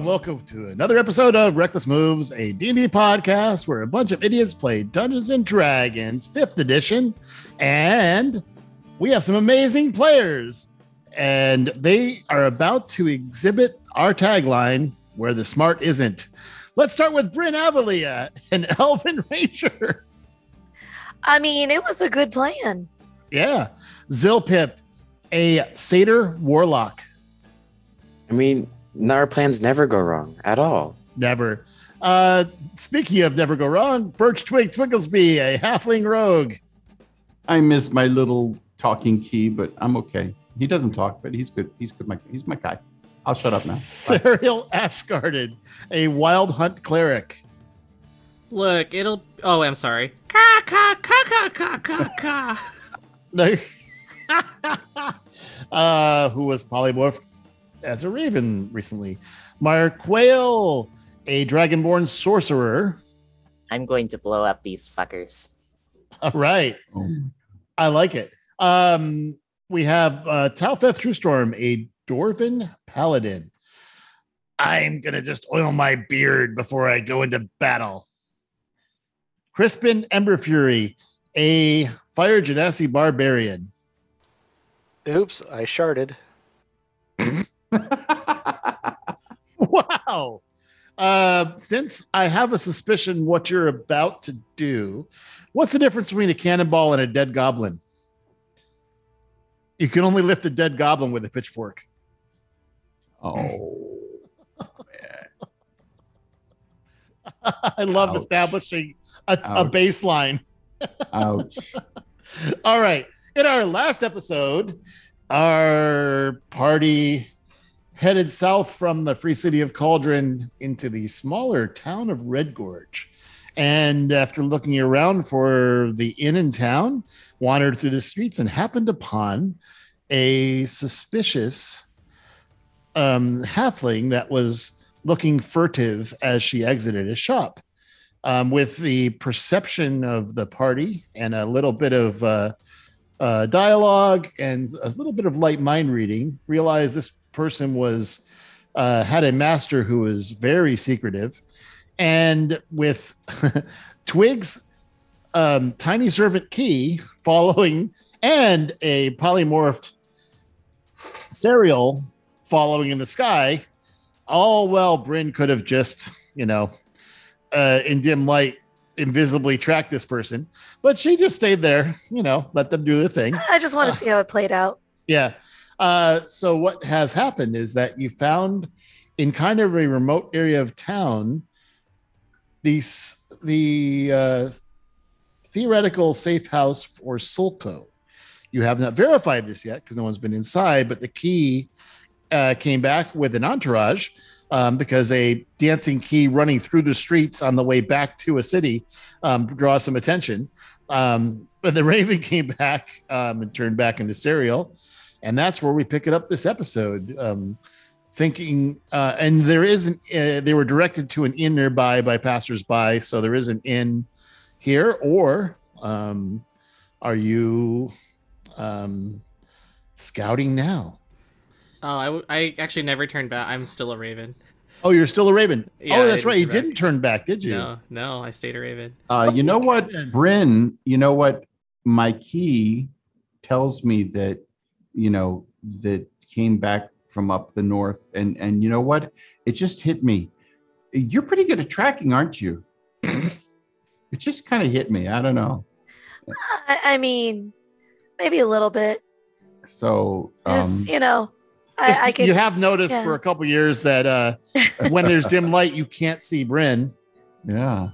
and welcome to another episode of Reckless Moves, a D&D podcast where a bunch of idiots play Dungeons and Dragons 5th edition and we have some amazing players and they are about to exhibit our tagline where the smart isn't. Let's start with Bryn Avalia, an Elven Ranger. I mean, it was a good plan. Yeah. Zilpip, a Satyr Warlock. I mean, our plans never go wrong at all. Never. Uh, speaking of never go wrong, Birch Twig Twigglesby, a halfling rogue. I miss my little talking key, but I'm okay. He doesn't talk, but he's good. He's good. My he's my guy. I'll shut up now. Sariel Ashguarded, a wild hunt cleric. Look, it'll. Oh, I'm sorry. Ka ka ka ka ka ka ka. No. uh, who was polymorphed as a raven recently. Mark Quail, a dragonborn sorcerer. I'm going to blow up these fuckers. All right. Oh, I like it. Um, we have uh, Talfeth Truestorm, a dwarven paladin. I'm gonna just oil my beard before I go into battle. Crispin Emberfury, a fire genasi barbarian. Oops, I sharded. Wow. Uh, since I have a suspicion what you're about to do, what's the difference between a cannonball and a dead goblin? You can only lift a dead goblin with a pitchfork. oh. I love Ouch. establishing a, a baseline. Ouch. All right. In our last episode, our party headed south from the free city of Cauldron into the smaller town of Red Gorge. And after looking around for the inn in town, wandered through the streets and happened upon a suspicious um, halfling that was looking furtive as she exited a shop. Um, with the perception of the party and a little bit of uh, uh, dialogue and a little bit of light mind reading, realized this person was uh, had a master who was very secretive, and with Twig's um, tiny servant key following and a polymorphed Sariel following in the sky, all well, Bryn could have just you know uh, in dim light invisibly tracked this person, but she just stayed there, you know, let them do their thing. I just want to see how it played out. Yeah. Uh, so what has happened is that you found in kind of a remote area of town these the uh, theoretical safe house for Sulco. You have not verified this yet because no one's been inside, but the key uh, came back with an entourage um, because a dancing key running through the streets on the way back to a city um, draws some attention. Um, but the Raven came back um, and turned back into Sariel and that's where we pick it up this episode um thinking uh and there isn't uh, they were directed to an inn nearby by passersby so there is an inn here or um are you um scouting now Oh, I, w- I actually never turned back. I'm still a raven. oh you're still a raven Yeah, oh that's right you back. didn't turn back did you No, no, I stayed a raven. Uh, you know what, Bryn? You know what? My key tells me that you know that came back from up the north, and and you know what? It just hit me. You're pretty good at tracking, aren't you? it just kind of hit me. I don't know. I, I mean, maybe a little bit. So Just, um, you know, I, I could. you have noticed yeah. for a couple years that uh when there's dim light you can't see bryn yeah.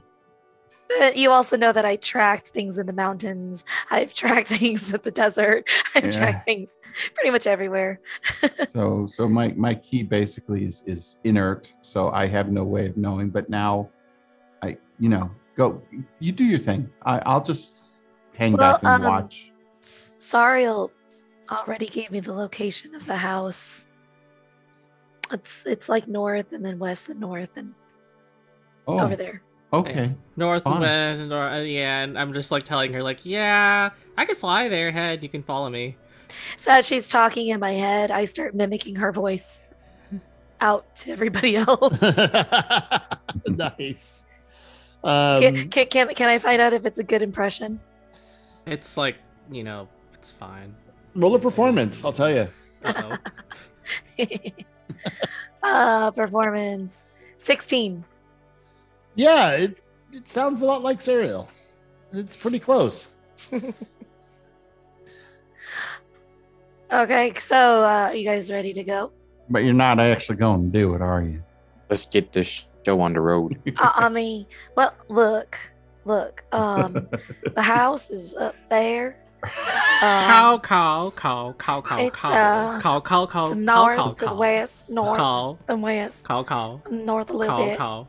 But you also know that I tracked things in the mountains. I've tracked things in the desert. I've Yeah. tracked things pretty much everywhere. so so my my key basically is is inert so i have no way of knowing but now i you know go you do your thing I, i'll just hang Well, back and um, watch Sariel already gave me the location of the house. It's it's like north and then west and north and oh over there. Okay North Fun. and west, and nor- uh, yeah, and I'm just like telling her, like, yeah, I could fly there, head. You can follow me. So as she's talking in my head, I start mimicking her voice. out to everybody else. nice. Um, can, can, can, can I find out if it's a good impression? It's like, you know, it's fine. roll a performance. I'll tell you. Uh, performance 16. Yeah, it it sounds a lot like Sariel. It's pretty close. Okay, so uh, are you guys ready to go? But you're not actually going to do it, are you? Let's get this show on the road. I, I mean, well, look, look. Um, the house is up there. Cow, Um, cow, cow, cow, cow, It's, cow, uh, cow, cow, cow, to the cow, north, cow, to the cow. west, north, Cow, and west, cow, cow, north a little cow, bit. cow,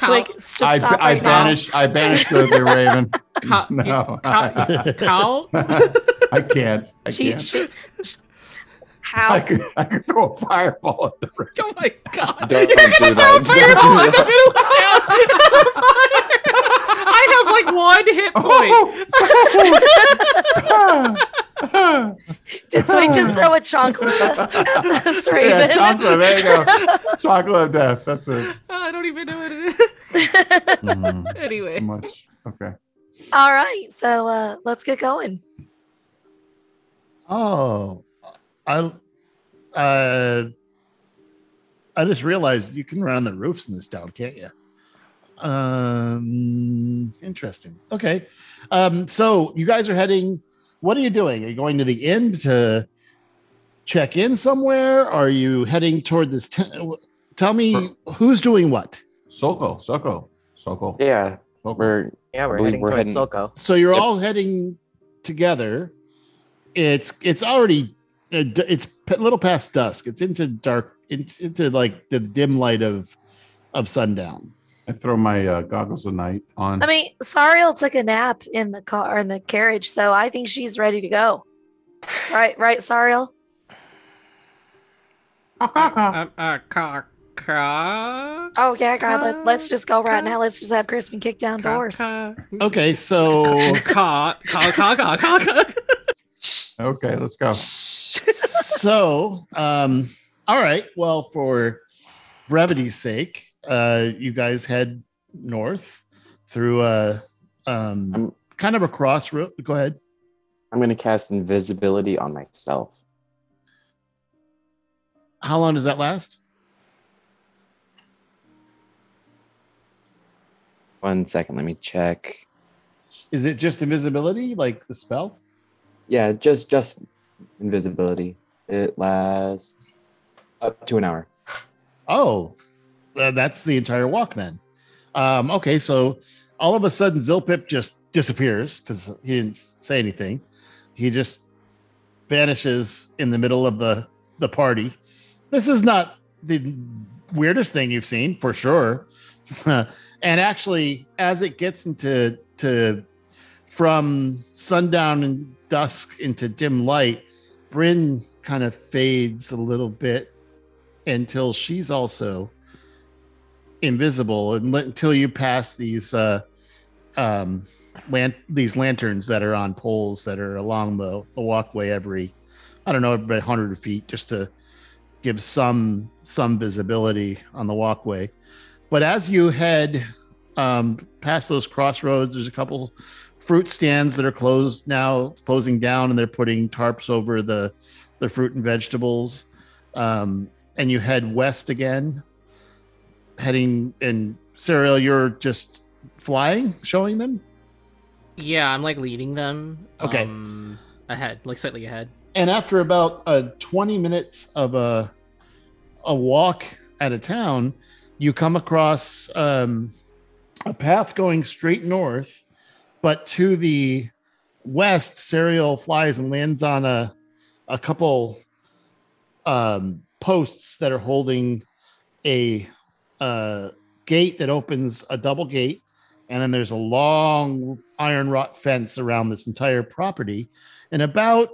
cow, Twig, just I, stop I right now. banish I banish the, the raven. cow, No. cow, cow. I can't. I She, can't. she, sh- I how? could, I could throw a fireball at the raven. Oh my god. Don't You're do gonna that. throw a Don't fireball in the middle of town. I have like one hit point. Oh. Did we just throw a chocolate at this raven? yeah, chocolate. There you go. Chocolate of death. That's it. I don't even know what it is. Mm, Anyway. too much. Okay. All right, so uh, let's get going. Oh, I, uh, I just realized you can run on the roofs in this town, can't you? Um, interesting. Okay. Um, so you guys are heading. What are you doing? Are you going to the inn to check in somewhere? Are you heading toward this? T- tell me who's doing what. Soko. Soko. Soko. Yeah, Soko. we're Yeah, we're believe heading we're towards heading- Soko. So you're Yep. all heading together. It's it's already uh, it's a little past dusk. It's into dark. It's into like the dim light of of sundown. I throw my uh, goggles of night on. I mean, Sariel took a nap in the car in the carriage, so I think she's ready to go. Right, right, Sariel. Um, uh, ca, ca, Oh yeah, God, let, let's just go right now. Let's just have Crispin kick down ca, doors. ca, Okay, so ca, ca, ca, ca, ca, ca. okay, let's go. so um all right. Well, for brevity's sake, uh you guys head north through a um I'm- kind of a crossroad. Go ahead. I'm gonna cast invisibility on myself. How long does that last? One second, let me check. Is it just invisibility, like the spell? Yeah, just just invisibility. It lasts up to an hour. Oh, uh, that's the entire walk then. Um, okay, so all of a sudden Zilpip just disappears because he didn't say anything. He just vanishes in the middle of the the party. This is not the weirdest thing you've seen for sure. and actually, as it gets into to from sundown and dusk into dim light, Bryn kind of fades a little bit until she's also invisible until you pass these uh um lan- these lanterns that are on poles that are along the, the walkway every i don't know every 100 feet just to give some some visibility on the walkway. But as you head um past those crossroads there's a couple fruit stands that are closed now closing down and they're putting tarps over the the fruit and vegetables. Um and you head west again, heading and Sariel, you're just flying, showing them. Yeah, I'm like leading them. Okay. Um, ahead, like slightly ahead. And after about uh, 20 minutes of a a walk at a town, you come across um, a path going straight north, but to the west, Sariel flies and lands on a a couple um, posts that are holding a uh, gate that opens a double gate, and then there's a long iron wrought fence around this entire property. And about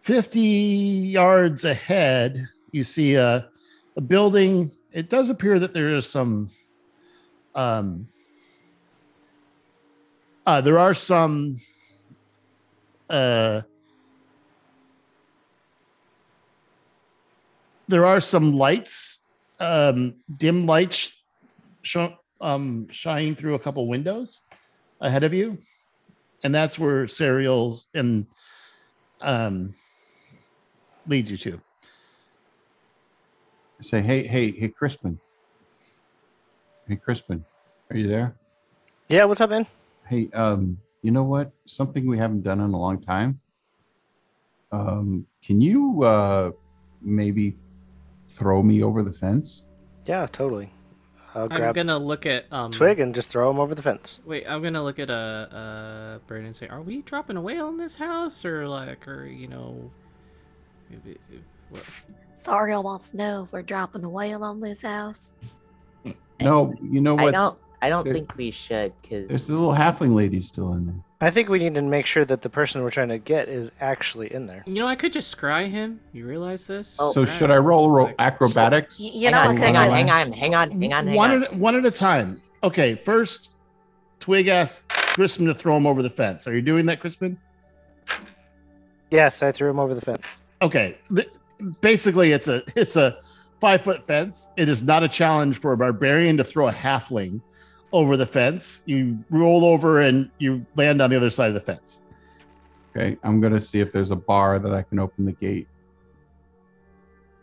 50 yards ahead, you see a, a building. It does appear that there is some um uh there are some uh there are some lights um dim lights show, um shining through a couple windows ahead of you and that's where Sariel's and um leads you to Say, hey, hey, hey, Crispin. Hey, Crispin, are you there? Yeah, what's up, man? Hey, um, you know what? Something we haven't done in a long time. Um, can you uh maybe throw me over the fence? Yeah, totally. I'll I'm grab gonna look at um. Twig and just throw him over the fence. Wait, I'm gonna look at uh uh Brandon and say, are we dropping a whale in this house or like, or you know, if it- if- what- Sariel wants to know if we're dropping a whale on this house. No, you know I what? don't. I don't There- think we should, because There's because the little halfling lady still in there. I think we need to make sure that the person we're trying to get is actually in there. You know, I could just scry him. You realize this? Oh. so should I roll ro- acrobatics? Y- hang You know, on, hang on, hang on, hang on, hang on, hang one on. At, one at a time. Okay, first, Twig asks Crispin to throw him over the fence. Are you doing that, Crispin? Yes, I threw him over the fence. Okay. th- basically, it's a it's a five foot fence. It is not a challenge for a barbarian to throw a halfling over the fence. You roll over and you land on the other side of the fence. Okay, I'm gonna see if there's a bar that I can open the gate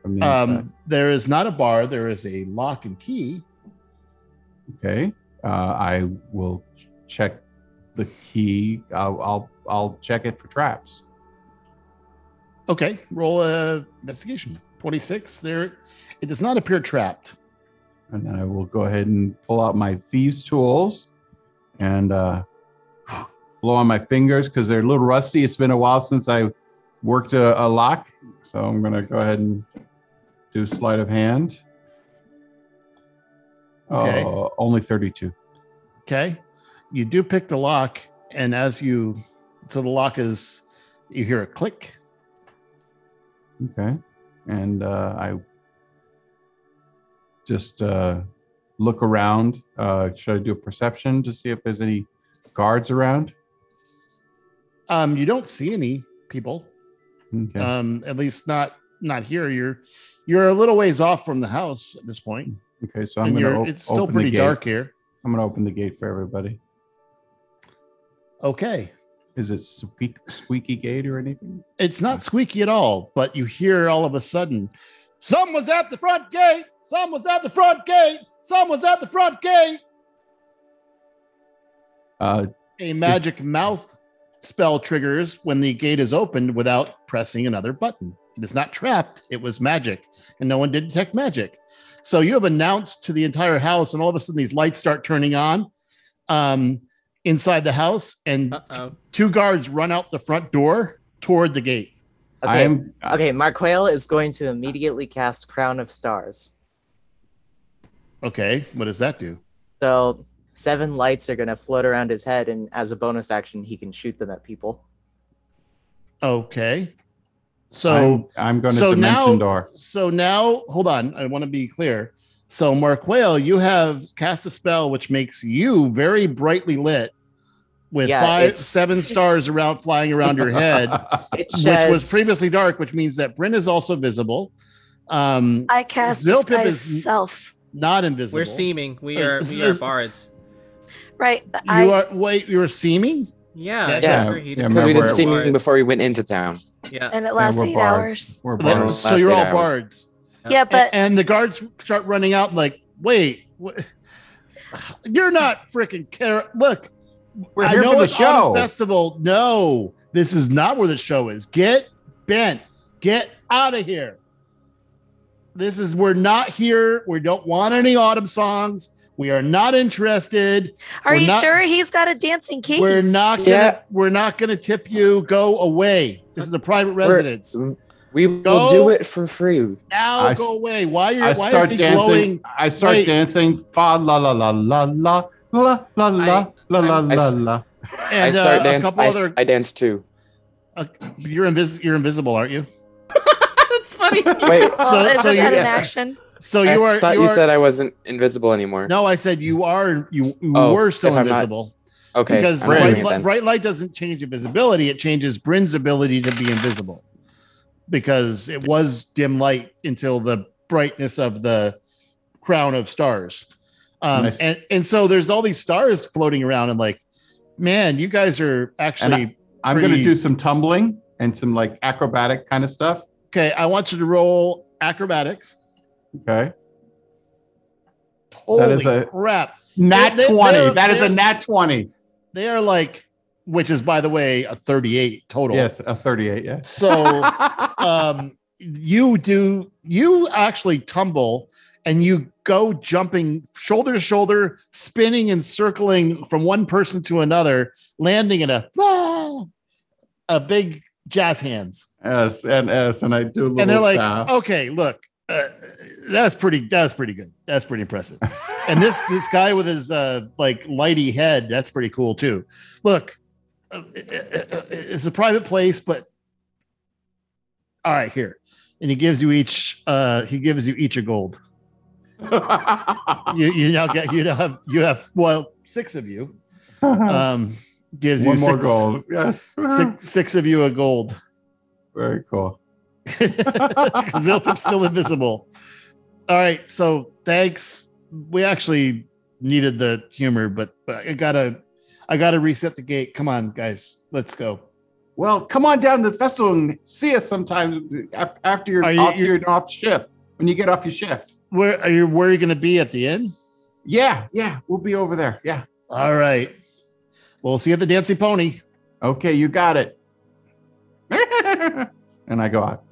from the. Um, there is not a bar. There is a lock and key. Okay, uh, I will check the key. I'll, I'll I'll check it for traps. Okay, roll a investigation. Twenty six. There, it does not appear trapped. And then I will go ahead and pull out my thieves' tools and uh, blow on my fingers because they're a little rusty. It's been a while since I worked a, a lock, so I'm gonna go ahead and do sleight of hand. Okay. Uh, only 32. Okay. You do pick the lock, and as you, so the lock is, you hear a click. Okay, and uh, I just uh, look around. Uh, should I do a perception to see if there's any guards around? Um, you don't see any people. Okay. Um, at least not not here. You're you're a little ways off from the house at this point, okay, so I'm and gonna op- it's still open the pretty gate. dark here. I'm gonna open the gate for everybody. Okay, Is it squeak, squeaky gate or anything? it's not squeaky at all, but you hear all of a sudden, someone's at the front gate. Someone's at the front gate. Someone's at the front gate. Uh, A magic mouth spell triggers when the gate is opened without pressing another button. It is not trapped, it was magic, and no one did detect magic. So you have announced to the entire house, and all of a sudden these lights start turning on um, inside the house, and oh. two guards run out the front door toward the gate. Okay, I'm okay. Marquale is going to immediately cast Crown of Stars. Okay, what does that do? So seven lights are going to float around his head, and as a bonus action, he can shoot them at people. Okay. So I'm, I'm going to so dimension now- door. So now, hold on. I want to be clear. So, Mark Marquale, you have cast a spell which makes you very brightly lit with Yeah, five, seven stars around flying around your head, It which was previously dark, which means that Bryn is also visible. Um, I cast Zilpip is- self. not invisible. We're seeming. We are. We are bards. Right. You I are wait. You are seeming. Yeah. Yeah, yeah. He yeah, just Because we didn't see him bards. before we went into town. Yeah. and it Yeah, lasts we're eight bards. hours. We're bards. so you're all hours. bards. Yeah, A- but and the guards start running out like, wait, wh- you're not freaking care. Look, We're I here know for the show. Festival. No, this is not where the show is. Get bent. Get out of here. This is we're not here. We don't want any autumn songs. We are not interested. are we're you not- sure he's got a dancing key? We're not gonna Yeah. we're not gonna tip you. Go away. This is a private residence. We will Go. do it for free. Now I s- go away. Why are I why start is he dancing. glowing? I start Wait. dancing. Fa la la la la la la la la la la I la s- la. And I start uh, a dance. couple other. I dance too. uh, you're invis- You're invisible, aren't you? That's funny. Wait, So- so you- that an action? So you I are. thought you, you, are- said I wasn't invisible anymore. No, I said you are. You, you Oh, were still if I'm not- invisible Okay. because bright, li- bright light doesn't change invisibility. It changes Bryn's ability to be invisible because it was dim light until the brightness of the crown of stars. Um, Nice. and, and so there's all these stars floating around and like, man, you guys are actually I'm going to do some tumbling and some like acrobatic kind of stuff. okay. I want you to roll acrobatics. Okay. Holy is a- crap. Nat They- they- 20. they're- That is a nat 20. They are like, which is by the way, a 38 total. Yes, a 38. Yes. So um you do you actually tumble and you go jumping shoulder to shoulder spinning and circling from one person to another landing in a ah, a big jazz hands. Yes, and yes, and I do a little and they're like bow. okay look uh, that's pretty that's pretty good. That's pretty impressive. And this this guy with his uh like lighty head that's pretty cool too. Look uh, it- it- it's a private place but all right here. And he gives you each uh he gives you each a gold you you now get you have you have well six of you um gives you One more six, gold. Yes. six six of you a gold Very cool. Zilpip's still invisible. All right, so thanks. We actually needed the humor, but, but I gotta, I gotta reset the gate. Come on, guys, let's go. Well, come on down to the festival and see us sometime after you're you- off you- your off shift. When you get off your shift. Where are you? Where are you gonna be at the end? Yeah, yeah, we'll be over there. Yeah. All right. We'll see you at the Dancing Pony. Okay, you got it. and I go out.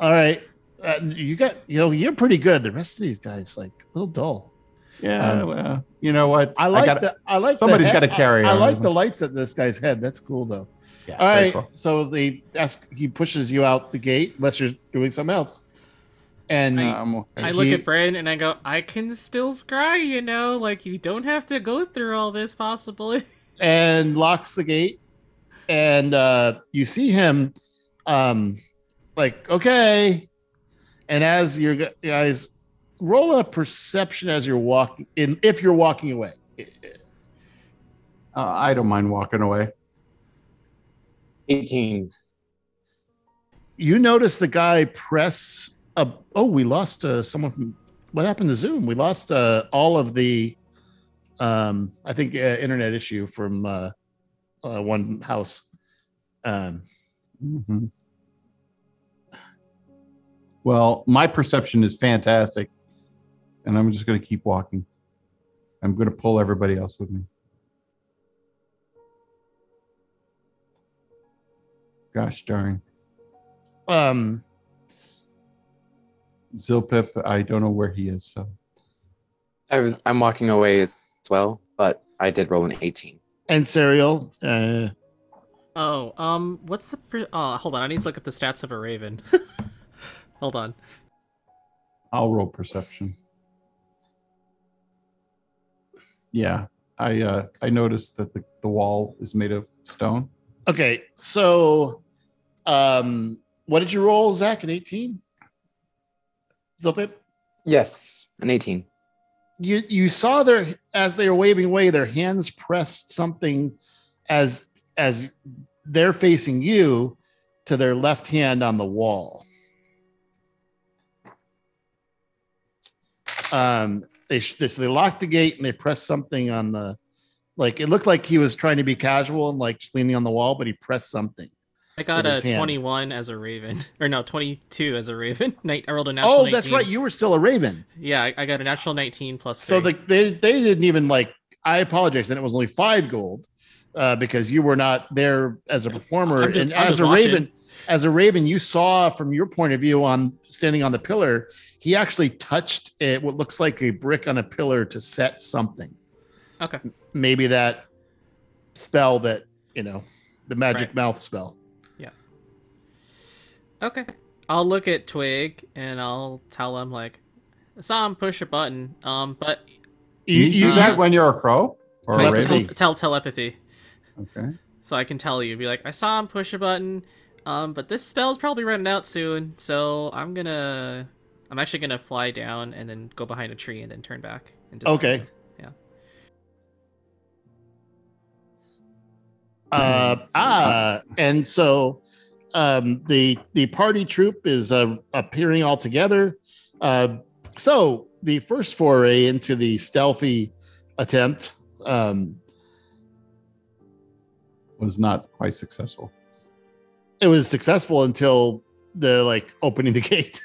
All right. Uh, you got, you know, you're pretty good. The rest of these guys, like, a little dull. Yeah, Um, well, you know what? I like gotta- the, I like. somebody's gotta carry I, I like the lights at this guy's head. That's cool, though. Yeah, All right. cool. So they ask, he pushes you out the gate unless you're doing something else. And Um, I look he- at Bryn and I go, I can still scry, you know, like you don't have to go through all this possibly. and locks the gate. And uh, you see him, um, like, okay. And as you guys roll a perception as you're walking in, if you're walking away, uh, I don't mind walking away. 18. you notice the guy press a. Oh, we lost uh, someone from. What happened to Zoom? We lost uh, all of the, um, I think, uh, internet issue from uh, uh, one house. Um, Mhm. Well, my perception is fantastic, and I'm just going to keep walking. I'm going to pull everybody else with me. Gosh darn. um, Zilpip, I don't know where he is. So I was I'm walking away as, as well, but I did roll an 18. and Sariel. Uh, Oh, um, what's the? Per- oh, hold on. I need to look up the stats of a raven. hold on. I'll roll perception. Yeah, I uh, I noticed that the, the wall is made of stone. okay, so, um, what did you roll, Zach? An eighteen. Zilpip? Yes, an 18. you you saw their as they were waving away their hands pressed something as as they're facing you to their left hand on the wall um they sh- they, so they locked the gate and they pressed something on the like it looked like he was trying to be casual and like just leaning on the wall but he pressed something I got a his hand. 21 as a raven, or no, 22 as a raven. Night, I rolled a natural. oh that's 19. right you were still a raven Yeah, I, I got a natural 19 plus. So three. the, they they didn't even like. I apologize. Then it was only five gold uh, because you were not there as a performer. Just- and I'm as a watching. raven, as a raven, you saw from your point of view on standing on the pillar, he actually touched it, what looks like a brick on a pillar to set something. Okay. Maybe that spell that you know, the magic Right. mouth spell. Okay. I'll look at Twig and I'll tell him like, I saw him push a button. Um, but You, You, do you, that when you're a crow or a Telepathy. tell, tell telepathy, Okay. so I can tell you. Be like, I saw him push a button. Um, but this spell's probably running out soon, so I'm gonna, I'm actually gonna fly down and then go behind a tree and then turn back. And Okay. Yeah. uh, ah, and so um, the the party troop is uh, appearing all together. Uh, so the first foray into the stealthy attempt. Um, Was not quite successful. it was successful until the like opening the gate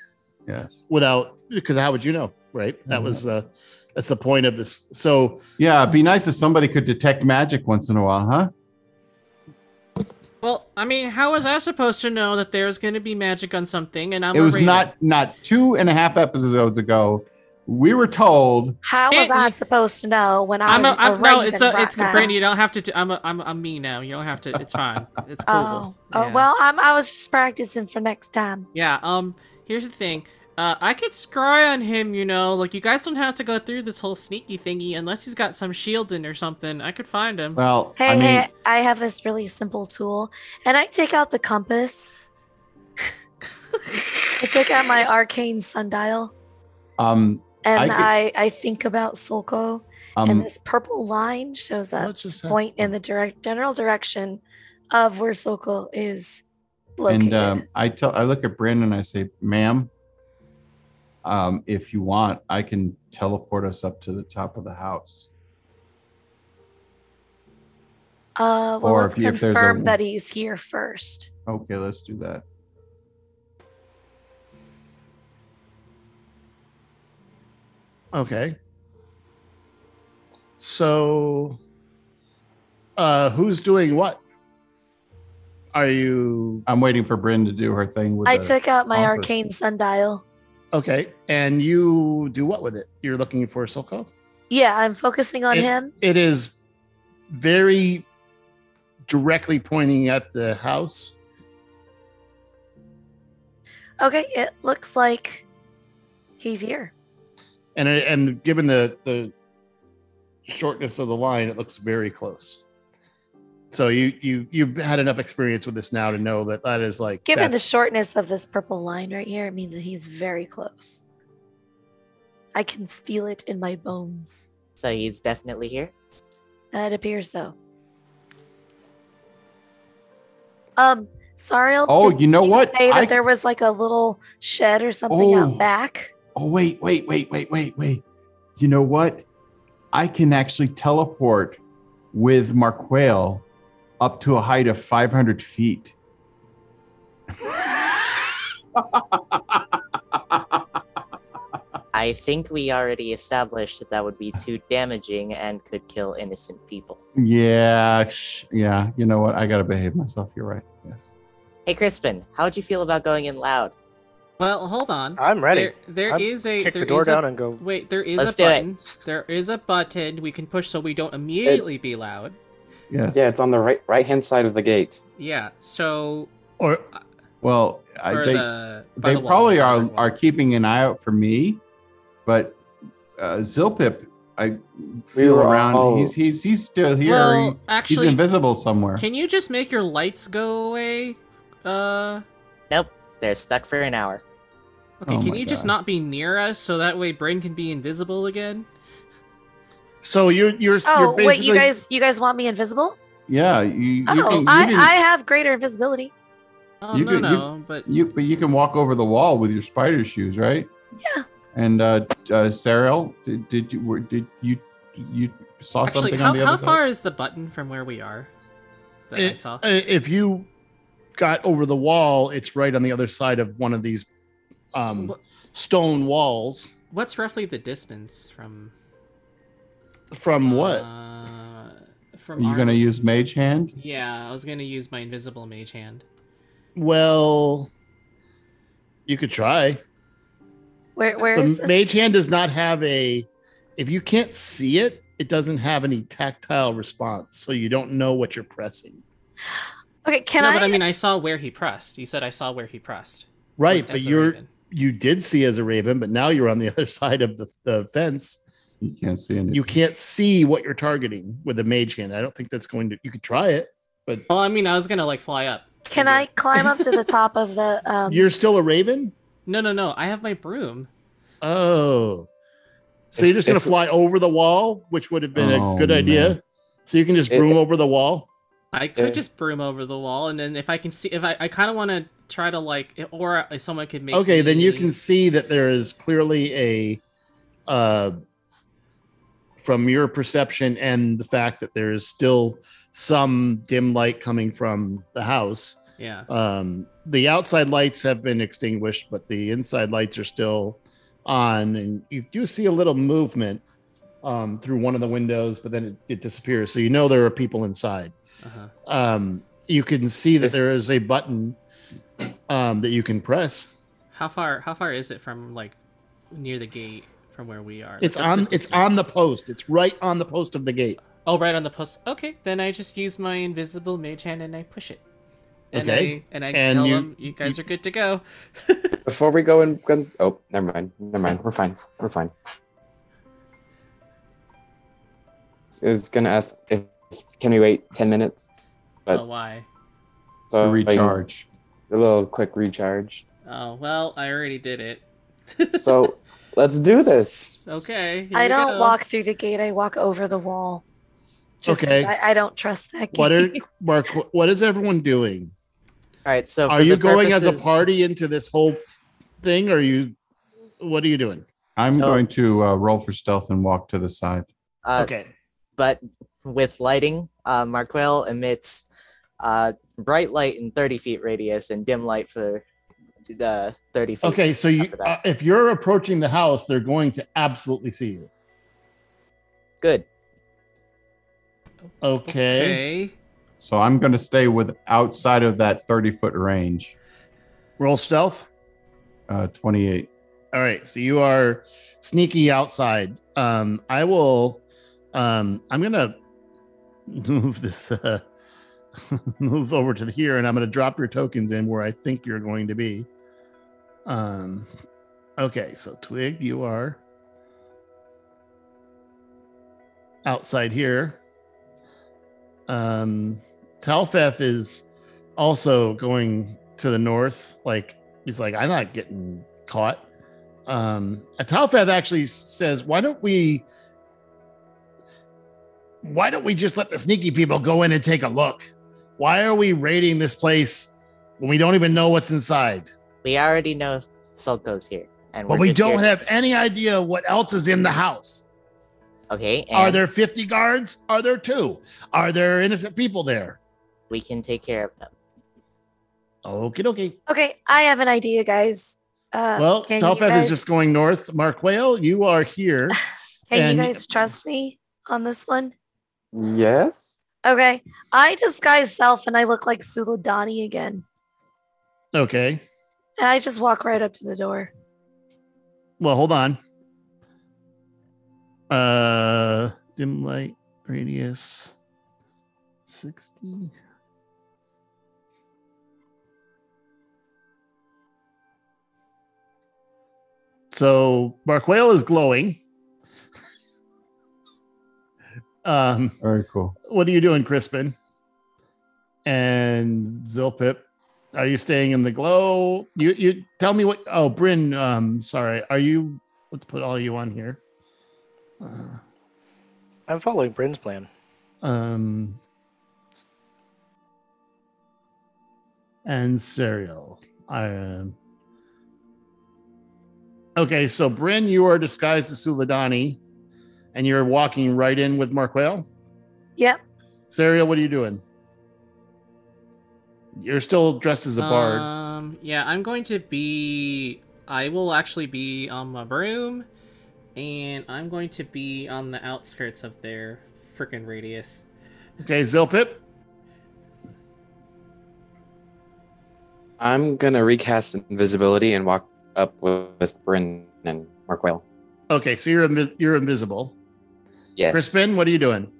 Yes. without because how would you know, right? That Mhm. was uh, that's the point of this. So Yeah, it'd be nice if somebody could detect magic once in a while, huh? Well, I mean, how was I supposed to know that there's gonna be magic on something? And I'm it was raven? not not two and a half episodes ago. We were told How was Can't I supposed to know when I'm I'm, a, I'm, a no, it's a, right it's now? Brandy. You don't have to. Do, I'm a, I'm I'm me now. You don't have to. It's fine. It's cool. Oh, oh well, I'm, I was just practicing for next time. Yeah. Um. Here's the thing. Uh, I could scry on him. You know, like you guys don't have to go through this whole sneaky thingy unless he's got some shielding or something. I could find him. well, Hey, I mean hey, I have this really simple tool, and I take out the compass. I take out my arcane sundial, um and I I, could- I, think about Solko, and um this purple line shows up What just to point in the direct general direction of where Solko is and located. um I tell I look at Brandon and I say, ma'am, um, if you want, I can teleport us up to the top of the house. uh, well, or let's if you- if there's a- confirm that he's here first. Okay, let's do that. Okay. So, uh, who's doing what? Are you I'm waiting for Bryn to do her thing with I the- took out my compass. arcane sundial. Okay? And you do what with it? You're looking for Silco? Yeah, I'm focusing on It- him. It is very directly pointing at the house. Okay, it looks like he's here. and and given the the shortness of the line, it looks very close. So you you you've had enough experience with this now to know that that is like Given the shortness of this purple line right here, it means that he's very close. I can feel it in my bones. So he's definitely here. It appears so. Um, Sariel. Oh, you know what? Say that I- there was like a little shed or something Oh. out back. Oh wait, wait, wait, wait, wait, wait. You know what? I can actually teleport with Marquail up to a height of 500 feet. I think we already established that that would be too damaging and could kill innocent people. yeah, sh- yeah. You know what? I gotta behave myself. You're right. Yes. Hey, Crispin, how'd you feel about going in loud? Well, hold on. I'm ready. There, there I'm- is a Kick there the door is a- down and go. Wait, there is Let's a do it. button. There is a button we can push so we don't immediately be loud. Yes. Yeah, it's on the right right hand side of the gate. Yeah. So or well, I, or they the they the probably by the are wall. are keeping an eye out for me, but uh, Zilpip, I feel were around. all- He's he's he's still here. Well, He- he's invisible somewhere. can you just make your lights go away? Uh, Nope, they're stuck for an hour. okay. Oh can my you just not be near us so that way Bryn can be invisible again? So you're you're Oh you're wait, you guys, you guys want me invisible? yeah, you you Oh, can, you I, can I have greater invisibility. Oh You no could- you- no, but you but you can walk over the wall with your spider shoes, right? Yeah. And uh, uh Sariel, did, did you were, did you you saw actually, something how on the other how other far is the button from where we are? That I saw. uh, if you got over the wall, it's right on the other side of one of these um, Wha- stone walls. What's roughly the distance from? From what? Uh, from Are you our- gonna use Mage Hand? Yeah, I was gonna use my invisible mage hand. Well, you could try. Where where is the this? mage hand does not have a if you can't see it it doesn't have any tactile response so you don't know what you're pressing Okay, can no, I? but I mean, I saw where he pressed. You said I saw where he pressed. Right, but you're raven. you did see as a raven, but now you're on the other side of the, the fence. You can't see anything. You can't see what you're targeting with a mage hand. I don't think that's going to. You could try it, but Well, I mean, I was gonna like fly up. can I climb up to the top of the? Um, you're still a raven. No, no, no. I have my broom. Oh, so If- you're just gonna if- fly over the wall, which would have been Oh, a good idea. man. So you can just It- broom over the wall. I could Yeah. just broom over the wall, and then if I can see, if I, I kind of want to try to like, or if someone could make. Okay, then you me- can see that there is clearly a, uh, from your perception and the fact that there is still some dim light coming from the house. Yeah. Um, the outside lights have been extinguished, but the inside lights are still on, and you do see a little movement um, through one of the windows, but then it, it disappears. So you know there are people inside. Uh-huh. Um, you can see that there is a button um, that you can press. How far? How far is it from like near the gate from where we are? It's Like, on. the It's on the post. It's right on the post of the gate. Oh, right on the post. Okay, then I just use my invisible mage hand and I push it. And Okay. I, and I And tell you- them, you guys are good to go. Before we go in guns. Oh, never mind. Never mind. We're fine. We're fine. I was gonna ask if can we wait ten minutes? But oh, why? so I recharge. a little quick recharge. Oh, well, I already did it. So let's do this. okay. I don't go. walk through the gate. I walk over the wall. Just 'cause Okay. I, I don't trust that gate. What are Mark? What is everyone doing? All right. So Are you the going as a party into this whole thing? Or are you? What are you doing? I'm So- going to uh, roll for stealth and walk to the side. Uh, okay. But with lighting, uh, Marquel emits uh, bright light in 30 feet radius and dim light for the 30 feet. Okay. So you uh, if you're approaching the house, they're going to absolutely see you. Good. Okay. Okay. So I'm going to stay with outside of that 30 foot range. Roll stealth. Uh, 28. All right. So you are sneaky outside. Um, I will. Um, I'm gonna move this. Uh, move over to here, and I'm gonna drop your tokens in where I think you're going to be. Um. Okay. So Twig, you are outside here. Um, Talfeth is also going to the north. Like he's like, I'm not getting caught. Um, Talfeth actually says, "Why don't we? Why don't we just let the sneaky people go in and take a look? Why are we raiding this place when we don't even know what's inside? We already know Sulco's here. And But we're we just here don't to- have any idea what else is in the house. Okay. And Are there 50 guards? Are there two? Are there innocent people there? we can take care of them. Okay, okay. Okay, I have an idea, guys. Uh, Well, can guys, is just going north. Mark Whale, you are here. Can and- you guys trust me on this one? Yes. Okay, I disguise self and I look like Suladani again, Okay. and I just walk right up to the door. Well, hold on. Uh, dim light radius 60. So Mark Whale is glowing. Um, Very cool. what are you doing, Crispin? And Zilpip, are you staying in the glow? You you tell me what oh Bryn, um, sorry, are you let's put all you on here. Uh, I'm following Bryn's plan. um and Sariel. I um Okay, so Bryn, you are disguised as Suladani, and you're walking right in with Marquel. Yep. Sariel, what are you doing? You're still dressed as a bard. Um, yeah, I'm going to be. I will actually be on my broom, and I'm going to be on the outskirts of their freaking radius. Okay, Zilpip. I'm gonna recast invisibility and walk up with, with Bryn and Markwell. Okay, so you're invis- you're invisible. Yes. Crispin, what are you doing?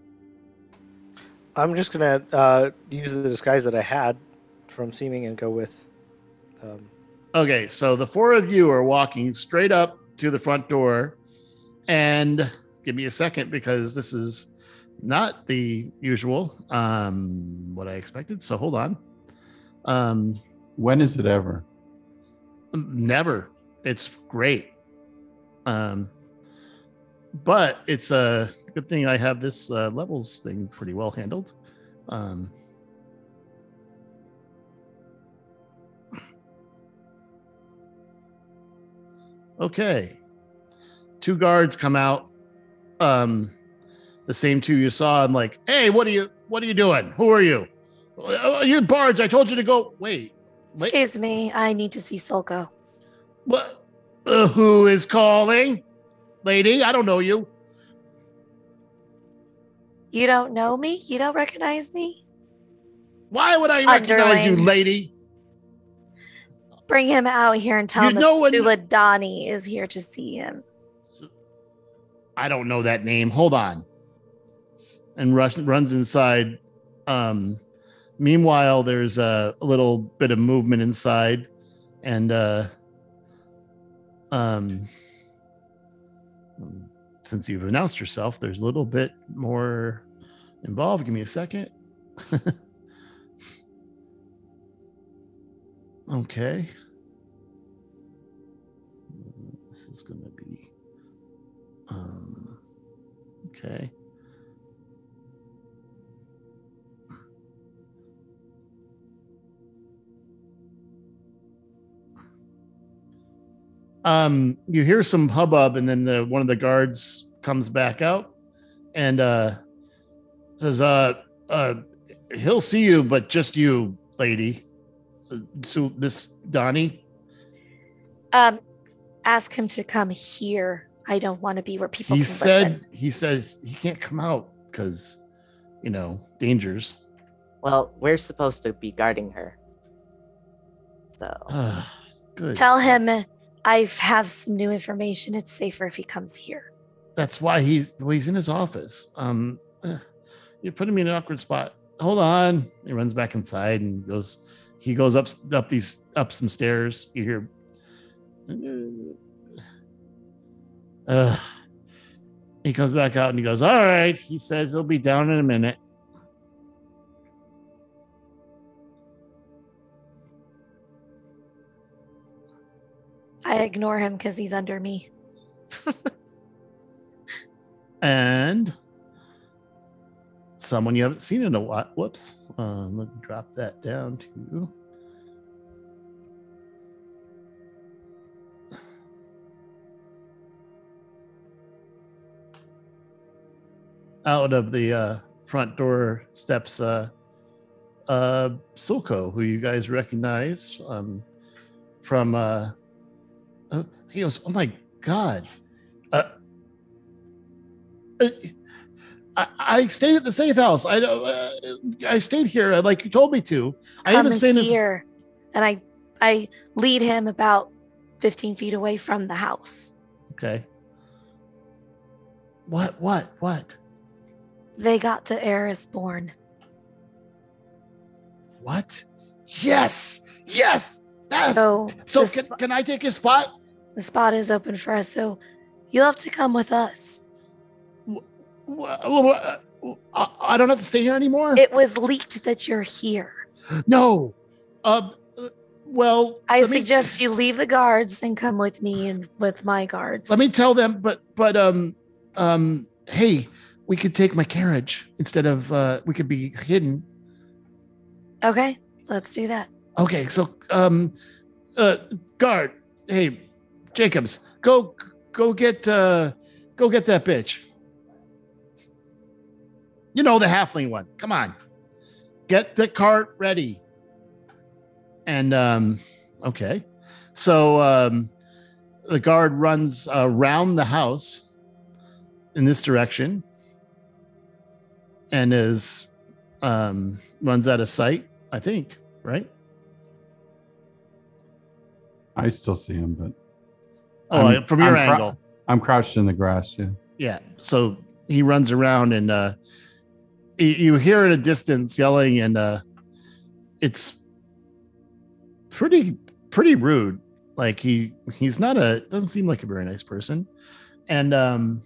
I'm just gonna uh, use the disguise that I had from seeming and go with. Um, Okay, so the four of you are walking straight up to the front door, and give me a second because this is not the usual um what I expected. So hold on. Um When is it ever? never. It's great. Um but it's a good thing I have this uh, levels thing pretty well handled. Um Okay. Two guards come out. Um the same two you saw and like, "Hey, what are you what are you doing? Who are you?" "Uh, You're Barge. I told you to go. Wait. Wait. Excuse me, I need to see Sulco. What? Uh, who is calling? Lady, I don't know you. You don't know me? You don't recognize me? Why would I recognize you, lady? Bring him out here and tell You him know that Suladani is here to see him. I don't know that name. Hold on. And rush, runs inside. Um, meanwhile, there's a, a little bit of movement inside, and uh, um, since you've announced yourself, there's a little bit more involved. Give me a second. okay. This is going to be. Um, okay. Um, you hear some hubbub, and then the, one of the guards comes back out and uh, says, "Uh, uh, he'll see you, but just you, lady." Uh, So, Miss Donnie. Um, ask him to come here. I don't want to be where people he can said listen. he says he can't come out because you know dangers Well, we're supposed to be guarding her. So good Tell him I have some new information. It's safer if he comes here. that's why he's well, he's in his office. Um eh, you're putting me in an awkward spot. Hold on. He runs back inside and goes he goes up up these up some stairs. You hear uh, he comes back out and he goes all right. He says he'll be down in a minute I ignore him because he's under me. and someone you haven't seen in a while. Whoops. Um, let me drop that down to. Out of the uh, front door steps uh, uh, Sulko, who you guys recognize um, from. Uh, uh, he goes, "Oh my god!" Uh, uh, I, I stayed at the safe house. I don't. Uh, I stayed here like you told me to. I Come haven't stayed here, and I I lead him about fifteen feet away from the house. Okay. What? What? What? They got to Erisborn. What? Yes. Yes. Yes. So, So, can, sp- can I take his spot? The spot is open for us. So you'll have to come with us. Wh- I, I don't have to stay here anymore. It was leaked that you're here. no. Uh, well, I let me- suggest you leave the guards and come with me and with my guards. Let me tell them, but but um um hey, we could take my carriage instead of uh we could be hidden. Okay, let's do that. Okay, so um uh guard, hey, Jacobs, go go get uh go get that bitch. You know the halfling one. Come on. Get the cart ready. And um okay. So um the guard runs around the house in this direction and is um runs out of sight, I think, right? I still see him, but Oh, I'm- from your I'm cro- angle. I'm crouched in the grass. Yeah. Yeah. So he runs around and uh you, you hear at a distance yelling, and uh, it's pretty pretty rude. Like he he's not a doesn't seem like a very nice person, and um.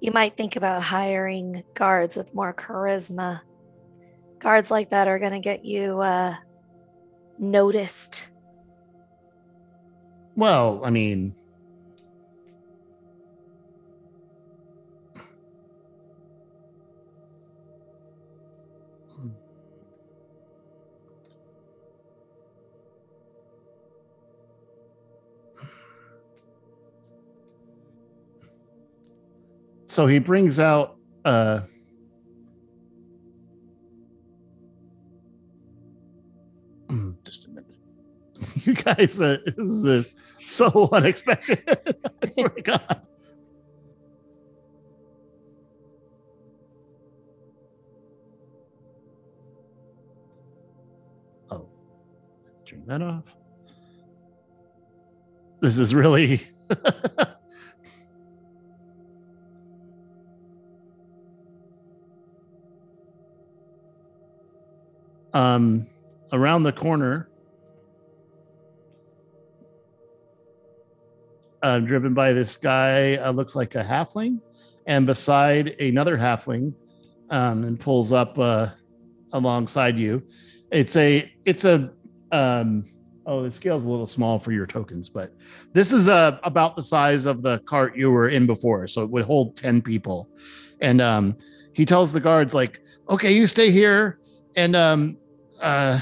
You might think about hiring guards with more charisma. Guards like that are going to get you uh, noticed. Well, I mean, so he brings out uh you guys uh, this is so unexpected. I swear to god. Oh let's turn that off. This is really um around the corner uh, driven by this guy uh, looks like a halfling. And beside another halfling um, and pulls up uh, alongside you it's a it's a um, oh the scale's a little small for your tokens but this is uh, about the size of the cart you were in before. So it would hold 10 people. And um, he tells the guards like okay you stay here and um, uh,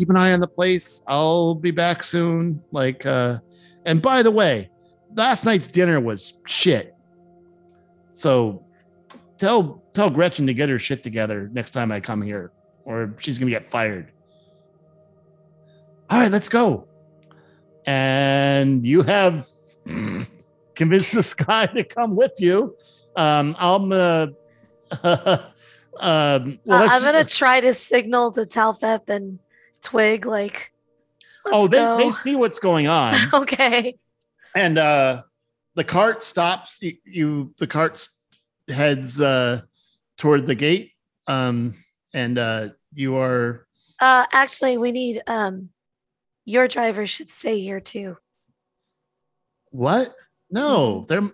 keep an eye on the place. I'll be back soon. Like, uh, and by the way, last night's dinner was shit. So tell tell Gretchen to get her shit together next time I come here, or she's gonna get fired. All right, let's go. And you have convinced this guy to come with you. Um, I'm gonna. um, well, Uh, I'm gonna try to signal to Talfeth and Twig, like, oh, "Let's they, go." they see what's going on. okay. and uh the cart stops you, you the cart heads uh toward the gate um and uh you are Uh, actually, we need um, your driver should stay here too. what no they're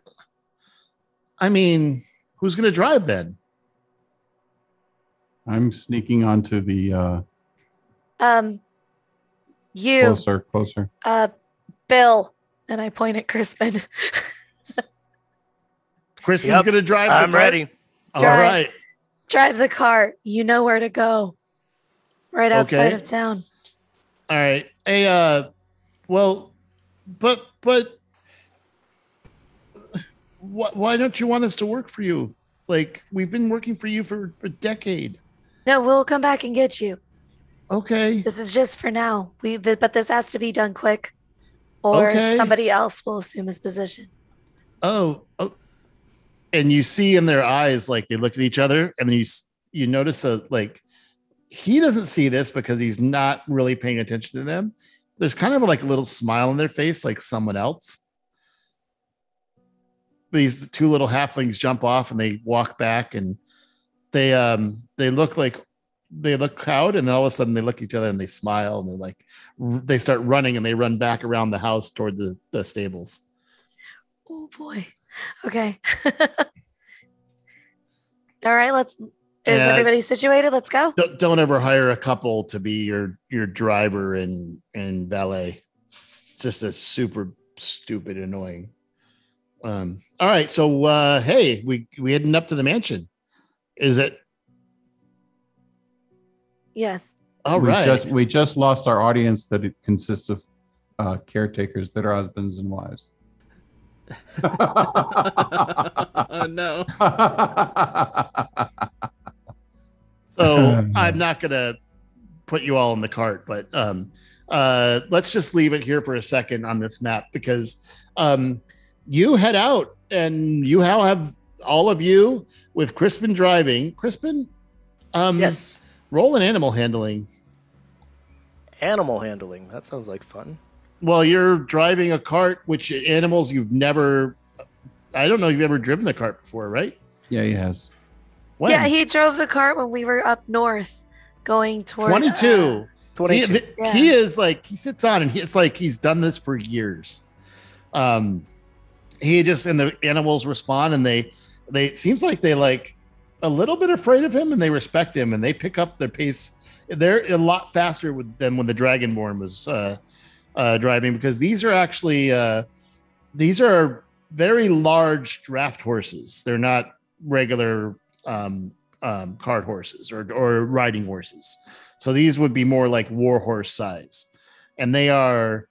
i mean who's gonna drive then I'm sneaking onto the uh, Um, you, closer, closer. uh, Bill, and I point at Crispin. crispin's Yep, gonna drive the I'm cart? ready. all Drive. right Drive the car. You know where to go. Right outside Okay. of town. all right hey uh well but but wh- why don't you want us to work for you like we've been working for you for a decade No, we'll come back and get you. Okay This is just for now. We, th- but this has to be done quick, or Okay. somebody else will assume his position. oh, oh. And you see in their eyes, like they look at each other, and then you s- you notice a like he doesn't see this because he's not really paying attention to them. There's kind of like a little smile on their face, like someone else. These two little halflings jump off and they walk back, and they um they look like they look cowed, and then all of a sudden they look at each other and they smile, and they're like they start running and they run back around the house toward the the stables. Oh boy. Okay. All right. Let's. Is And- everybody situated? Let's go. don't, don't ever hire a couple to be your your driver and and valet it's just a super stupid annoying um all right so uh hey we we heading up to the mansion is it Yes. all we right Just, we just lost our audience that it consists of uh, caretakers that are husbands and wives. oh no. so i'm not gonna put you all in the cart but um uh let's just leave it here for a second on this map because um you head out and you now have all of you with crispin driving crispin um Yes. Roll an animal handling Animal handling. That sounds like fun. well, you're driving a cart, which animals you've never. I don't know if you've ever driven a cart before, right? Yeah, he has. When? Yeah, he drove the cart when we were up north, going toward uh, 22. He, 22. Yeah. he is like he sits on and he, it's like he's done this for years. Um, he just and the animals respond and they they it seems like they like a little bit afraid of him and they respect him and they pick up their pace. They're a lot faster with, than when the Dragonborn was uh, uh, driving because these are actually uh, these are very large draft horses. They're not regular um, um, cart horses or or riding horses. So these would be more like war horse size, and they are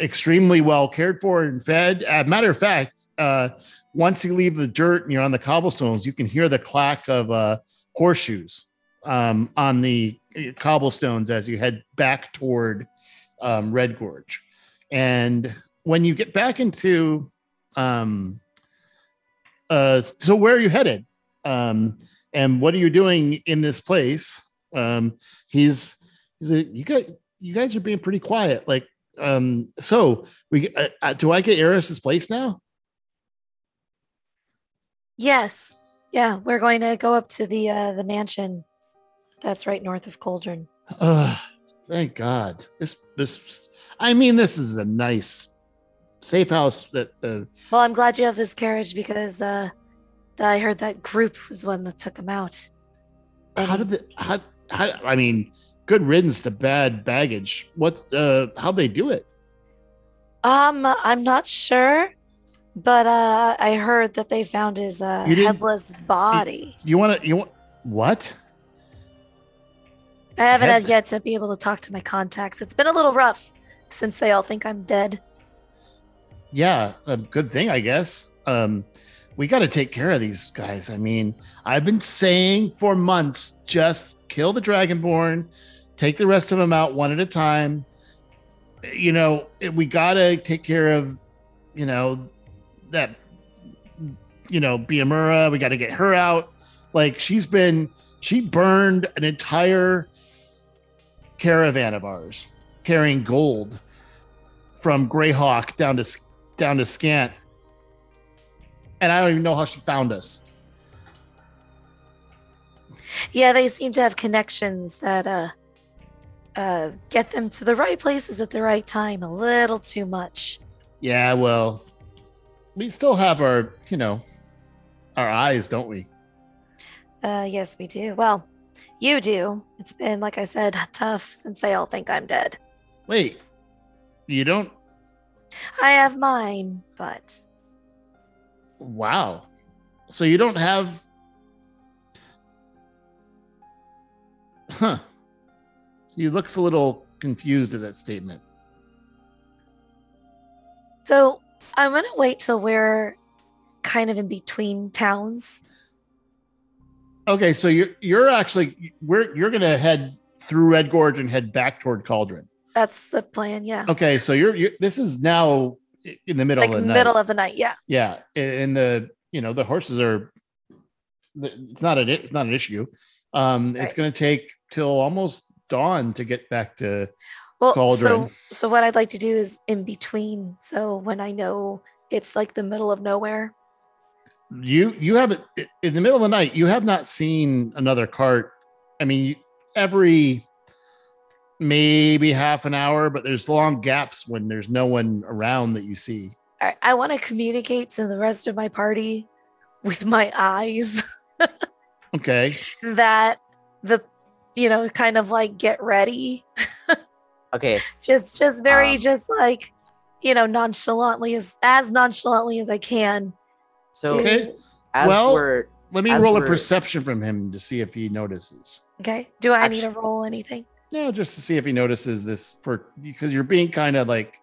extremely well cared for and fed. Uh, matter of fact, uh, once you leave the dirt and you're on the cobblestones, you can hear the clack of uh, horseshoes um, on the uh, cobblestones as you head back toward um, Red Gorge. And when you get back into, um, uh, so where are you headed? Um, and what are you doing in this place? Um, he's he's a, you guys you guys are being pretty quiet. Like, um, so we uh, uh, do I get Eris's place now? Yes. Yeah, we're going to go up to the uh the mansion that's right north of Cauldron. Uh, thank God. This this I mean this is a nice safe house that uh, Well, I'm glad you have this carriage because uh I heard that group was the one that took him out. how did the how, how I mean good riddance to bad baggage. What uh how'd they do it? Um, I'm not sure, but uh I heard that they found his uh You didn't- headless body. You want to you want what? I haven't had yet to be able to talk to my contacts. It's been a little rough since they all think I'm dead. Yeah, a good thing, I guess. Um, we got to take care of these guys. I mean, I've been saying for months, just kill the Dragonborn, take the rest of them out one at a time. You know, we got to take care of, you know, that, you know, Biamura. We got to get her out. Like she's been, she burned an entire caravan of ours carrying gold from Greyhawk down to down to Scant, and I don't even know how she found us. Yeah, they seem to have connections that uh uh get them to the right places at the right time a little too much. Yeah, well, we still have our, you know, our eyes, don't we? Uh yes, we do. Well, you do. It's been like I said, tough since they all think I'm dead. Wait, you don't? I have mine, but Wow. So you don't have? Huh. He looks a little confused at that statement. so I'm gonna wait till we're kind of in between towns. Okay, so you're you're actually we're you're gonna head through Red Gorge and head back toward Cauldron. That's the plan, yeah. Okay, so you're, you're this is now in the middle like of the middle night. of the night, yeah. yeah, and the you know the horses are. It's not an it's not an issue. Um, it's going to take till almost dawn to get back to. Well, Cauldron. so so what I'd like to do is in between. So when I know it's like the middle of nowhere, You you haven't in the middle of the night. You have not seen another cart. I mean, every maybe half an hour, but there's long gaps when there's no one around that you see. I want to communicate to the rest of my party with my eyes Okay. that the you know kind of like get ready Okay, just just very Um, just like you know nonchalantly as as nonchalantly as i can so Okay. as well- Let me roll a perception from him to see if he notices. okay do i need to roll anything No, just to see if he notices this for because you're being kind of like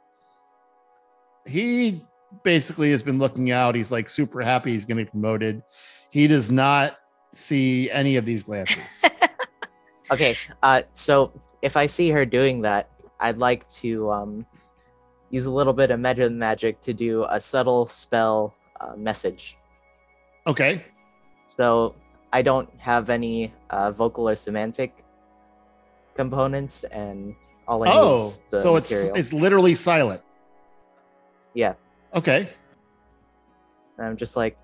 he basically has been looking out. He's like super happy he's getting promoted. He does not see any of these glances. Okay, uh, so if I see her doing that, I'd like to um, use a little bit of meta magic to do a subtle spell uh, message. okay. So I don't have any uh, vocal or somatic components, and All I need Oh, is the so it's material. it's literally silent. Yeah. Okay. And I'm just like,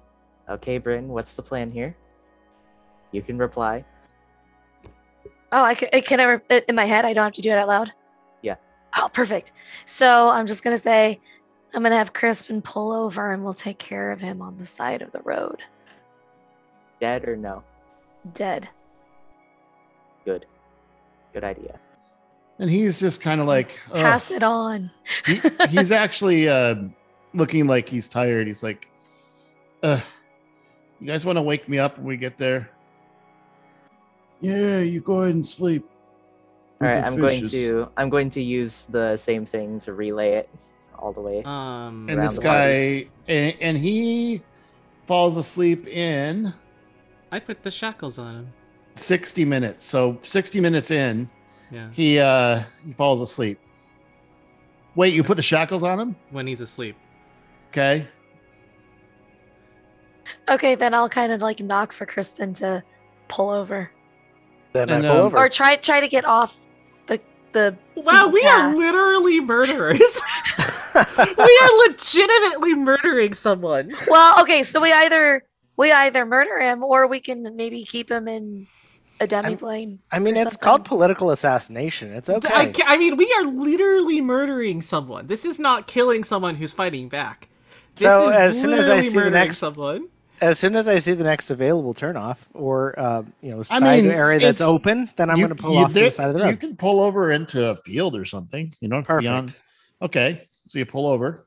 okay, Bryn, what's the plan here? You can reply. Oh, I can, can I, re- in my head, I don't have to do it out loud? Yeah. Oh, perfect. So I'm just going to say, I'm going to have Crispin pull over and we'll take care of him on the side of the road. Dead or no? Dead. Good. Good idea. And he's just kind of like, "Ugh." Pass it on. he, he's actually uh, looking like he's tired. He's like, uh, "You guys want to wake me up when we get there?" Yeah, you go ahead and sleep. All with right, the I'm going fishes. to I'm going to use the same thing to relay it all the way. Um, And this guy, and, and he falls asleep in I put the shackles on him. 60 minutes. So 60 minutes in, Yeah, he uh he falls asleep. Wait, you put the shackles on him? when he's asleep. Okay. Okay, then I'll kind of like knock for Crispin to pull over Then And, I pull um, over. or try try to get off the the. Wow, we Yeah. are literally murderers. we are legitimately murdering someone. Well, okay, so we either we either murder him or we can maybe keep him in a demiplane. I mean, or it's called political assassination. It's okay. I, I mean, we are literally murdering someone. This is not killing someone who's fighting back. This So, is as soon as I literally see the next- someone. As soon as I see the next available turnoff or um, you know I side mean, area that's open, then I'm going to pull you- off to the side of the road. You can pull over into a field or something. You don't have to Perfect. be on. Okay. So you pull over.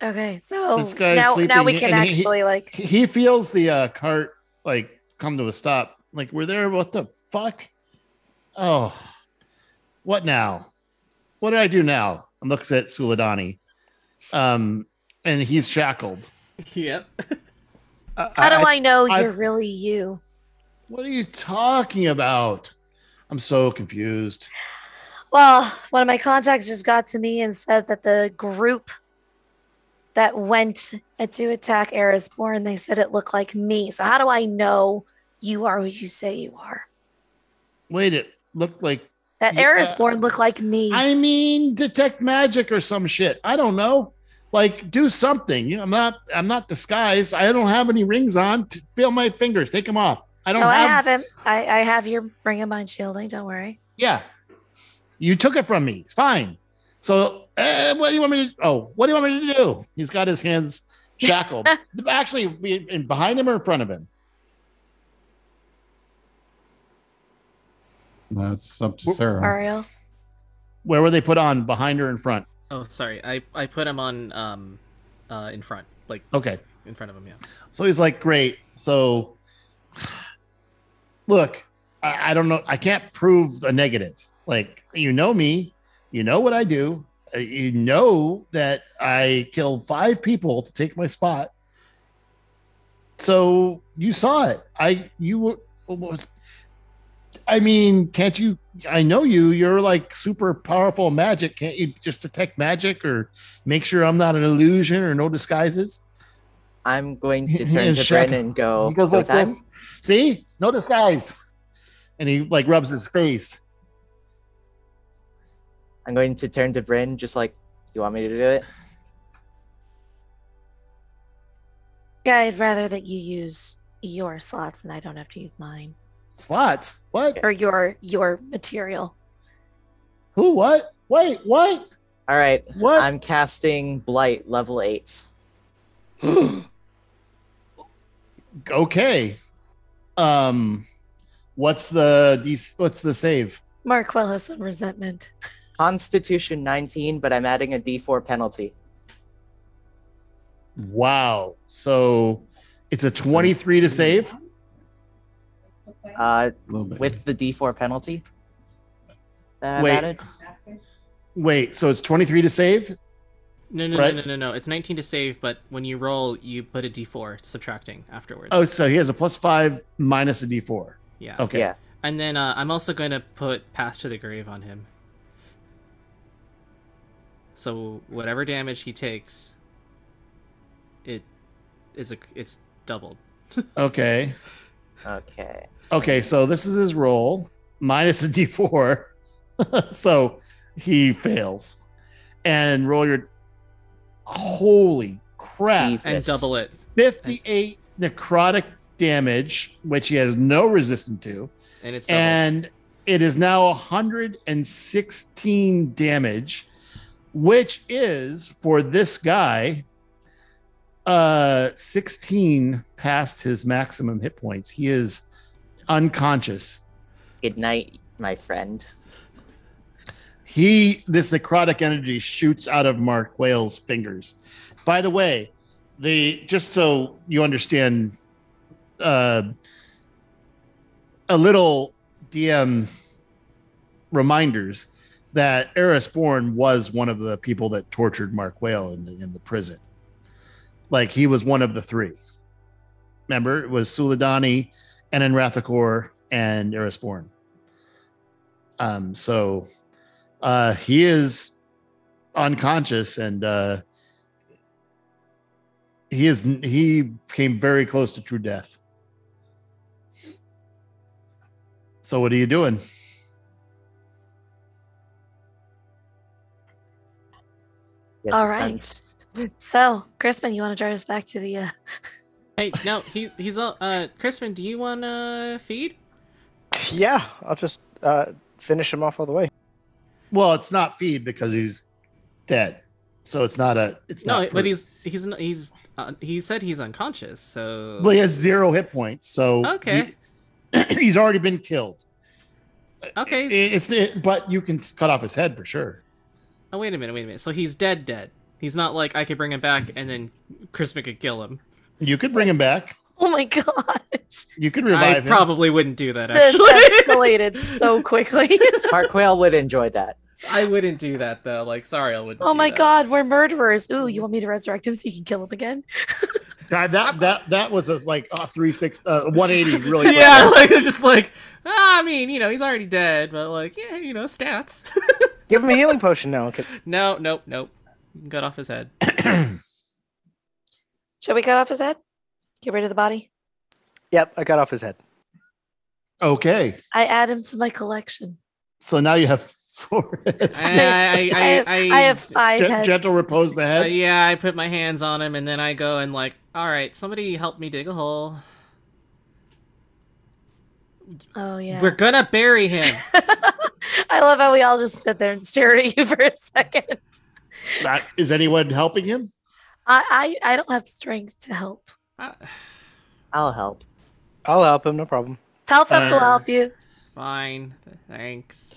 Okay, so This guy's now now we can and he- he- actually like He- He feels the uh, cart like come to a stop. Like we're there. What the fuck? Oh, what now? What did I do now? And looks at Suladani, um, and he's shackled. Yep. Uh, how do I, know I- you're really you? What are you talking about? I'm so confused. Well, one of my contacts just got to me and said that the group that went to attack Erisborn, they said it looked like me. So how do I know you are who you say you are? Wait, it looked like That Yeah, Erisborn looked like me. I mean, detect magic or some shit. I don't know. Like, do something. You know, I'm not. I'm not disguised. I don't have any rings on. Feel my fingers. Take them off. I don't oh, I have. have him. I, I have your ring of mind shielding. Don't worry. Yeah, you took it from me. It's fine. So, uh, what do you want me to? Oh, what do you want me to do? He's got his hands shackled. Actually, in behind him or in front of him. That's up to Sarah. Ariel. Where were they put on? Behind or in front? Oh, sorry. I I put him on um, uh, in front, like Okay. in front of him. Yeah. So he's like, great. So look, I, I don't know. I can't prove a negative. Like, you know me, you know what I do. uh, You know that I killed five people to take my spot. So you saw it. I, you were, I mean, can't you? I know you. You're like super powerful magic. Can't you just detect magic or make sure I'm not an illusion or no disguises? I'm going to turn to shackled. Bryn and go. he goes like time?" this. See, no disguise, and he like rubs his face. I'm going to turn to Bryn, just like, do you want me to do it? Yeah, I'd rather that you use your slots and I don't have to use mine. Slots? What? Or your your material. Who? What? Wait, what? All right, What? I'm casting Blight level eight. okay. Um, what's the these? What's the save? Marquella's on resentment. Constitution 19, but I'm adding a D4 penalty. Wow. So it's a twenty-three to save. Uh, A little bit. with the D4 penalty that I've Wait. added. Wait. So it's twenty-three to save. No, no, Right. no, no, no, no. It's 19 to save, but when you roll, you put a D4 subtracting afterwards. Oh, so he has a plus five minus a D four. yeah. Okay. Yeah. And then uh, I'm also going to put Path to the Grave on him. So whatever damage he takes, it is a it's doubled. Okay. Okay. Okay. So this is his roll minus a D four. so he fails. And roll your holy crap. and double it. 58 necrotic damage, which he has no resistance to. And it's double. And it is now 116 damage, which is for this guy uh 16 past his maximum hit points. He is unconscious. Good night, my friend. He this necrotic energy shoots out of Mark Whale's fingers. By the way, the just so you understand uh a little DM reminders that Eris Born was one of the people that tortured Mark Whale in the in the prison. Like he was one of the three. Remember, it was Suladani and then Rathakor and Erisborn. Um, so uh he is unconscious and uh he is he came very close to true death. So what are you doing? All right. All it's right. done. So, Crispin, you want to drive us back to the? Uh... Hey, no, he's he's all uh Crispin, do you want to feed? Yeah, I'll just uh, finish him off all the way. Well, it's not feed because he's dead. So it's not a it's No, not but he's he's he's uh, he said he's unconscious, so well, he has zero hit points. So Okay. he- he's already been killed. Okay. It- It's it, but you can cut off his head for sure. Oh wait a minute, wait a minute. So he's dead dead. He's not like I could bring him back and then Crispin could kill him. You could bring him back. Oh my gosh! You could I revive him. I probably wouldn't do that actually. This actually. escalated so quickly. Mark Quail would enjoy that. I wouldn't do that though. Like sorry, I wouldn't. oh do my that. god, we're murderers. Ooh, you want me to resurrect him so you can kill him again? God, that that that was a, like a three six uh, one eighty really. quick. yeah, like it's just like ah, I mean, you know, he's already dead, but like yeah, you know, stats. Give him a healing potion now. Okay. no, nope, nope. Cut off his head. Should we cut off his head? Get rid of the body. Yep, I got off his head. okay, I add him to my collection. so now you have four. heads. I, I, I, I have, I, I have five Gen- heads. gentle repose the Uh, head. yeah, I put my hands on him, and then I go and like, all right, somebody help me dig a hole. Oh yeah. We're gonna bury him. I love how we all just stood there and stared at you for a second. That- is anyone helping him? I I, I don't have strength to help. Ah, I'll help. I'll help him, no problem. Talfeth will Uh, help you. Fine, thanks.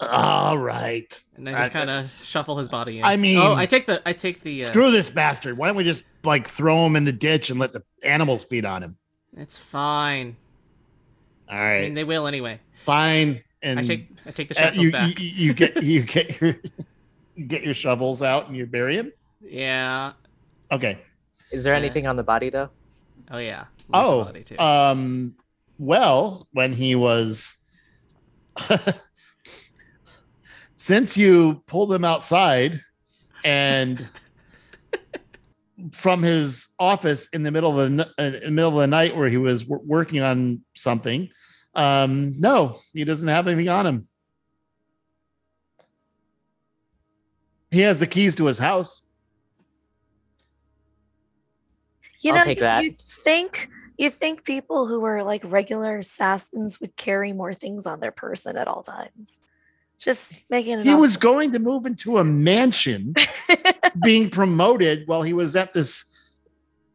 All right. And I just I- kind of shuffle his body in. I mean- oh, I take the, I take the. Uh, Screw this bastard. Why don't we just like throw him in the ditch and let the animals feed on him? It's fine. All I right, mean, they will anyway. fine. And I take, I take the uh, shackles you, back. you you get you get your you get your shovels out and you bury him. Yeah. Okay. Is there Yeah. anything on the body though? Oh yeah. Love Oh, um, well, when he was, since you pulled him outside and from his office in the middle of the uh, in the middle of the night where he was w- working on something, um, no, he doesn't have anything on him. He has the keys to his house. You I'll know, take that. you think you think people who are like regular assassins would carry more things on their person at all times. Just making it He up. was going to move into a mansion. being promoted while he was at this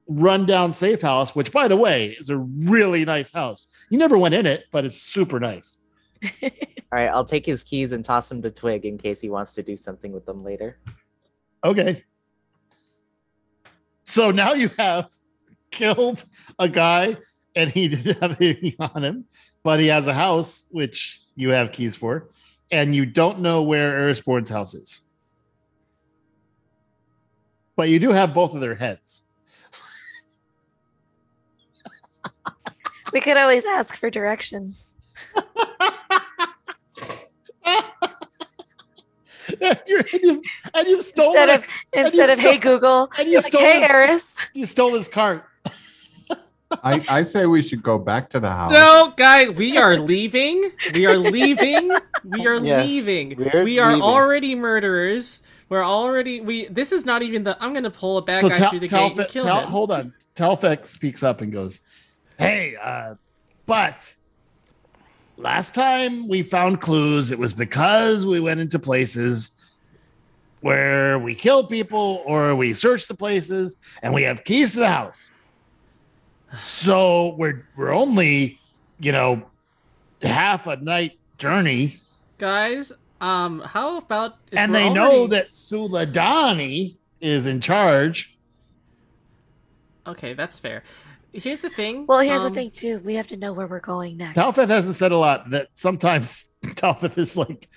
rundown safe house, which, by the way, is a really nice house. You never went in it, but it's super nice. All right, I'll take his keys and toss them to Twig in case he wants to do something with them later. Okay. So now you have killed a guy and he didn't have anything on him, but he has a house, which you have keys for, and you don't know where Erisborn's house is. But you do have both of their heads. we could always ask for directions. And, you're, and, you've, and you've stolen Instead a- of instead you of hey Google, and you you're like, stole hey his- Eris. you stole his cart. I, I say we should go back to the house. No, guys, we are leaving. We are leaving. We are Yes, leaving. we're we are leaving. already murderers. We're already we. This is not even the. I'm gonna pull a bad so guy Tal- through the gate and kill Tal- him. hold on. Talfeth speaks up and goes, "Hey, uh, but last time we found clues, it was because we went into places where we kill people or we search the places and we have keys to the house. So we're we're only, you know, half a night journey, Guys, um, how about and they know that Suladani is in charge." Okay, that's fair. Here's the thing. Well, here's um, the thing too. We have to know where we're going next. Talfeth hasn't said a lot. That sometimes Talfeth is like,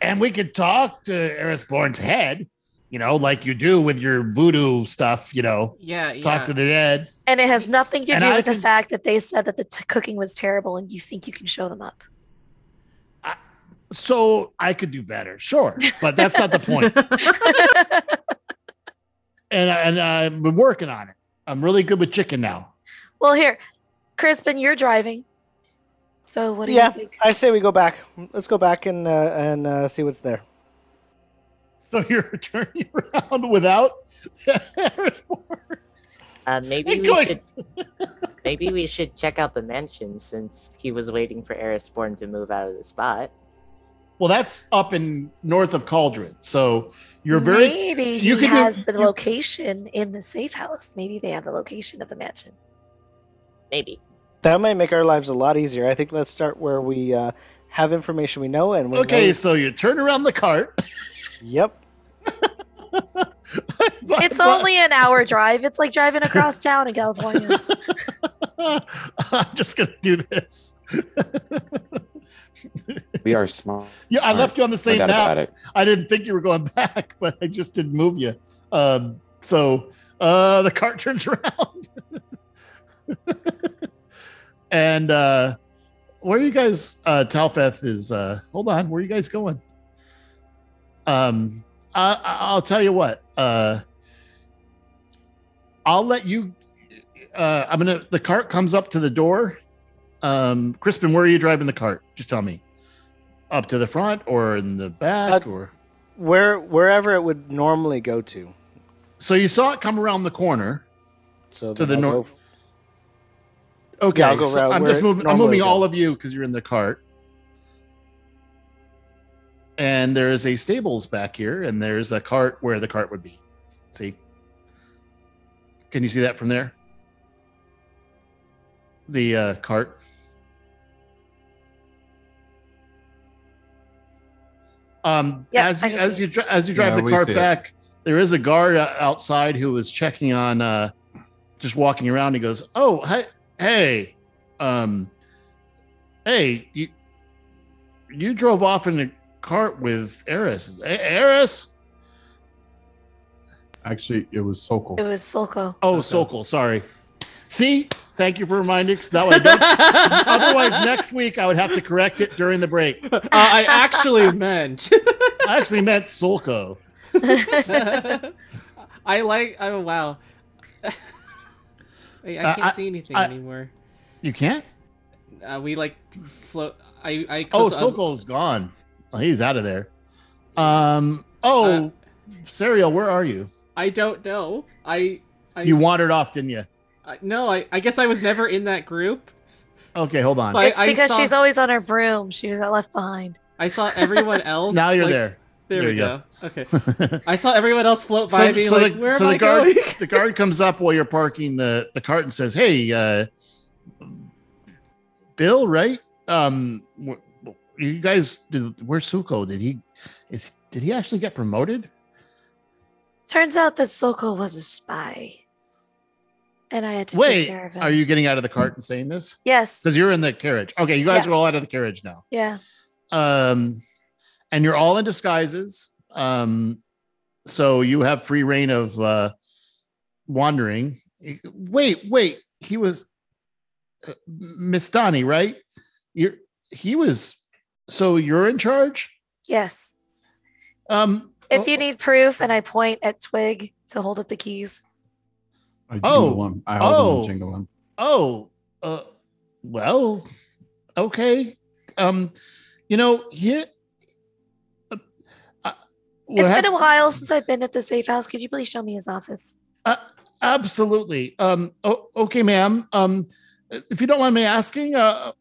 and we could talk to Erisborn's head, you know, like you do with your voodoo stuff, you know, Yeah, yeah. talk to the dead. and it has nothing to And do I with the fact that they said that the t- cooking was terrible, and you think you can show them up. So I could do better, sure, but that's not the point. And and I've been working on it. I'm really good with chicken now. Well, here, Crispin, you're driving. So what do Yeah. you think? I say we go back. Let's go back and uh, and uh, see what's there. So you're turning around without Erisborn. Uh, maybe I'm we going- should maybe we should check out the mansion since he was waiting for Erisborn to move out of the spot. Well, that's up in north of Cauldron. So you're very Maybe you he could do- has the you- location in the safe house. Maybe they have the location of the mansion. Maybe. That might make our lives a lot easier. I think let's start where we uh, have information we know and we okay. know- So you turn around the cart. Yep. It's only an hour drive. It's like driving across town in California. I'm just gonna do this. We are small. Yeah, I left you on the same doubt map. it. I didn't think you were going back, but I just didn't move you. Um, so uh, the cart turns around, and uh, where are you guys? Uh, Talfeth is. Uh, hold on, where are you guys going? Um, I, I- I'll tell you what. Uh, I'll let you. Uh, I'm gonna. The cart comes up to the door. Um, Crispin, where are you driving the cart? Just tell me. Up to the front or in the back Uh, or Where wherever it would normally go to. so you saw it come around the corner. So To the north- Okay, I'll go so around I'm just moving. I'm moving all of you because you're in the cart. And there is a stables back here, and there's a cart where the cart would be. See? Can you see that from there? The uh, cart. Um, Yeah, as I you as you as you drive Yeah, the cart see it. back, there is a guard o- outside who is checking on, uh, just walking around. He goes, "Oh, hey, hey, um, hey, you you drove off in a cart with Eris. A- Eris? Actually, it was Sokol. It was Solko. Oh, Okay. Sokol. Sorry. See, thank you for reminding. 'cause that way, I otherwise, next week I would have to correct it during the break. Uh, I actually meant. I actually meant Solko. I like. Oh wow. Wait, I Uh, can't I- see anything I- anymore. You can't. Uh, we like float. I. I. Oh, close- I was- Sokol's gone. Oh, he's out of there. Um. Oh, Uh, Sariel, where are you? I don't know. I. I. You wandered off, didn't you? I no. I. I guess I was never in that group. Okay, hold on. Like- it's I because saw- she's always on her broom. She was left behind. I saw everyone else. now you're like- there. There, There we you go. Okay. I saw everyone else float So- by me. so like, the- where so am the I guard- going? the guard comes up while you're parking the the cart and says, "Hey, uh, Bill, right? Um, you guys, did, where's Suko? Did he is did he actually get promoted? Turns out that Solko was a spy. And I had to Wait, take care of him. are you getting out of the cart and saying this? Yes. Because you're in the carriage. Okay, you guys Yeah. are all out of the carriage now. Yeah. Um, and you're all in disguises. Um, so you have free reign of uh wandering. Wait, wait, he was uh, Miss Donnie, right? You're he was so you're in charge? Yes. Um If you need proof, and I point at Twig to hold up the keys. I jingle Oh, one. I hold oh. on jingle one. Oh, uh, well, okay. Um, you know, he. It's been a while since I've been at the safe house. Could you please show me his office? Uh, absolutely. Um. Oh, okay, ma'am. Um, if you don't mind me asking, uh,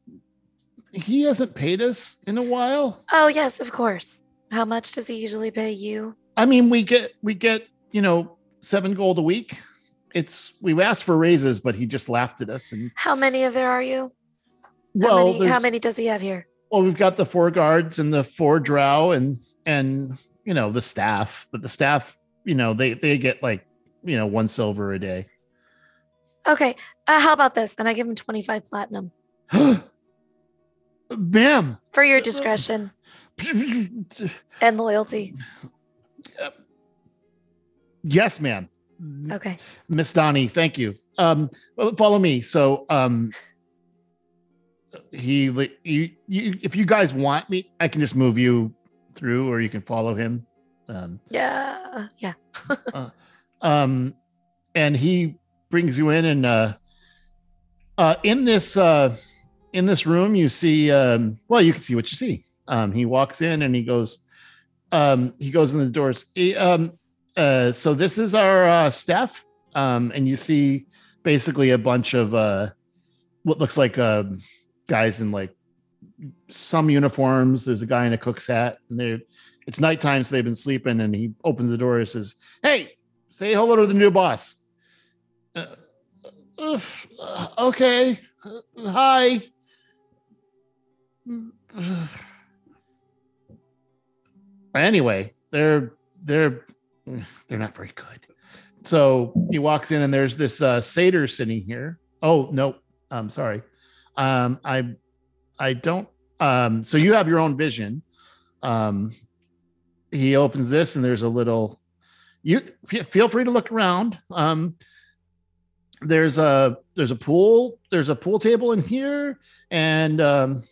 he hasn't paid us in a while. Oh, yes, of course. How much does he usually pay you? I mean, we get we get you know seven gold a week. It's we asked for raises, but he just laughed at us. And How many of there are you? How, well, many, how many does he have here? well, we've got the four guards and the four drow and and you know the staff, but the staff, you know, they they get like you know one silver a day. Okay. Uh, how about this? And I give him 25 platinum Ma'am. for your discretion and loyalty. yes, ma'am. Okay. Miss Donnie, thank you. Um, follow me. So, um, he, you, you, if you guys want me, I can just move you through, or you can follow him. Um, Yeah. Yeah. um, and he brings you in, and uh, uh, in this, uh, in this room, you see, um, well, you can see what you see. Um, he walks in and he goes, um, he goes in the doors. He, um, uh, so this is our uh, staff, um, and you see basically a bunch of uh, what looks like uh, guys in like some uniforms. There's a guy in a cook's hat, and they it's nighttime, so they've been sleeping. And he opens the door and says, "Hey, say hello to the new boss." Uh, uh, uh, okay, Uh, hi. Anyway, they're they're they're not very good. So he walks in and there's this uh satyr sitting here. Oh no, I'm sorry. Um I I don't um so you have your own vision. Um he opens this and there's a little you f- feel free to look around. Um there's a there's a pool, there's a pool table in here and um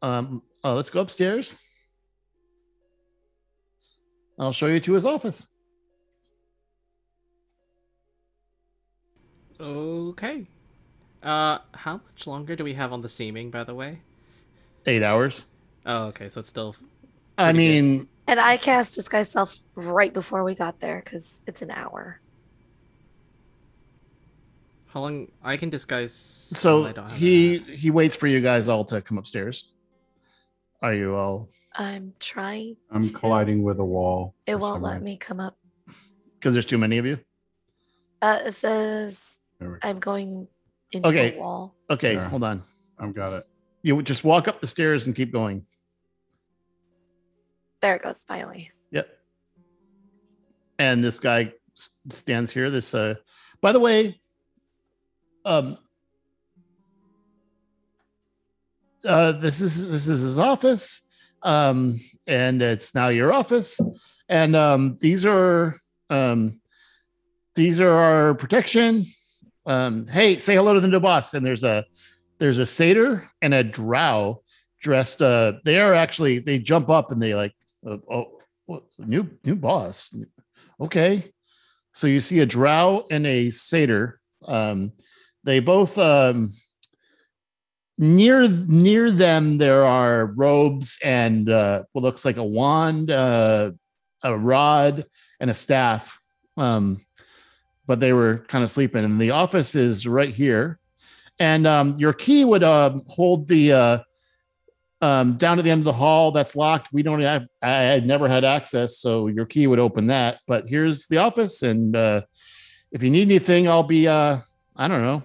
um uh, let's go upstairs. I'll show you to his office. Okay. Uh, how much longer do we have on the seaming, by the way? Eight hours. Oh, okay, so it's still. I Pretty good. mean, And I cast disguise self right before we got there because it's an hour. How long? I can disguise. so I don't have he that. he waits for you guys all to come upstairs. Are you all? I'm trying. I'm to- colliding with a wall. It won't let reason. me come up. Because there's too many of you. Uh, it says There I'm going into Okay. a wall. Okay, Yeah. hold on. I've got it. You would just walk up the stairs and keep going. There it goes. Finally. Yep. And this guy stands here. This uh by the way, um uh this is this is his office. Um and it's now your office. And um these are um these are our protection. Um hey, say hello to the new boss. And there's a there's a satyr and a drow dressed uh they are actually they jump up and they like uh, oh new new boss. Okay. So you see a drow and a satyr. Um they both um near near them there are robes and uh what looks like a wand uh a rod and a staff. Um but they were kind of sleeping. And the office is right here and um your key would um hold the uh um, down at the end of the hall that's locked. We don't have, I had never had access, so your key would open that. But here's the office, and uh, if you need anything, I'll be, uh, I don't know.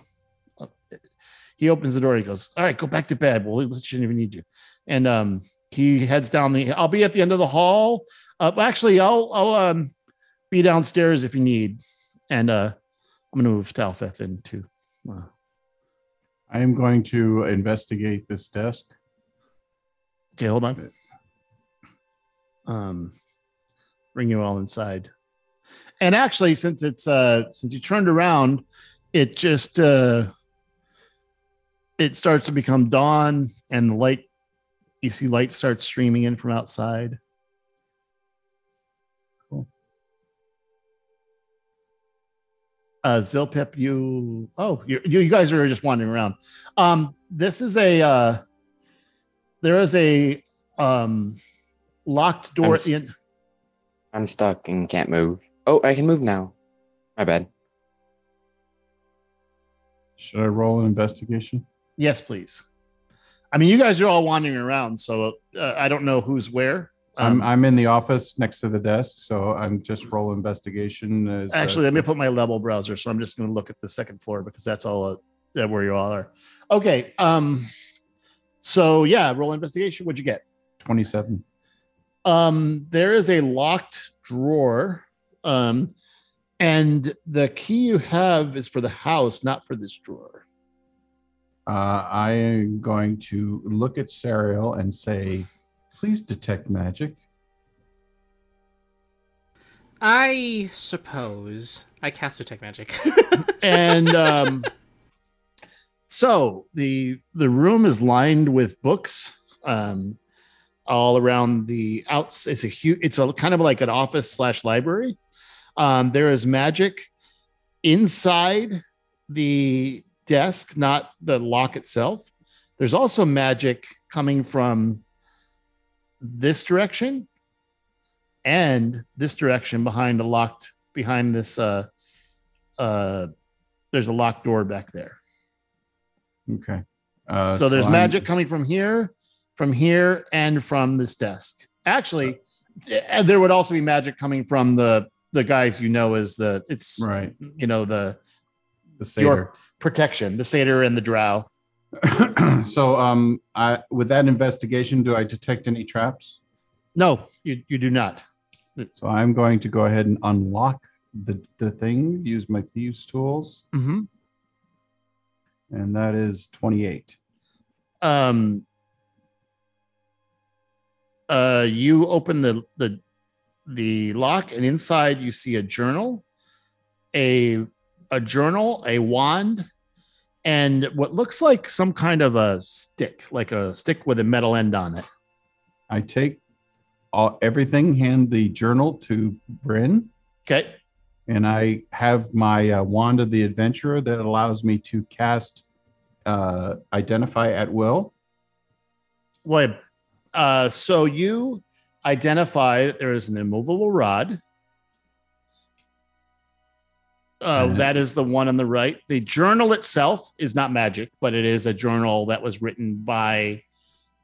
He opens the door. He goes, "All right, go back to bed. Well, we shouldn't even need you." And um, he heads down the. I'll be at the end of the hall. Uh, actually, I'll I'll um, be downstairs if you need. And uh, I'm gonna move Talfeth into. Uh, I am going to investigate this desk. Okay, hold on. Um, bring you all inside. And actually, since it's uh since you turned around, it just uh it starts to become dawn and the light you see light starts streaming in from outside. Uh, Zilpip, you oh you, you you guys are just wandering around. Um, this is a uh, there is a um locked door I'm at s- the end. I'm stuck and can't move. Oh, I can move now. My bad. Should I roll an investigation? Yes, please. I mean, you guys are all wandering around, so uh, I don't know who's where. I'm Um, I'm in the office next to the desk, so I'm just roll investigation. As, uh, Actually, let me put my level browser. So I'm just going to look at the second floor because that's all uh, where you all are. Okay. Um. So yeah, roll investigation. What'd you get? 27. Um. There is a locked drawer. Um. And the key you have is for the house, not for this drawer. Uh, I am going to look at Sariel and say, "Please detect magic." I suppose I cast detect magic. and um, so the the room is lined with books um, all around the outs. It's a huge. It's a kind of like an office slash library. Um, there is magic inside the desk, not the lock itself. There's also magic coming from this direction and this direction behind a locked behind this uh uh there's a locked door back there. Okay. Uh, so there's I'm- magic coming from here, from here, and from this desk. Actually, and there would also be magic coming from the the guys you know as the it's Right. you know the The satyr. your protection, the satyr and the drow. so, um, I with that investigation, do I detect any traps? No, you you do not. So I'm going to go ahead and unlock the the thing. Use my thieves tools, Mhm. and that is 28. um uh you open the the the lock and inside you see a journal a a journal a wand and what looks like some kind of a stick like a stick with a metal end on it. I take all everything, hand the journal to Bryn, okay. And I have my uh, wand of the adventurer that allows me to cast uh, identify at will. well uh so you identify that there is an immovable rod uh, Mhm. that is the one on the right. The journal itself is not magic, but it is a journal that was written by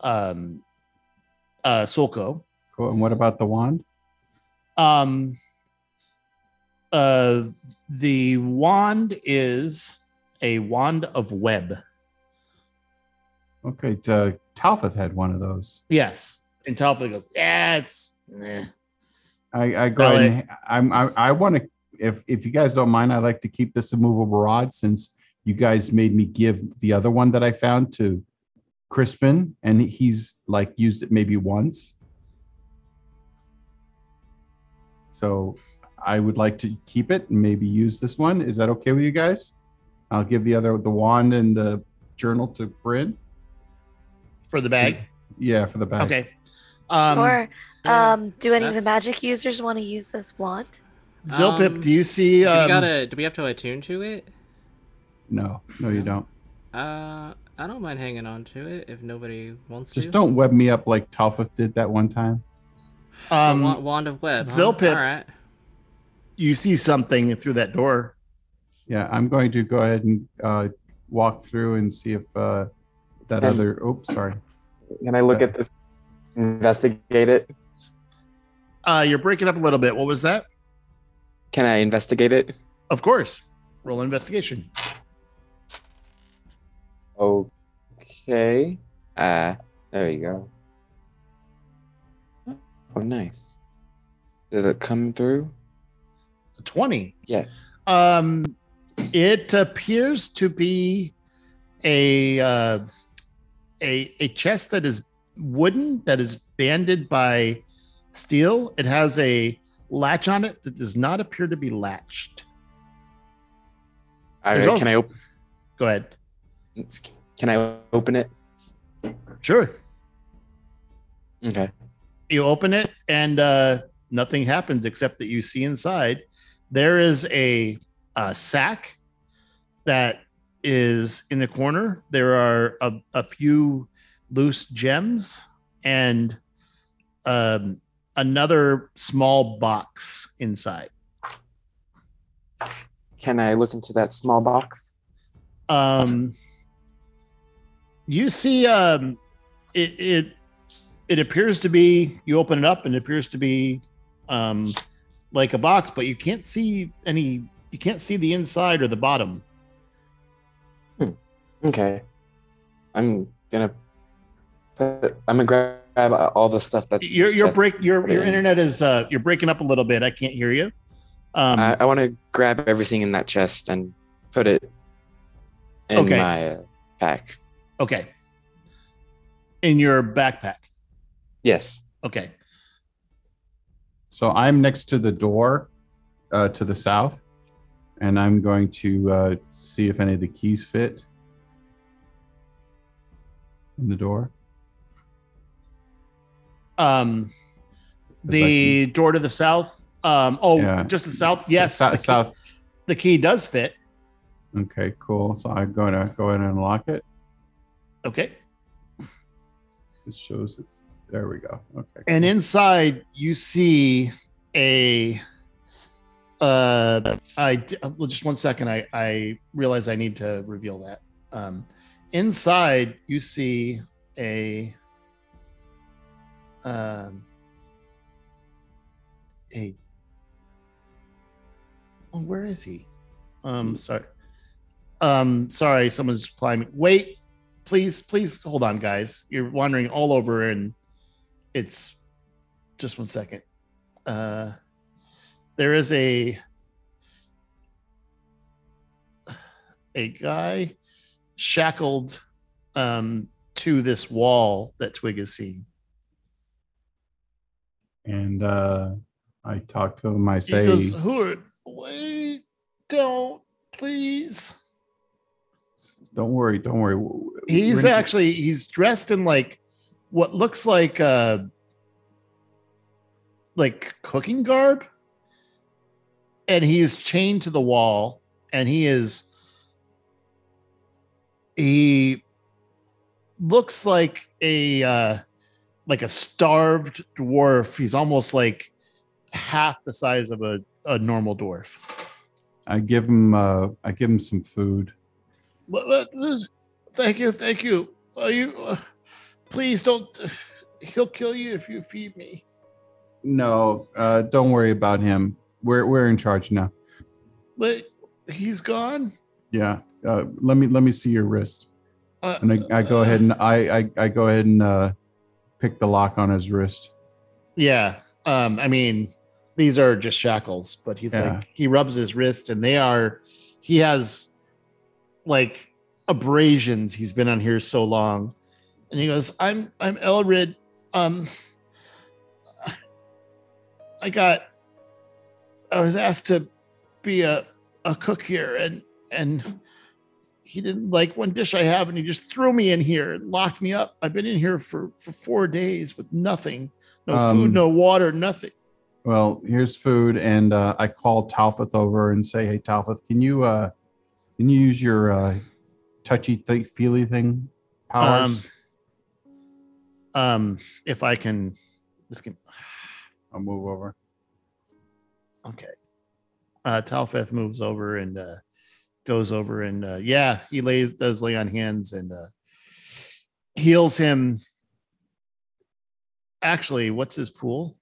um, uh, Solko. Cool. And what about the wand? Um, uh, the wand is a wand of web. Okay, uh, Talfeth had one of those. Yes. And Talfa goes, yeah, it's. eh." I, I go ahead and I'm I, I want to if if you guys don't mind, I'd like to keep this immovable rod since you guys made me give the other one that I found to Crispin and he's like used it maybe once. So I would like to keep it and maybe use this one. Is that okay with you guys? I'll give the other the wand and the journal to Bryn. For the bag. Yeah, for the bag. Okay. Um, sure. Um, do any of the that's- magic users want to use this wand? Zilpip, Um, do you see? do Um, we gotta? Do we have to attune to it? No, no, you don't. Uh, I don't mind hanging on to it if nobody wants Just to. Just don't web me up like Talfeth did that one time. Um, wa- wand of web. Huh? Zilpip- All right. you see something through that door. Yeah, I'm going to go ahead and uh, walk through and see if uh, that other. Oops, sorry. Can I look at this? Investigate it. Uh, you're breaking up a little bit. What was that? Can I investigate it? Of course. Roll investigation. Okay. Uh, there you go. Oh, nice. Did it come through? 20. Yeah. Um, it appears to be a uh, a a chest that is wooden that is banded by steel. It has a latch on it that does not appear to be latched. All right. also- Can I open? Go ahead. Can I open it? Sure. Okay. You open it and uh, nothing happens except that you see inside there is a uh, sack that is in the corner. There are a, a few loose gems and um, another small box inside. Can I look into that small box? Um, you see, um, it it it appears to be. You open it up, and it appears to be um, like a box, but you can't see any. You can't see the inside or the bottom. Okay. I'm gonna put. I'm gonna grab all the stuff that's. in Your your break your your in. internet is uh you're breaking up a little bit. I can't hear you. Um, I, I want to grab everything in that chest and put it in Okay. my uh, pack. okay. In your backpack. Yes. Okay. So I'm next to the door uh, to the south, and I'm going to uh, see if any of the keys fit in the door. Um, the door to the south. Um, oh, Yeah. just the south. Yes, Sou- the key- south. the key does fit. Okay, cool. So I'm going to go ahead and unlock it. Okay. It shows it's there. We go. Okay. And cool. inside you see a uh I uh, well, just one second I I realize I need to reveal that. Um inside you see a um a oh, where is he? Um sorry. Um sorry, someone's climbing. Wait, please, please hold on, guys. You're wandering all over and it's just one second. Uh, there is a a guy shackled um, to this wall that Twig has seen. And uh, I talk to him. I He say, goes, "Who are? Wait, don't please." "Don't worry, don't worry." He's We're- actually he's dressed in like what looks like uh like cooking garb. And he's chained to the wall and he is he looks like a uh like a starved dwarf. He's almost like half the size of a, a normal dwarf. I give him. Uh, I give him some food. Thank you, thank you. Are you? Uh, please don't. he'll kill you if you feed me. No, uh, don't worry about him. We're we're in charge now. But he's gone. Yeah. Uh, let me let me see your wrist. Uh, And I, I go ahead and I, I I go ahead and uh, pick the lock on his wrist. Yeah. Um. I mean, these are just shackles, but he's Yeah. like he rubs his wrist, and they are. He has like abrasions. He's been on here so long, and he goes, "I'm I'm Elrid. Um, I got. I was asked to be a a cook here, and and." He didn't like one dish I have, and he just threw me in here and locked me up. I've been in here for for four days with nothing, no Um, food, no water, nothing. Well, here's food, and uh, I call Talfeth over and say, "Hey, Talfeth, can you uh, can you use your uh, touchy th- feely thing powers?" Um, um, if I can, this can. I'll move over. Okay. Uh, Talfeth moves over and uh, goes over and uh, yeah, he lays does lay on hands and uh, heals him. Actually, what's his pool?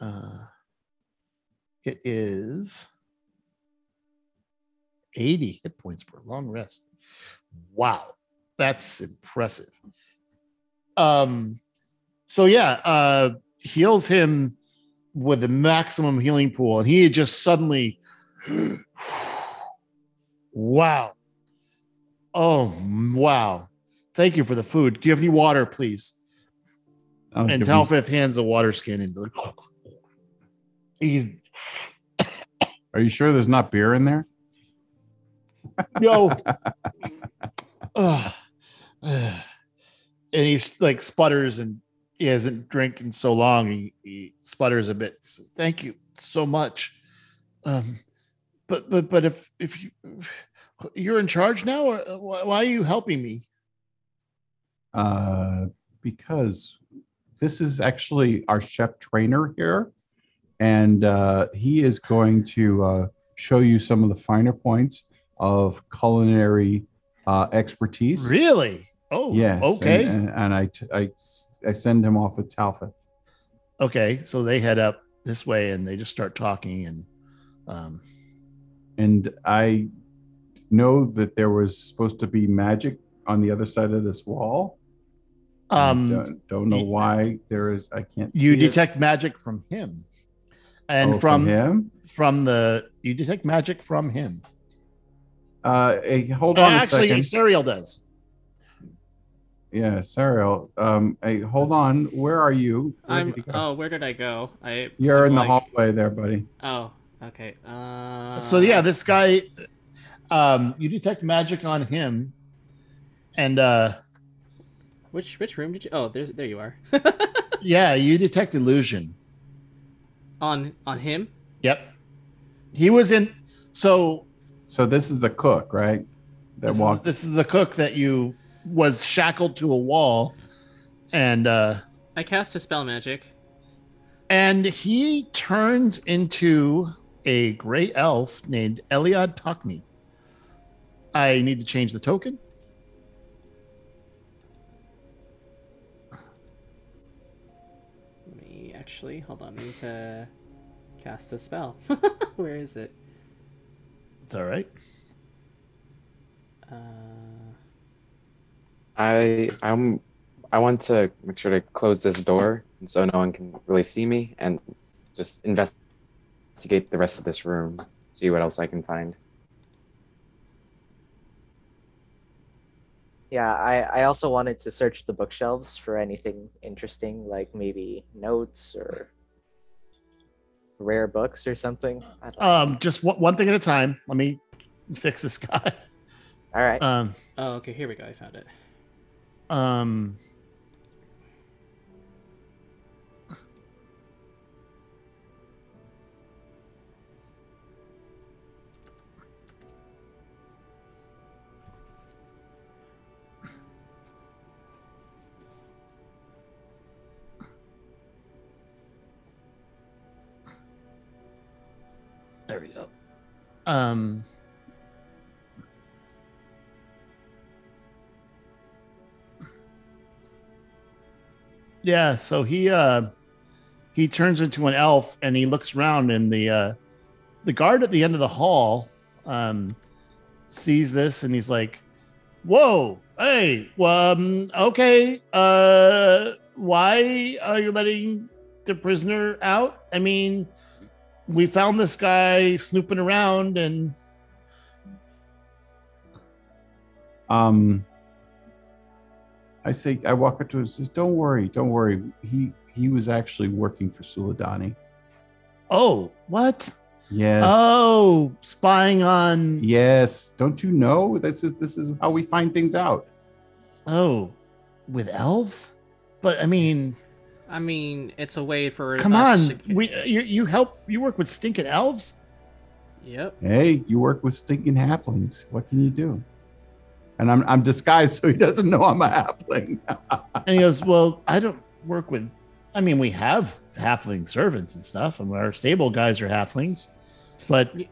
Uh, it is 80 hit points per long rest. Wow, that's impressive. Um, so yeah, uh, heals him with the maximum healing pool, and he just suddenly, wow, oh wow, thank you for the food. Do you have any water, please? And him- hands a water skin and he's Are you sure there's not beer in there? Yo. Ugh. Ugh. and he's like sputters and he hasn't drank in so long. He, he sputters a bit. He says, Thank you so much. Um, but but but if if you you're in charge now, or uh, why are you helping me? Uh, because this is actually our chef trainer here, and uh, he is going to uh, show you some of the finer points of culinary uh, expertise. Really? Oh, Yes. and- Okay. And, and I, t- I, I send him off with Talfeth. okay. So they head up this way and they just start talking and um And I know that there was supposed to be magic on the other side of this wall. Um don't, don't know why there is. I can't. you see it. detect magic from him. And Oh, from him. from the you detect magic from him. Uh, hey, hold Uh, on a actually, second. Sariel does. Yeah, Sariel. Um, hey, hold on. Where are you? Where I'm. you? Oh, where did I go? I. You're I'm in the hallway there, buddy. Oh, okay. Uh. so yeah, this guy um you detect magic on him and uh Which which room did you? Oh, there's there you are. yeah, you detect illusion. on on him. Yep. He was in so So this is the cook, right? That this, is, this is the cook that you was shackled to a wall and uh I cast a spell magic. and he turns into a gray elf named Eliad Takni. I need to change the token. Let me actually hold on. I need to cast the spell. Where is it? It's all right. Uh, I I'm I want to make sure to close this door so no one can really see me and just investigate the rest of this room, see what else I can find. Yeah, I, I also wanted to search the bookshelves for anything interesting, like maybe notes or rare books or something. I don't know. Um, just one, one thing at a time. Let me fix this guy. All right. Um, oh, okay. Here we go. I found it. um, Um, Yeah, so he uh he turns into an elf and he looks around and the uh the guard at the end of the hall um sees this and he's like, Whoa, hey, um, okay, uh why are you letting the prisoner out? I mean, we found this guy snooping around and Um, I say, I walk up to him and says, "Don't worry, don't worry. He he was actually working for Suladani. oh, what? Yes, Oh, spying on yes. Don't you know? This is this is how we find things out. oh with elves? But I mean, I mean, it's a way for. Come us on, to we you, you help you work with stinking elves. Yep. Hey, you work with stinking halflings. What can you do? And I'm I'm disguised so he doesn't know I'm a halfling. And he goes, "Well, I don't work with. I mean, we have halfling servants and stuff, and our stable guys are halflings, but Y-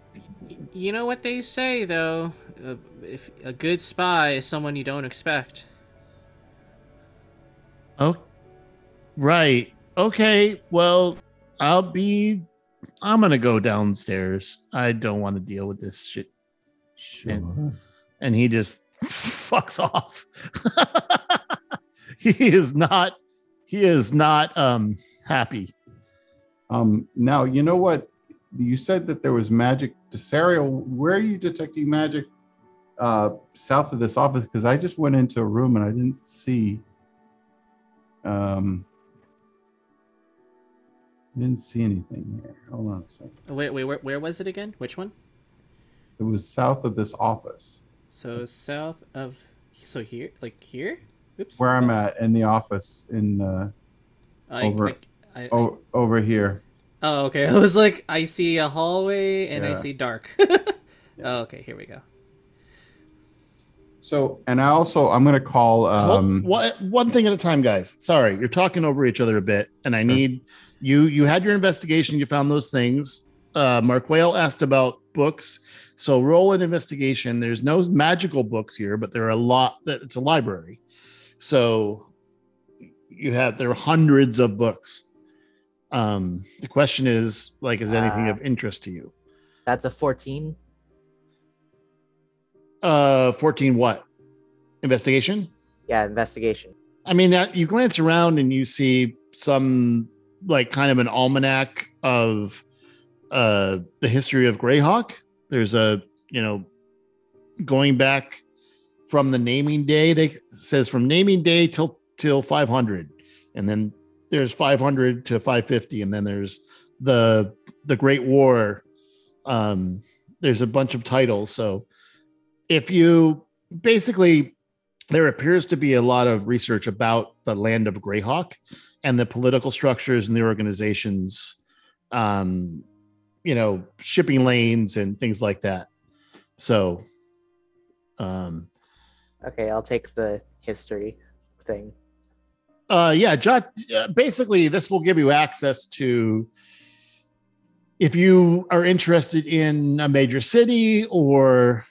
You know what they say, though. Uh, if a good spy is someone you don't expect. oh, right, okay. Well, I'll be. I'm gonna go downstairs. I don't want to deal with this shit." Sure. And he just fucks off. he is not. He is not um happy. Um, now you know what you said that there was magic. Desariel, where are you detecting magic uh, south of this office? Because I just went into a room and I didn't see. Um, I didn't see anything here. Hold on a second. Oh, Wait, wait, where, where was it again? Which one? It was south of this office So south of. So here, like here. Oops. where I'm at in the office in uh, I, over- I, I, o- over here. Oh, okay. I was like, I see a hallway and I see dark. oh, okay. Here we go. So, and I also I'm gonna call. Um, what, one thing at a time, guys. Sorry, you're talking over each other a bit, and I need you. You had your investigation. You found those things. Uh, Mark Whale asked about books, so roll an investigation. There's no magical books here, but there are a lot. That it's a library, so you have there are hundreds of books. Um, the question is, like, is anything Ah. of interest to you? That's a 14. Uh, fourteen. What investigation? Yeah, investigation. I mean, uh, you glance around and you see some like kind of an almanac of uh the history of Greyhawk. There's a you know going back from the naming day. They says from naming day till till 500, and then there's 500 to 550, and then there's the the Great War. Um, there's a bunch of titles. So if you basically there appears to be a lot of research about the land of Greyhawk and the political structures and the organizations, um, you know, shipping lanes and things like that. So, um, Okay, I'll take the history thing. uh, yeah, jot, uh, basically, this will give you access to if you are interested in a major city or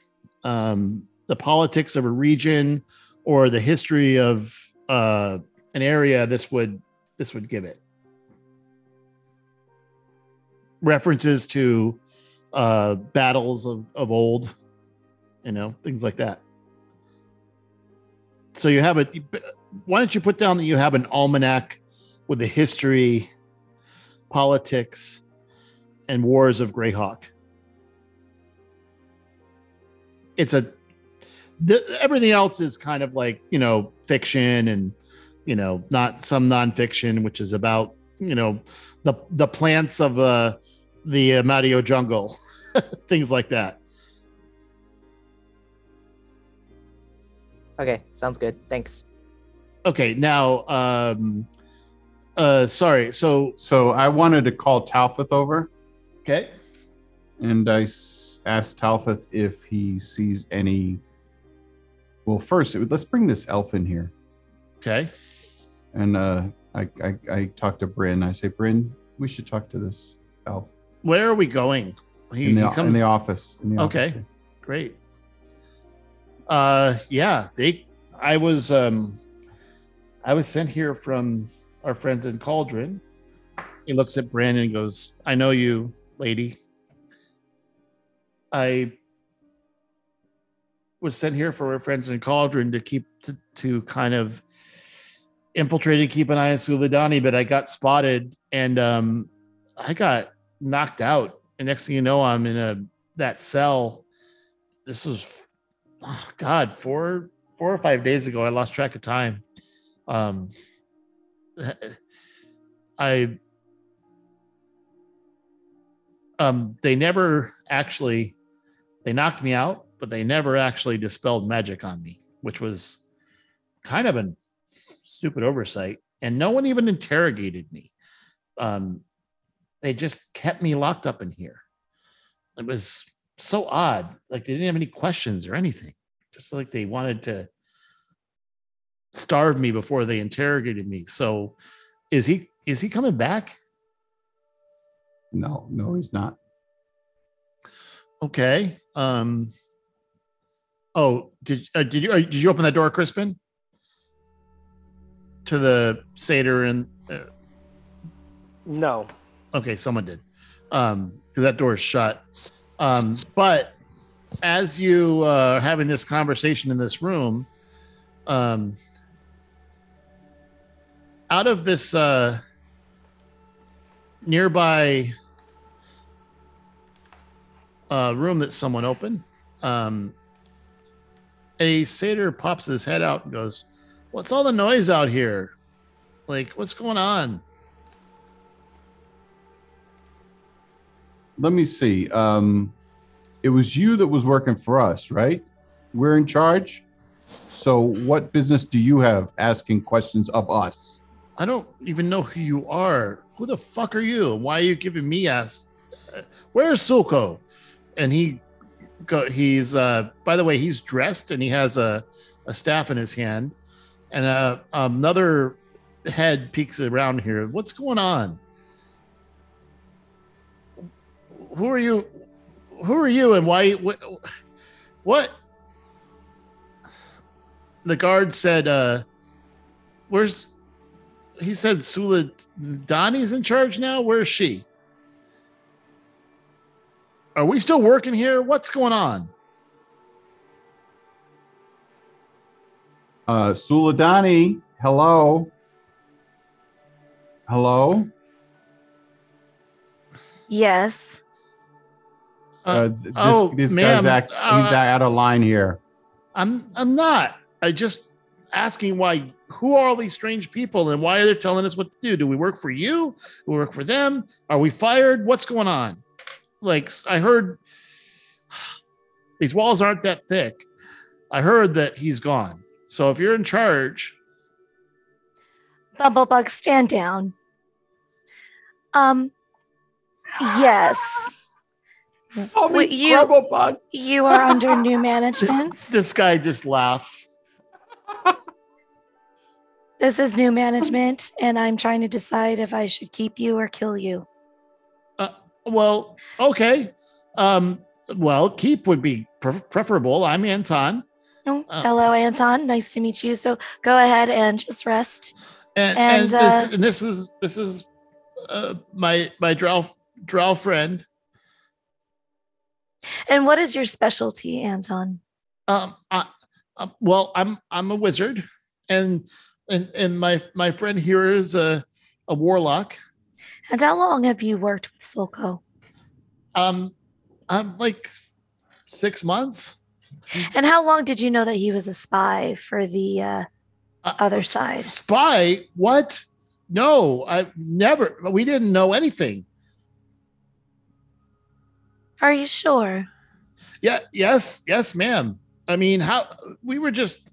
um, the politics of a region or the history of uh, an area. This would this would give it references to uh, battles of, of old, you know, things like that. So you have a. Why don't you put down that you have an almanac with the history, politics, and wars of Greyhawk? It's a. The, everything else is kind of like you know fiction and you know not some nonfiction, which is about you know the the plants of uh the uh, Mario jungle, things like that. Okay, sounds good. Thanks. Okay, now um uh sorry, so so I wanted to call Talfeth over, okay. and I s- asked Talfeth if he sees any. Well, first, let's bring this elf in here. Okay. And uh, I, I, I talk to Bryn. I say, Bryn, we should talk to this elf Where are we going? He, in, the, he comes in the office. In the Okay. office great. Uh yeah, they I was um I was sent here from our friends in Cauldron. He looks at Brandon and goes, I know you, lady. I was sent here for friends in Cauldron to keep to, to kind of infiltrate and keep an eye on Suladani, but I got spotted and um I got knocked out. And next thing you know, I'm in a that cell. This was oh God, four four or five days ago. I lost track of time. Um I um they never actually they knocked me out, but they never actually dispelled magic on me, which was kind of a stupid oversight. And no one even interrogated me. Um they just kept me locked up in here. It was so odd. Like they didn't have any questions or anything. Just like they wanted to starve me before they interrogated me. So is he is he coming back? No, no, he's not. Okay. Um Oh, did uh, did you uh, did you open that door, Crispin? To the satyr and uh, No. Okay, someone did. Um, because that door is shut. Um, but as you uh, are having this conversation in this room, um, out of this uh, nearby uh, room that someone opened, um, a satyr pops his head out and goes, "What's all the noise out here? Like, what's going on?" Let me see. Um, it was you that was working for us, right? We're in charge. So, what business do you have asking questions of us? I don't even know who you are. Who the fuck are you? Why are you giving me ass? Uh, Where's Suko? And he go he's uh by the way, he's dressed and he has a, a staff in his hand. And uh another head peeks around here. What's going on? Who are you? Who are you and why what what? The guard said uh where's he said Sula Donnie's in charge now. Where's she? Are we still working here? What's going on? Uh, Suladani, hello. Hello. Yes. Uh, th- this, oh, this ma'am, guy's act, he's uh, out of line here. I'm I'm not. I just asking why who are all these strange people and why are they telling us what to do? Do we work for you? Do we work for them? Are we fired? What's going on? Like I heard these walls aren't that thick. I heard that he's gone. So if you're in charge, Bumblebug, stand down. Um, yes. Oh, me you- Grubblebug. You are under new management. this guy just laughs. This is new management, and I'm trying to decide if I should keep you or kill you. Well, okay. Um, well, keep would be pre- preferable. I'm Anton. Oh, Uh, hello, Anton. Nice to meet you. So go ahead and just rest. and, And, and, uh, this, and this is this is uh, my my drow drow friend. And what is your specialty, Anton? Um, I, um, well, I'm I'm a wizard, and and and my my friend here is a a warlock. And how long have you worked with Sulco? Um, I'm like six months. And how long did you know that he was a spy for the uh, Uh, other side? Spy? What? No, I never. We didn't know anything. Are you sure? Yeah. Yes. Yes, ma'am. I mean, how we were just.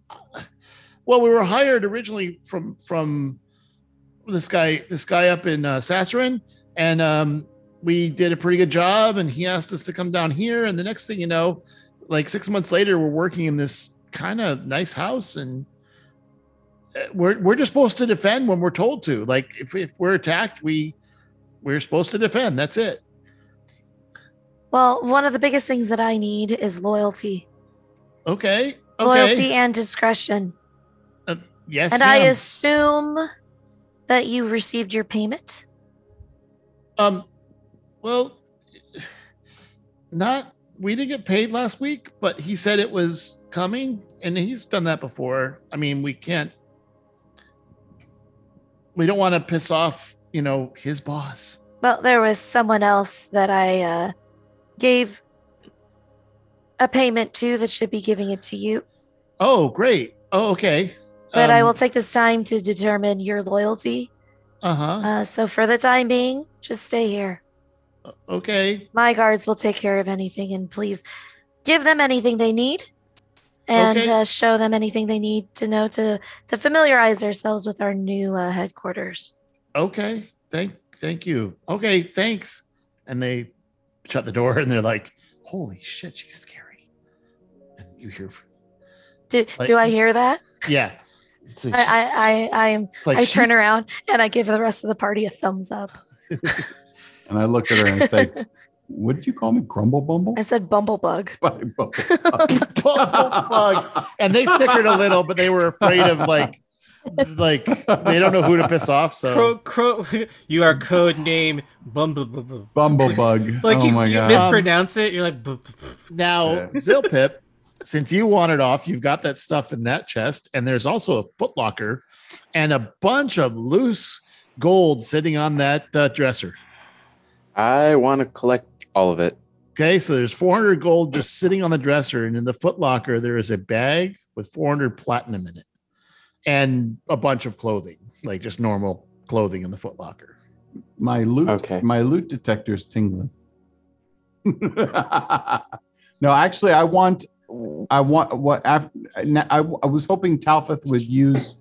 Well, we were hired originally from from this guy this guy up in uh, Sasserine, and um, we did a pretty good job. And he asked us to come down here. And the next thing you know, like six months later, we're working in this kind of nice house, and uh, we're we're just supposed to defend when we're told to. Like if if we're attacked, we we're supposed to defend. That's it. Well, one of the biggest things that I need is loyalty. Okay. Okay. Loyalty and discretion. yes. and I assume that you received your payment. Um, well, not we didn't get paid last week, but he said it was coming, and he's done that before. I mean, we can't. We don't want to piss off, you know, his boss. Well, there was someone else that I uh, gave a payment to that should be giving it to you. Oh, great. Oh, okay. But I Um, will take this time to determine your loyalty. Uh-huh. Uh, so for the time being, just stay here. Okay. My guards will take care of anything, and please give them anything they need, and Okay. uh, show them anything they need to know to to familiarize ourselves with our new uh, headquarters. Okay. Thank thank you. Okay, thanks. And they shut the door and they're like, holy shit, she's scary. And you hear Do Like- do I hear that? yeah. It's like I, I I I am. like I she- turn around and I give the rest of the party a thumbs up. And I look at her and I say, What did you call me? Grumble Bumble? I said Bumblebug. Bumblebug. and they snickered a little, but they were afraid of like, like they don't know who to piss off. So Crow, crow, you are code name Bumblebee. Bumblebug. Like oh you, my you god. mispronounce it, you're like. Now, Yeah. Zilpip, since you want it off, you've got that stuff in that chest, and there's also a footlocker and a bunch of loose gold sitting on that uh, dresser. I want to collect all of it. Okay, so there's 400 gold just sitting on the dresser, and in the footlocker there is a bag with 400 platinum in it, and a bunch of clothing, like just normal clothing in the footlocker. my loot Okay. my loot detector's tingling. no, actually I want I want what af- I, I was hoping Talfeth would use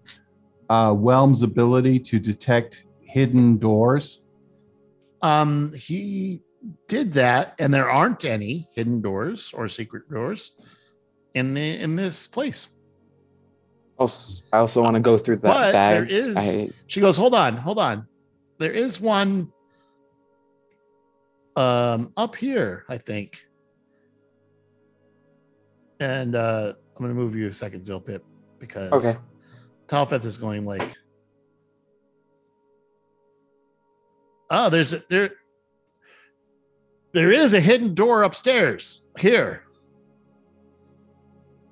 uh, Whelm's ability to detect hidden doors? Um, he did that, and there aren't any hidden doors or secret doors in the in this place. Also, I also want to go through that But bag. there is- I, She goes, "Hold on, hold on. There is one um up here, I think." And uh I'm gonna move you a second, Zilpip, because Okay. Talfeth is going like, "Oh, there's a, there, there is a hidden door upstairs here."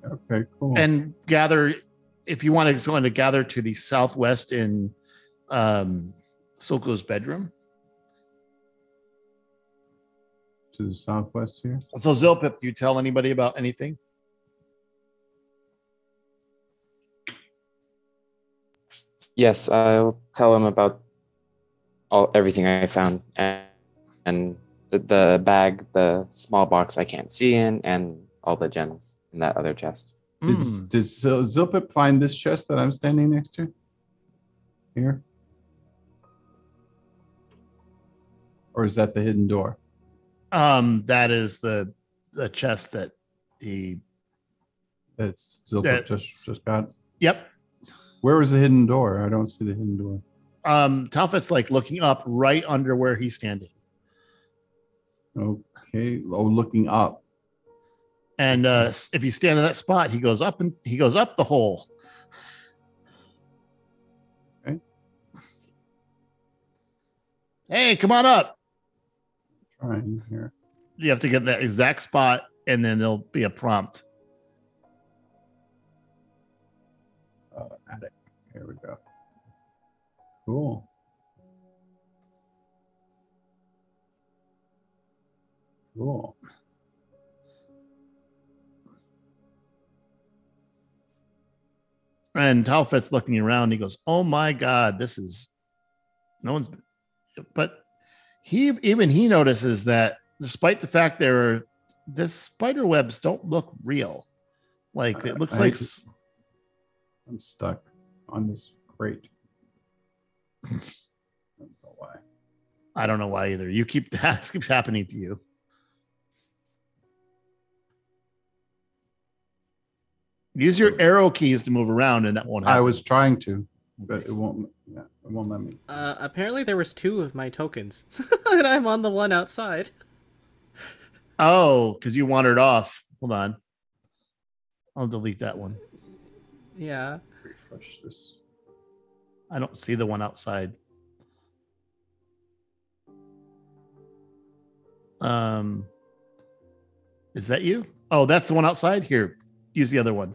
Okay, cool. and gather if you want to go to gather to the southwest in um Soko's bedroom. to the southwest here. So Zilpip, do you tell anybody about anything? Yes, I'll tell him about all everything I found and, and the, the bag, the small box I can't see in, and all the gems in that other chest. Did, Hmm. did Zil- Zilpip find this chest that I'm standing next to? Here? Or is that the hidden door? Um, that is the the chest that he That's Zilpip That- just just got. Yep. Where is the hidden door? I don't see the hidden door. Um like looking up right under where he's standing. Okay. Oh, looking up. And uh if you stand in that spot, he goes up and he goes up the hole. Okay. Hey, come on up. Trying here. You have to get that exact spot, and then there'll be a prompt. Here we go. Cool. Cool. And Talfeth's looking around. He goes, "Oh my God, this is no one's." But he even he notices that despite the fact there are this spider webs don't look real. Like it looks I- like I'm stuck on this crate. I don't know why. I don't know why either. You keep that keeps happening to you. Use your arrow keys to move around, and that won't happen. I was trying to, but it won't. Yeah, it won't let me. Uh, apparently there was two of my tokens, and I'm on the one outside. Oh, because you wandered off. Hold on. I'll delete that one. Yeah. Refresh this. I don't see the one outside. Um, is that you? Oh, that's the one outside. Here, use the other one.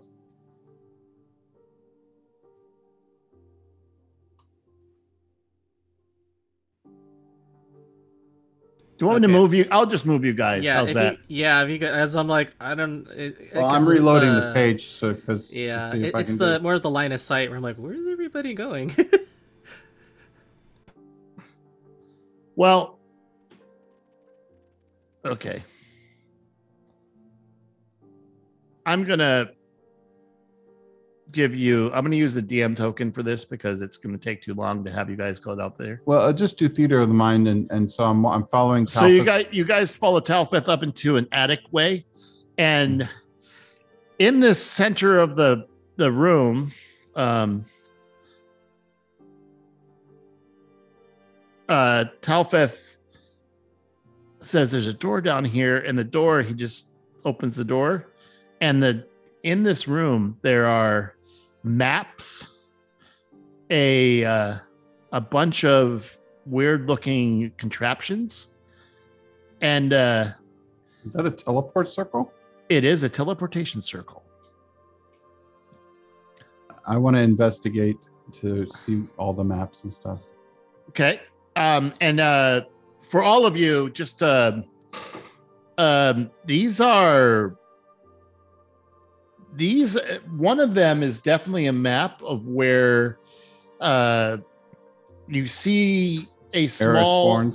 You want me to move you? I'll just move you guys. yeah. How's if that? You, yeah. If you could, as I'm like, I don't. It, it- Well, 'cause I'm reloading the, the page, so because Yeah, to see if it- I it's can the do. more of the line of sight where I'm like, where's everybody going? Well, okay. I'm gonna give you. I'm gonna use the DM token for this because it's gonna take too long to have you guys go out there. Well, I'll just do theater of the mind, and and so I'm I'm following. So you Talfeth. guys, you guys follow Talfeth up into an attic way, and in the center of the the room, um, uh, Talfeth says there's a door down here, and the door he just opens the door, and the in this room there are maps, a uh, a bunch of weird looking contraptions and uh Is that a teleport circle? it is a teleportation circle I want to investigate to see all the maps and stuff. okay um and uh for all of you just um um these are these uh, one of them is definitely a map of where uh you see a small.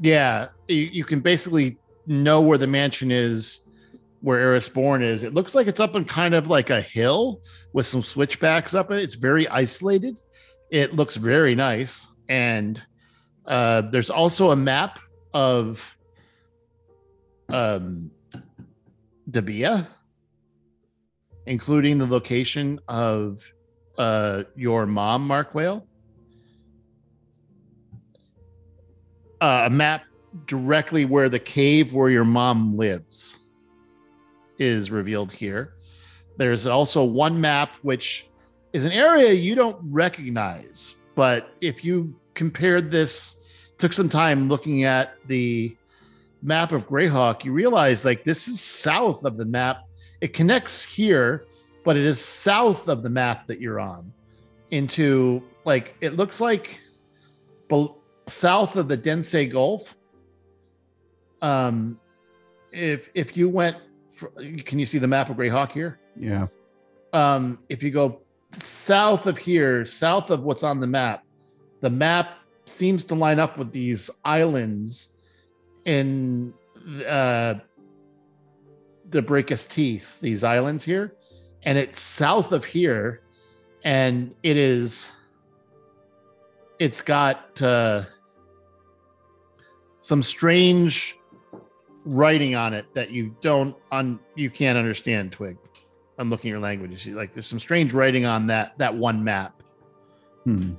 Yeah, you, you can basically know where the mansion is where Erisborn is. It looks like it's up on kind of like a hill with some switchbacks up it. It's very isolated. It looks very nice. And uh, there's also a map of um, Dabia, including the location of uh, your mom, Mark Whale. Uh, a map directly where the cave where your mom lives is revealed here. There's also one map which is an area you don't recognize, but if you compared this, took some time looking at the map of Greyhawk, you realize like this is south of the map. It connects here, but it is south of the map that you're on into like it looks like bel- south of the Densac Gulf. Um, if if you went, fr- can you see the map of Greyhawk here? Yeah. um, if you go south of here, south of what's on the map, the map seems to line up with these islands in uh, the Breakus Teeth, these islands here. And it's south of here. And it is, it's got uh, some strange writing on it that you don't, on you can't understand, Twig. I'm looking at your language. You see, like there's some strange writing on that that one map. Hmm.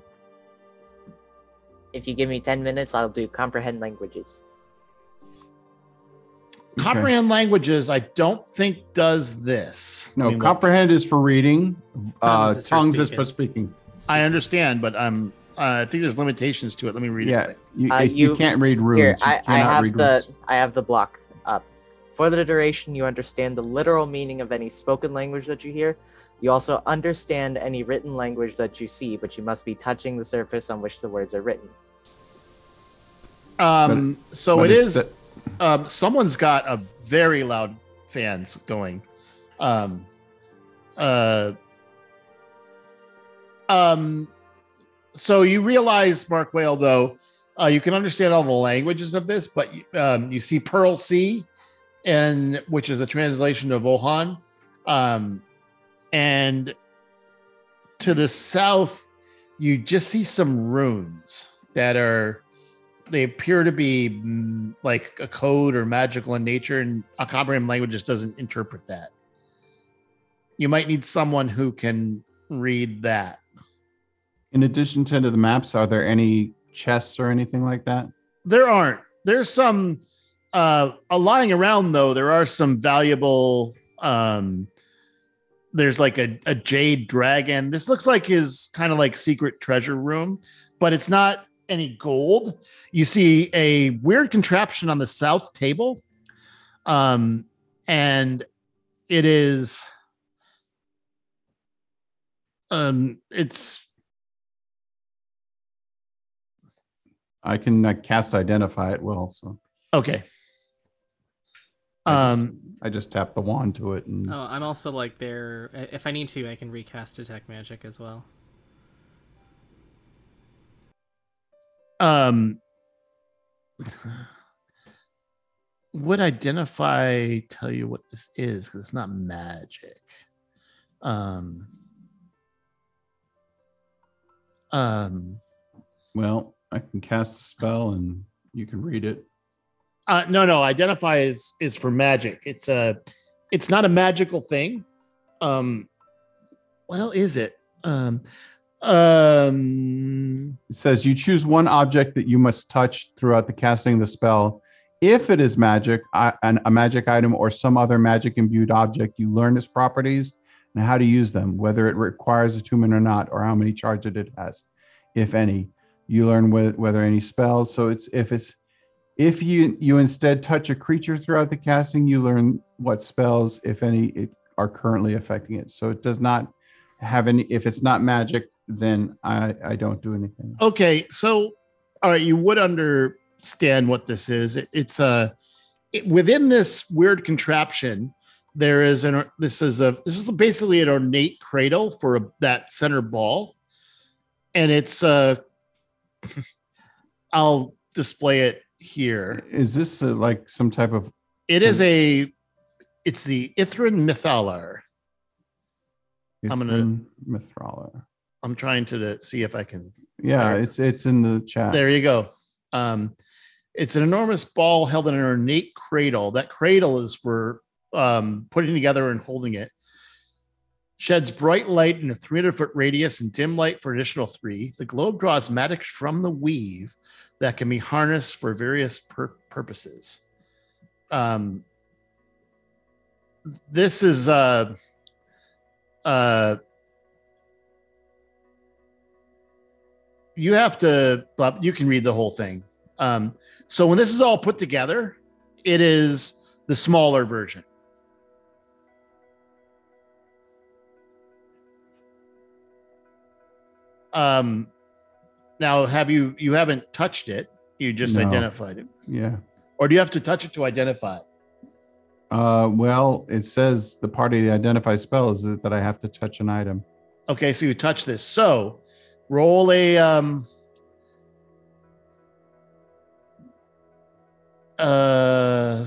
If you give me 10 minutes, I'll do comprehend languages. Okay. Comprehend languages, I don't think does this. No, Let me look. comprehend is for reading. Uh, Tongues is for tongues is speaking. for speaking. I understand, but I'm. Uh, I think there's limitations to it. Let me read Yeah, it. you, Uh, you, you- can't read runes. Here, you I, I have read the runes. I have the block up. For the duration, you understand the literal meaning of any spoken language that you hear. You also understand any written language that you see, but you must be touching the surface on which the words are written. Um, so but it's is. Um, someone's got a very loud fans going. Um, uh, um, so you realize, Mark Whale, though, uh, you can understand all the languages of this, but um, you see Pearl Sea, and which is a translation of Ohan, um, and to the south, you just see some runes that are they appear to be mm, like a code or magical in nature, and a comprehend language just doesn't interpret that. You might need someone who can read that. In addition to the maps, are there any chests or anything like that? There aren't. There's some uh uh, lying around though. There are some valuable. um There's like a, a jade dragon. This looks like his kind of like secret treasure room, but it's not any gold. You see a weird contraption on the south table, um, and it is. Um, it's I can uh, cast identify it well, so okay. I just- Um, I just tap the wand to it and Oh, I'm also like there. If I need to, I can recast detect magic as well. Um would identify tell you what this is? Because it's not magic. Um um well, I can cast a spell and you can read it. uh no no identify is is for magic. It's a it's not a magical thing. Um well is it? Um um It says you choose one object that you must touch throughout the casting of the spell. If it is magic, an, a magic item or some other magic imbued object, you learn its properties and how to use them, whether it requires attunement or not, or how many charges it has, if any. You learn whe- whether any spells. So it's if it's if you you instead touch a creature throughout the casting, you learn what spells, if any, it, are currently affecting it. So it does not have any. If it's not magic, then I I don't do anything. Okay, so all right, you would understand what this is. It, it's a it, within this weird contraption. There is an this is a this is basically an ornate cradle for a, that center ball, and it's uh I'll display it here. Is this uh like some type of It is a it's the Ithran Mythalar. I'm gonna- Ithran Mithralar. I'm trying to, to see if I can Yeah, There. it's it's in the chat. There you go. Um, it's an enormous ball held in an ornate cradle. That cradle is for um, putting together and holding it. Sheds bright light in a 300 foot radius and dim light for additional three. The globe draws magic from the weave that can be harnessed for various pur- purposes. Um, this is uh, uh, you have to but you can read the whole thing um so when this is all put together it is the smaller version um now have you you haven't touched it you just No. identified it Yeah. or do you have to touch it to identify Uh, well, it says the party to identify spell is that I have to touch an item. okay so you touch this so roll a um uh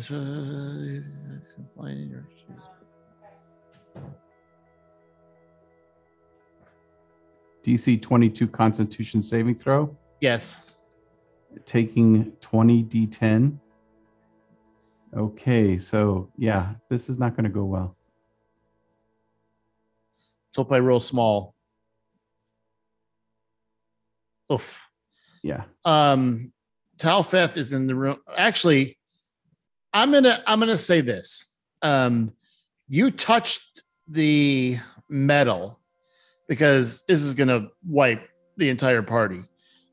DC 22 Constitution saving throw, yes taking 20 D10. Okay, so yeah, this is not going to go well. so if i roll small oof Yeah. um Talfeth is in the room. Actually, I'm gonna I'm gonna say this. Um, you touched the metal because this is gonna wipe the entire party.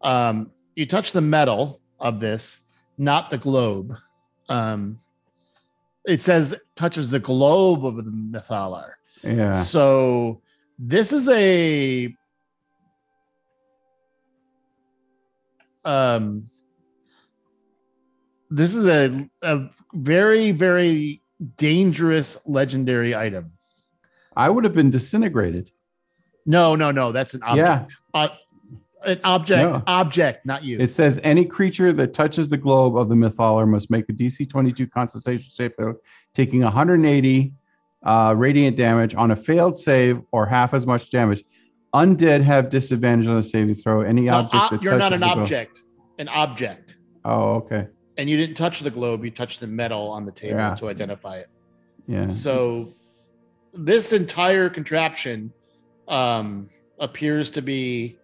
Um, you touched the metal of this, not the globe. Um, it says touches the globe of the Mythalar. Yeah. So this is a um this is a, a very very dangerous legendary item. I would have been disintegrated. No, no, no, that's an object. Uh, an object, No. object, not you. It says any creature that touches the globe of the Mythalar must make a DC 22 Constitution save throw, taking 180 uh, radiant damage on a failed save or half as much damage. Undead have disadvantage on the saving throw. Any No, object ob- you're not an object, an object. Oh, okay. And you didn't touch the globe, you touched the metal on the table Yeah. to identify it. Yeah. So this entire contraption um, appears to be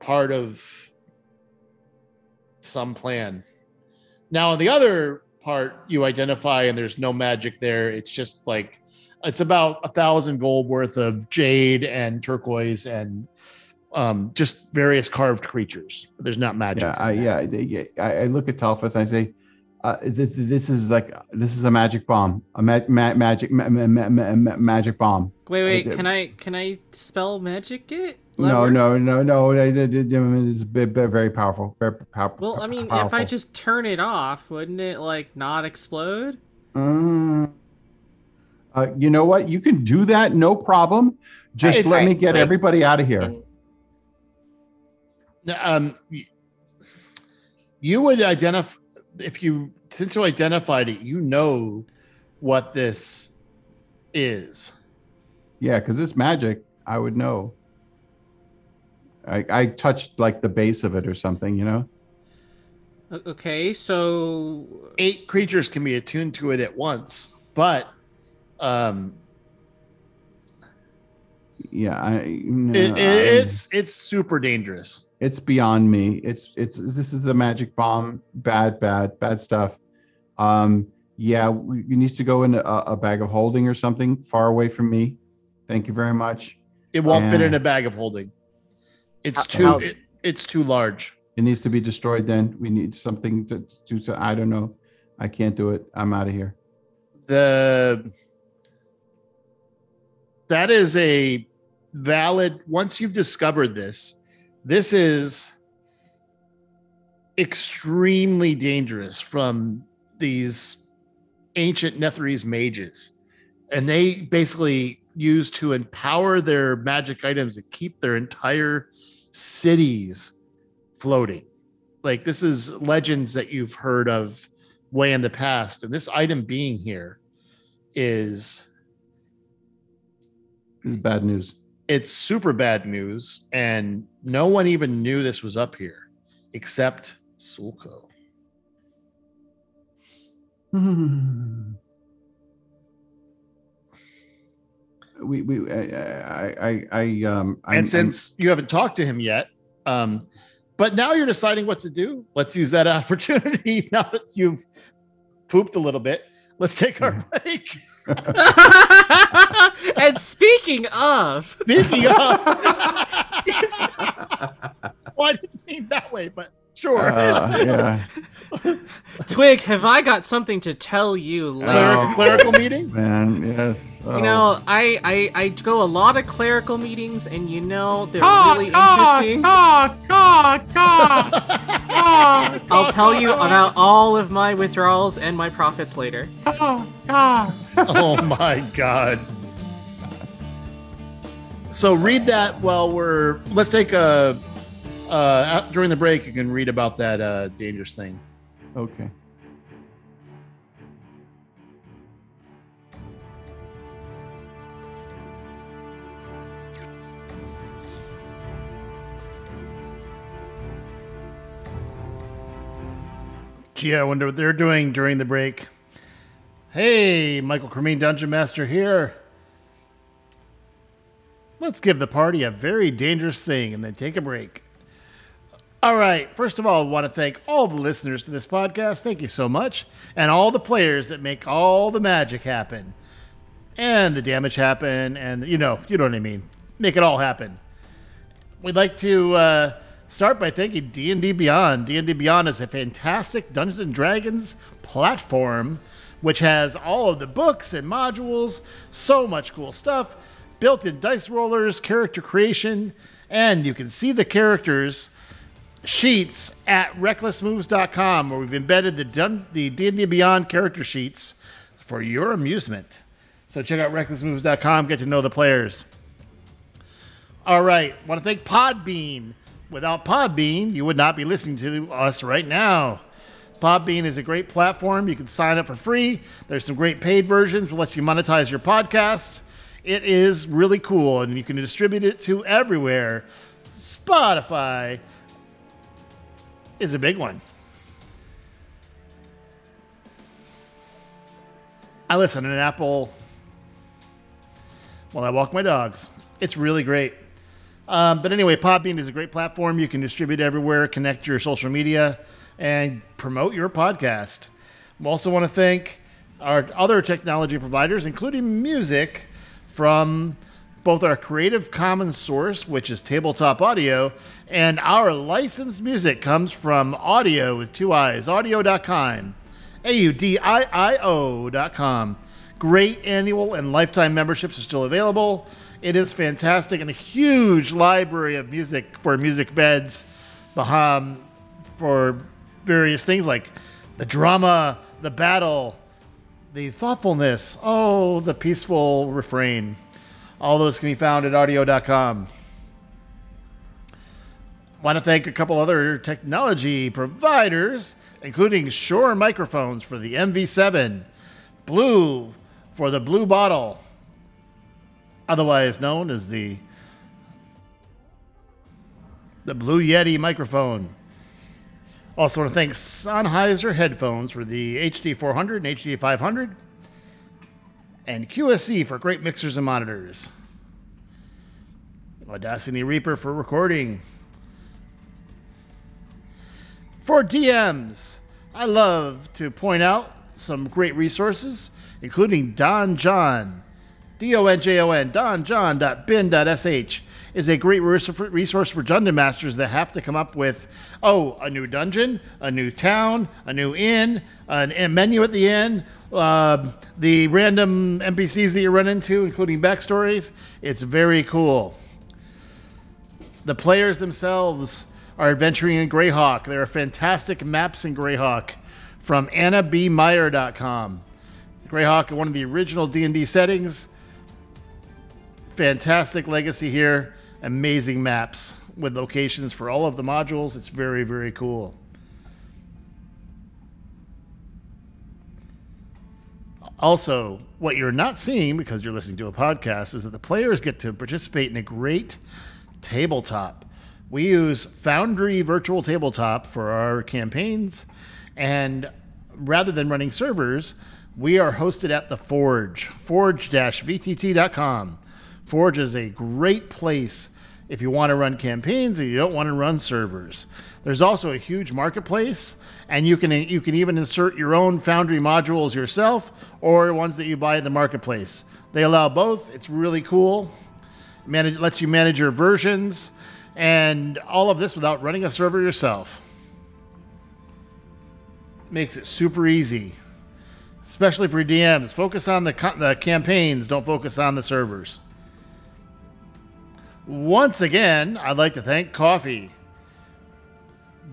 part of some plan. Now, on the other part you identify, and there's no magic there. It's just like it's about a thousand gold worth of jade and turquoise and um, just various carved creatures. There's not magic. Yeah, I, yeah, they- yeah. I, I look at Talfeth and I say, uh, this, this is like this is a magic bomb, a ma- ma- magic ma- ma- ma- ma- ma- magic bomb. Wait, wait. did- Can I can I spell magic it? No, Lever? no, no, no. they- they- they- It's ve- ve- very powerful. Very powerful. Well, I mean, if. I just turn it off, wouldn't it like not explode? Mm. Uh, you know what? You can do that, no problem. Just It's- let me get wait. everybody out of here. Um you would identify if you since you identified it you know what this is Yeah, because it's magic. I would know. I, I touched like the base of it or something, you know. Okay, so eight creatures can be attuned to it at once but um Yeah, I, no, it, it- I- it's it's super dangerous it's beyond me. It's it's this is a magic bomb. Bad, bad, bad stuff. Um, yeah, we, you need to go in a, a bag of holding or something far away from me. Thank you very much. it won't fit in a bag of holding it's How- too how- it, it's too large It needs to be destroyed. Then we need something to do. So I don't know. I can't do it. I'm out of here. the that is a valid once you've discovered this this is extremely dangerous from these ancient Netherese mages. And they basically use to empower their magic items to keep their entire cities floating. Like this is legends that you've heard of way in the past. And this item being here is This is bad news. it's super bad news, and no one even knew this was up here except Sulco. we we I I I, um I'm, and since you haven't talked to him yet, um, but now you're deciding what to do. Let's use that opportunity now that you've pooped a little bit. Let's take our break. and speaking of, Speaking of, well, I didn't mean that way, but sure. uh, yeah Twig, have I got something to tell you later? Oh. clerical meeting. man yes oh. You know, I, I I go a lot of clerical meetings, and you know they're really interesting. I'll tell you about all of my withdrawals and my profits later. oh my god. So read that while we're. Let's take a. Uh, during the break, you can read about that uh, dangerous thing. okay Gee, I wonder what they're doing during the break. Hey, Michael Cremine, Dungeon Master here. Let's give the party a very dangerous thing and then take a break. All right, first of all, I want to thank all the listeners to this podcast. Thank you so much. And all the players that make all the magic happen and the damage happen. And, you know, you know what I mean. Make it all happen. We'd like to uh, start by thanking D&D Beyond. D&D Beyond is a fantastic Dungeons and Dragons platform which has all of the books and modules, so much cool stuff, built-in dice rollers, character creation, and you can see the characters sheets at recklessmoves.com where we've embedded the Dun- the D&D Beyond character sheets for your amusement. So check out recklessmoves.com, get to know the players. All right. Want to thank Podbean. Without Podbean, you would not be listening to us right now. Podbean is a great platform. You can sign up for free. There's some great paid versions that lets you monetize your podcast. It is really cool, and you can distribute it to everywhere. Spotify is a big one. I listen an Apple while I walk my dogs. It's really great. Um, but anyway, Podbean is a great platform. You can distribute everywhere, connect your social media, and promote your podcast. I also want to thank our other technology providers, including music from both our Creative Commons source, which is tabletop audio, and our licensed music comes from audio with two eyes, audiio.com. A-U-D-I-I-O.com. Great annual and lifetime memberships are still available. It is fantastic and a huge library of music for music beds um, for various things like the drama, the battle, the thoughtfulness, oh, the peaceful refrain. All those can be found at audiio.com. Want to thank a couple other technology providers, including Shure microphones for the MV7, Blue for the Blue Bottle, otherwise known as the the Blue Yeti microphone. Also, want to thank Sennheiser headphones for the HD400 and HD500, and QSC for great mixers and monitors. Audacity Reaper for recording. For DMs, I love to point out some great resources, including Donjon. D-O-N-J-O-N, donjon.bin.sh is a great resource for dungeon masters that have to come up with, oh, a new dungeon, a new town, a new inn, an, a menu at the inn, uh, the random NPCs that you run into, including backstories. It's very cool. The players themselves are adventuring in Greyhawk. There are fantastic maps in Greyhawk from AnnaBMeyer.com. Greyhawk, one of the original D&D settings. Fantastic legacy here. Amazing maps with locations for all of the modules. It's very, very cool. Also, what you're not seeing because you're listening to a podcast is that the players get to participate in a great tabletop. We use Foundry Virtual Tabletop for our campaigns, and rather than running servers, we are hosted at the Forge, forge-vtt.com. Forge is a great place if you want to run campaigns and you don't want to run servers. There's also a huge marketplace, and you can you can even insert your own Foundry modules yourself or ones that you buy at the marketplace. They allow both. It's really cool. Manage lets you manage your versions and all of this without running a server yourself. Makes it super easy, especially for DMs. Focus on the, the campaigns, don't focus on the servers. Once again, I'd like to thank Coffee.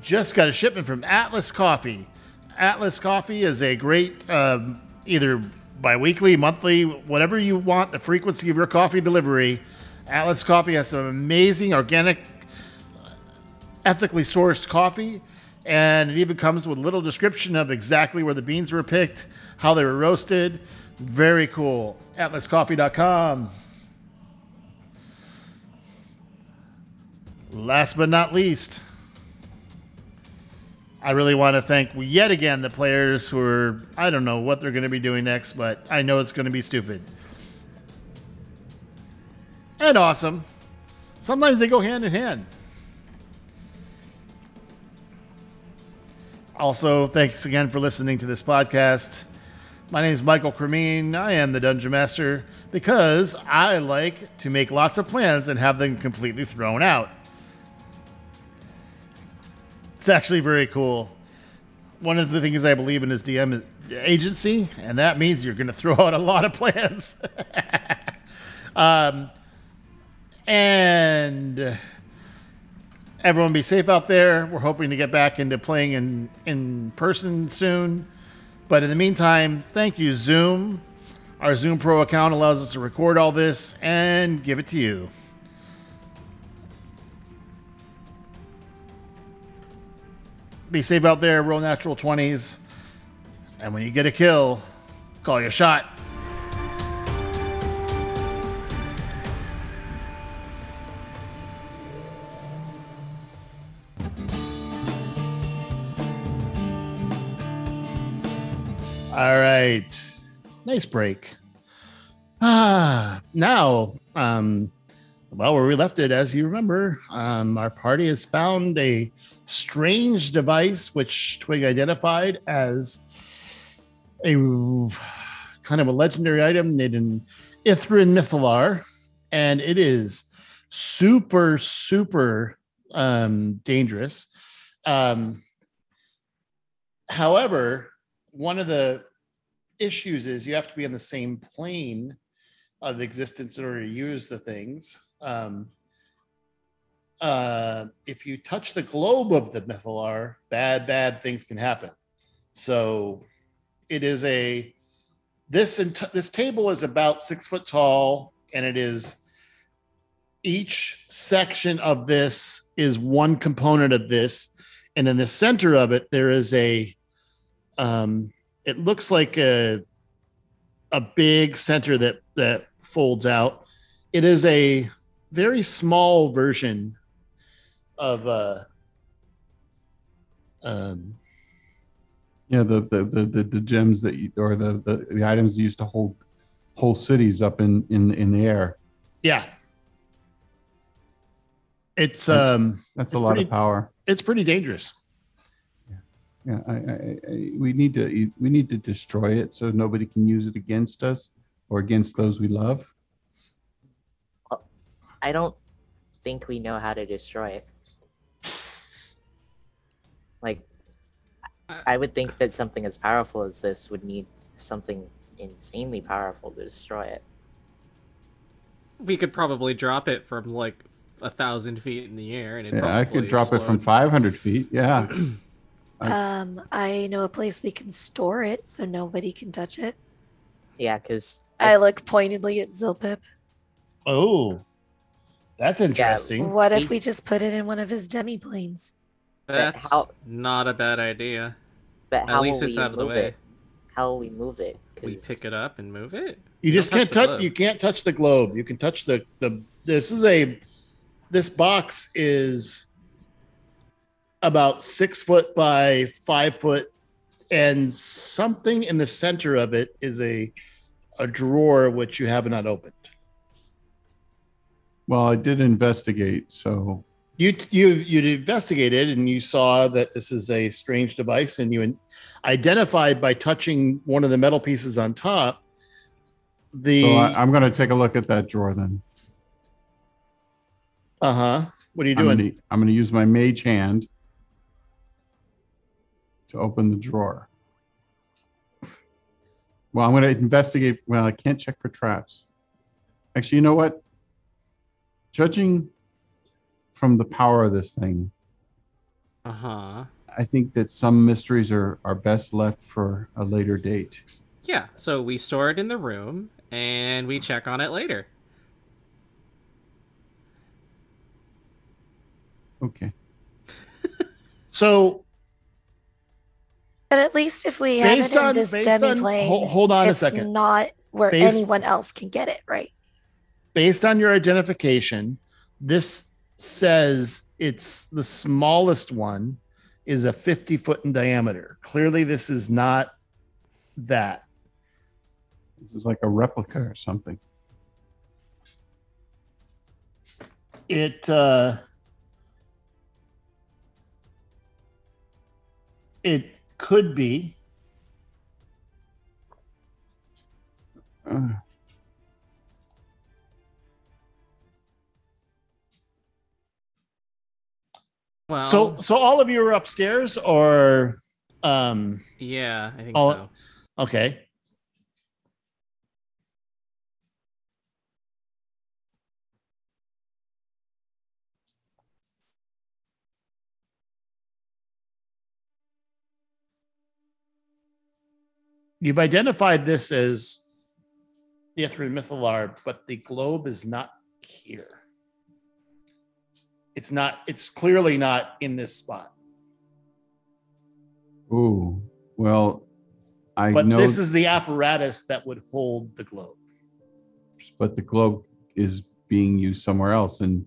Just got a shipment from Atlas Coffee. Atlas Coffee is a great, um, either bi-weekly, monthly, whatever you want, the frequency of your coffee delivery. Atlas Coffee has some amazing organic, ethically sourced coffee, and it even comes with little description of exactly where the beans were picked, how they were roasted. Very cool. AtlasCoffee.com. Last but not least, I really want to thank yet again the players who are, I don't know what they're going to be doing next, but I know it's going to be stupid. And awesome. Sometimes they go hand in hand. Also, thanks again for listening to this podcast. My name is Michael Cremine. I am the Dungeon Master because I like to make lots of plans and have them completely thrown out. It's actually very cool. One of the things I believe in is DM agency, and that means you're going to throw out a lot of plans. um, and everyone be safe out there. We're hoping to get back into playing in, in person soon. But in the meantime, thank you, Zoom. Our Zoom Pro account allows us to record all this and give it to you. Be safe out there, roll natural 20s. And when you get a kill, call your shot. All right. Nice break. Ah, now, um, well, where we left it, as you remember, um, our party has found a strange device which Twig identified as a kind of a legendary item made in Ithrin Mythalar, and it is super, super um, dangerous. Um, however, one of the issues is you have to be on the same plane of existence in order to use the things. Um, uh, if you touch the globe of the Mythalar, bad, bad things can happen. So it is a this ent- this table is about six foot tall, and it is each section of this is one component of this, and in the center of it there is a um, it looks like a a big center that that folds out. It is a very small version of uh um Yeah, the the the the, the gems that you, or the, the the items used to hold whole cities up in in in the air. yeah. It's um That's a lot Pretty- of power. it's pretty dangerous. Yeah, I, I, I, we need to we need to destroy it so nobody can use it against us or against those we love. I don't think we know how to destroy it. Like, I- I would think that something as powerful as this would need something insanely powerful to destroy it. We could probably drop it from like a thousand feet in the air, and it Yeah, I could drop it from 500 feet. Yeah, Um, I know a place we can store it so nobody can touch it. Yeah, because I look pointedly at Zilpip. Oh. That's interesting. What if we just put it in one of his demi planes? That's how- not a bad idea. but At least it's out of the way. it? how we move it. We pick it up and move it. You We just can't the touch. globe. You can't touch the globe. You can touch the the. This is a. This box is about six foot by five foot, and something in the center of it is a a drawer which you have not opened. Well, I did investigate, so You you you investigated and you saw that this is a strange device, and you identified by touching one of the metal pieces on top. The so I, I'm going to take a look at that drawer then. uh huh. What are you I'm doing? gonna, I'm gonna use my mage hand to open the drawer. Well, I'm gonna investigate. Well, I can't check for traps. Actually, you know what? Judging from the power of this thing, Uh huh. I think that some mysteries are, are best left for a later date. Yeah. So we store it in the room and we check on it later. Okay. So But at least if we have based it in on this based demi on plane, hold, hold on a it's second. not where Based- anyone else can get it, right? Based on your identification, this says it's the smallest one is a 50 foot in diameter. Clearly, this is not that. This is like a replica or something. It uh it could be. Uh, Well. So so all of you are upstairs or um Yeah, I think Oh, so. okay. You've identified this as the Ithrin Mythalar, but the globe is not here. It's not, it's clearly not in this spot. ooh. Well, I But know, this is the apparatus that would hold the globe. but the globe is being used somewhere else, and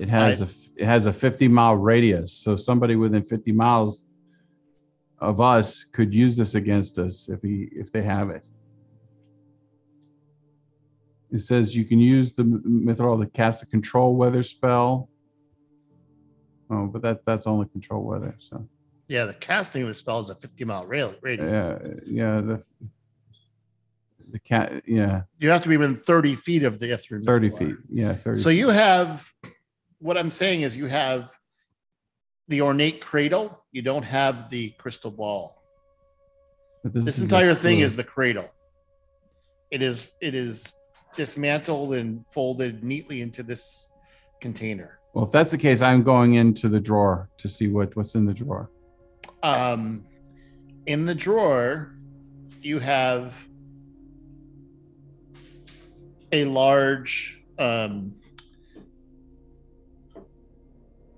it has a it has a 50 mile radius. So somebody within 50 miles of us could use this against us if he if they have it. It says you can use the mithril to cast a control weather spell. Oh, but that that's only control weather. So Yeah, the casting of the spell is a 50 mile rail- radius. yeah, yeah. The the cat, yeah, You have to be within 30 feet of the Ithrin. 30 Mythalar. feet. Yeah, 30. So you have what I'm saying is you have the ornate cradle, you don't have the crystal ball. But This is entire thing is the cradle. It is it is dismantled and folded neatly into this container. Well, if that's the case, I'm going into the drawer to see what what's in the drawer. Um, in the drawer, you have a large um,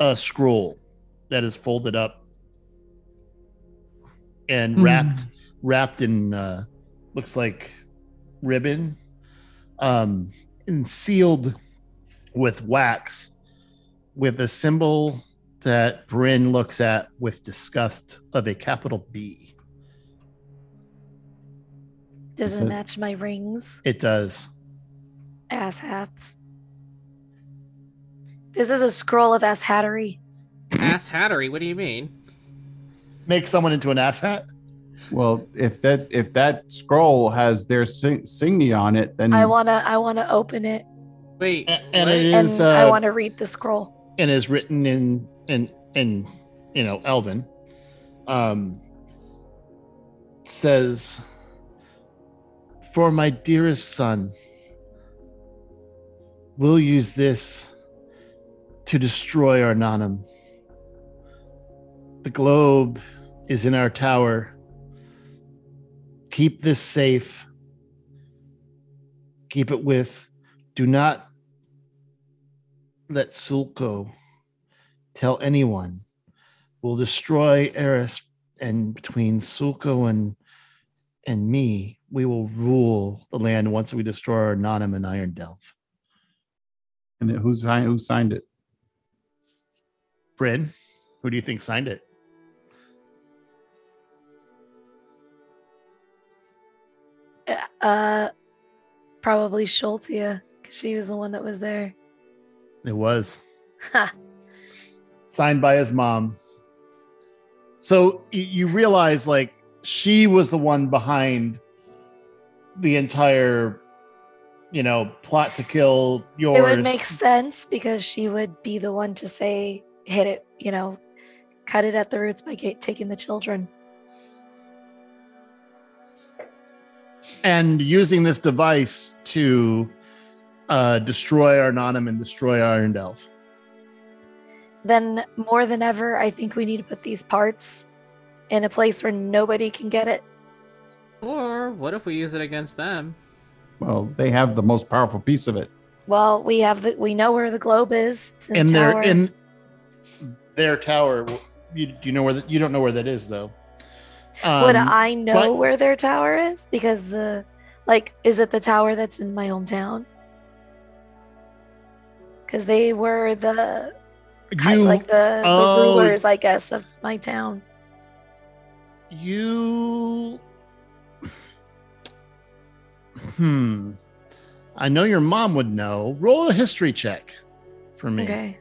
a scroll that is folded up and wrapped wrapped in uh, looks like ribbon um, and sealed with wax with a symbol that Bryn looks at with disgust of a capital B. Does Is it it- match my rings? It does. Ass hats. This is a scroll of ass hattery. Ass Hattery, what do you mean? Make someone into an ass hat? Well, if that if that scroll has their sig- signia on it, then I wanna I wanna open it Wait, A- and what? it and is I uh, wanna read the scroll. And is written in in in you know Elven. Um, says, "For my dearest son, we'll use this to destroy Arnanum. The globe is in our tower. Keep this safe. Keep it with. Do not let Sulko tell anyone. We'll destroy Eris, and between Sulko and and me, we will rule the land once we destroy Arnonum and Iron Delve. And it- who signed, who signed it? Bryn, who do you think signed it? Uh, probably Schultia, because she was the one that was there. It was signed by his mom. So you realize, like, she was the one behind the entire, you know, plot to kill yours. It would make sense because she would be the one to say, hit it, you know, cut it at the roots by ga- taking the children. and using this device to uh, destroy Arnonum and destroy Iron Delve. Then, more than ever, I think we need to put these parts in a place where nobody can get it. Or what if we use it against them? Well, they have the most powerful piece of it. Well, we have the we know where the globe is. It's in, in the their tower. in their tower. You, do you know where? The, you don't know where that is, though. Would Um, I know but- where their tower is? Because the like, is it the tower that's in my hometown? Because they were the kind like the, oh. the rulers, I guess, of my town. you hmm i know your mom would know roll a history check for me Okay.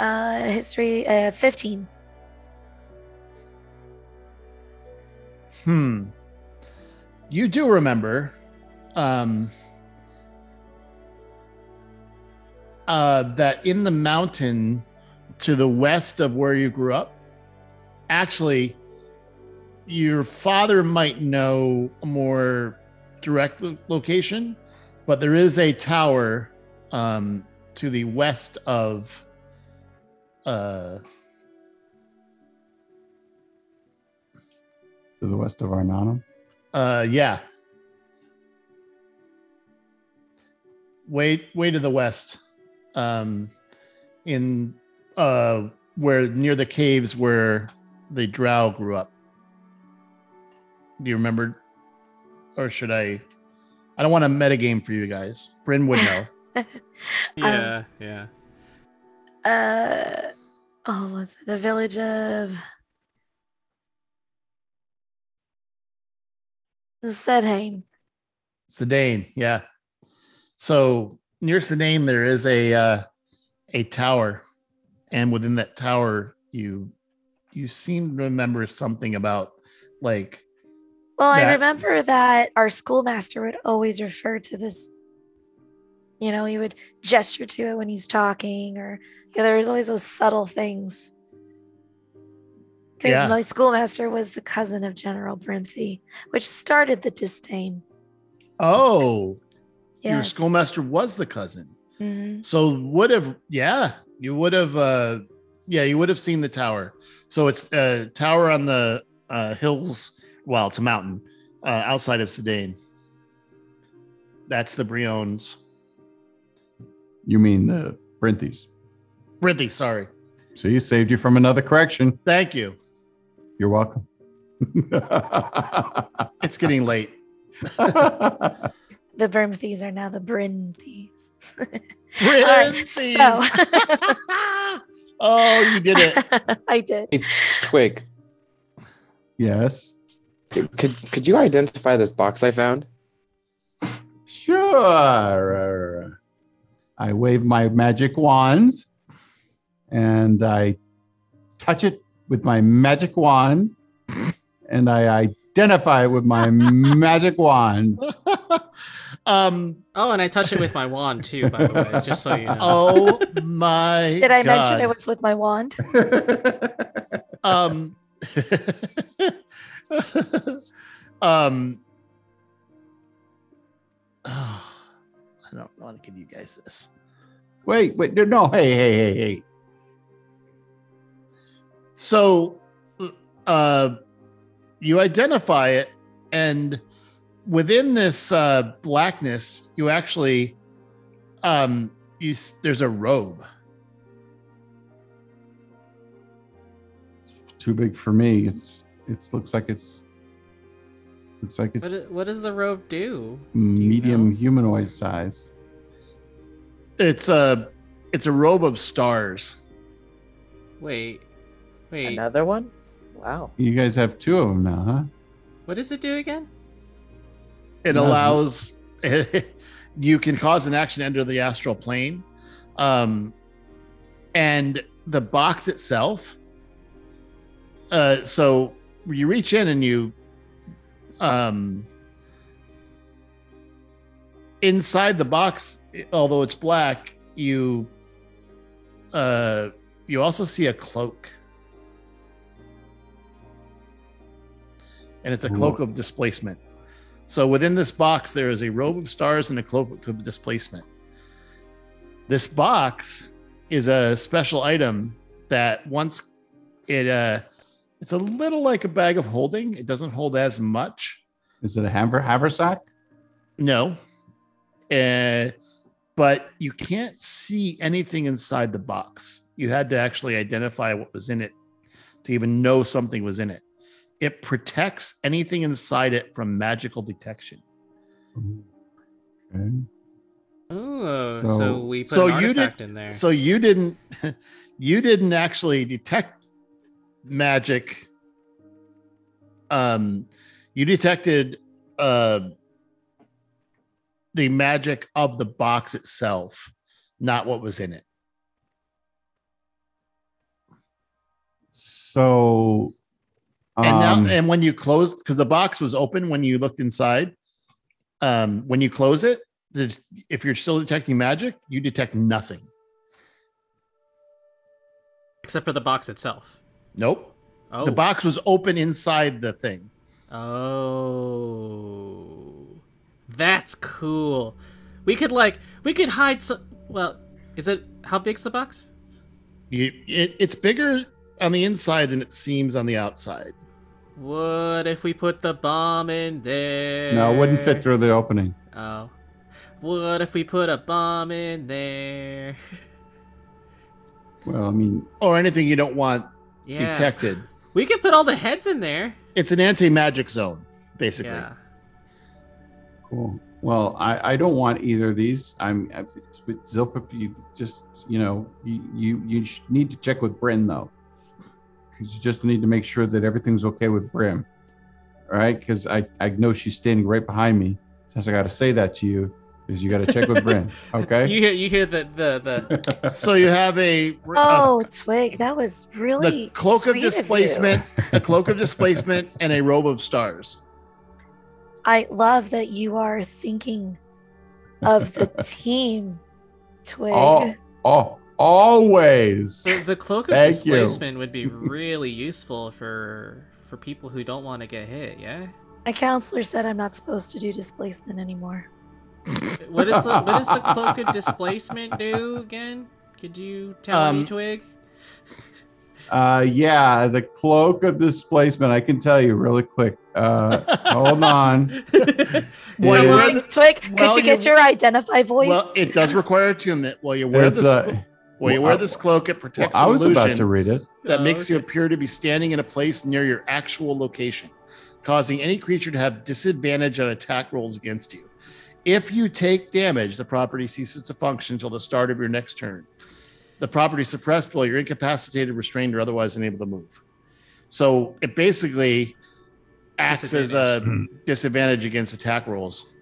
Uh, history, uh, fifteen. hmm you do remember um uh that in the mountain to the west of where you grew up actually your father might know a more direct lo- location but there is a tower um to the west of uh To the west of Arnanum. Uh, yeah. Way, way to the west, um, in uh, where near the caves where the Drow grew up. Do you remember, or should I? I don't want a metagame for you guys. Bryn would know. Yeah, yeah. Uh, oh, what's it? The village of Sedheim. Sedane, yeah. So near Sedane, there is a uh, a tower, and within that tower, you you seem to remember something about like Well, I remember that our schoolmaster would always refer to this. You know, he would gesture to it when he's talking, or yeah, there was always those subtle things. Because Yeah. my schoolmaster was the cousin of General Brinthey, which started the disdain. oh, your schoolmaster was the cousin. Mhm. So would have yeah, you would have uh yeah, you would have seen the tower. So it's a tower on the uh hills, well, it's a mountain uh outside of Sedane. That's the Briones. You mean the Brinthys. Brinthey, sorry. See, saved you from another correction. Thank you. You're welcome. It's getting late. The Brimthies are now the Brinthys. Brinthys. so- oh, you did it. I did. Twig, yes. could, could could you identify this box I found? Sure. I wave my magic wands and I touch it with my magic wand and I identify it with my magic wand. Um Oh, and I touch it with my wand too, by the way, just so you know. oh my Did I mention it was with my wand? um um oh, I don't want to give you guys this. wait, wait, no, no, hey, hey, hey, hey. So uh you identify it and within this uh blackness you actually um you there's a robe It's too big for me. It's it looks like it's looks like What, it's i- what does the robe do? medium know? humanoid size. It's a it's a robe of stars. Wait, wait. Another one? Wow. You guys have two of them now, huh? What does it do again? It allows you can cause an action to enter the astral plane. Um and the box itself uh so you reach in and you um inside the box although it's black you uh you also see a cloak. And it's a cloak of displacement so within this box there is a robe of stars and a cloak of displacement this box is a special item that once it uh it's a little like a bag of holding it doesn't hold as much Is it a haver haversack? no. Uh, but you can't see anything inside the box. You had to actually identify what was in it to even know something was in it. It protects anything inside it from magical detection. Okay. Oh, so, So- we put So an you did- artifact in there. So you didn't you didn't actually detect magic. Um you detected uh the magic of the box itself, not what was in it. So and now um, and when you closed because the box was open when you looked inside um when you close it if you're still detecting magic you detect nothing Except for the box itself. nope Oh. the box was open inside the thing Oh. That's cool. We could like we could hide some well, is it how big's the box? you it, it's bigger on the inside than it seems on the outside What if we put the bomb in there? no, it wouldn't fit through the opening. Oh. What if we put a bomb in there? Well, I mean, or anything you don't want Yeah. detected We could put all the heads in there. it's an anti-magic zone basically Yeah. cool. Well, I, I don't want either of these. I'm I- with Zilpa. You just you know you you, you need to check with Bryn though, because you just need to make sure that everything's okay with Bryn. All right, because I I know she's standing right behind me. Just I got to say that to you because you got to check with Bryn. Okay. You hear you hear the the the so you have a, a Oh, Twig, that was really the cloak of sweet you. displacement a cloak of displacement and a robe of stars I love that you are thinking of the team, Twig. oh, oh, always. the, the cloak of Thank you. displacement would be really useful for for people who don't want to get hit, yeah? My counselor said I'm not supposed to do displacement anymore. What is the what does the cloak of displacement do again? Could you tell me, Um, Twig? Uh, yeah, the cloak of displacement. I can tell you really quick. Uh, hold on. Well, Is- you wear Twig, could well, you get you- your identify voice? well it does require attunement while you wear It's, this uh, while you well, wear I- this cloak it well, protects I was an about illusion to read it. that Oh, makes you appear to be standing in a place near your actual location causing any creature to have disadvantage on attack rolls against you. If you take damage the property ceases to function until the start of your next turn. The property is suppressed while you're incapacitated restrained or otherwise unable to move. So it basically acts as a disadvantage. against attack rolls.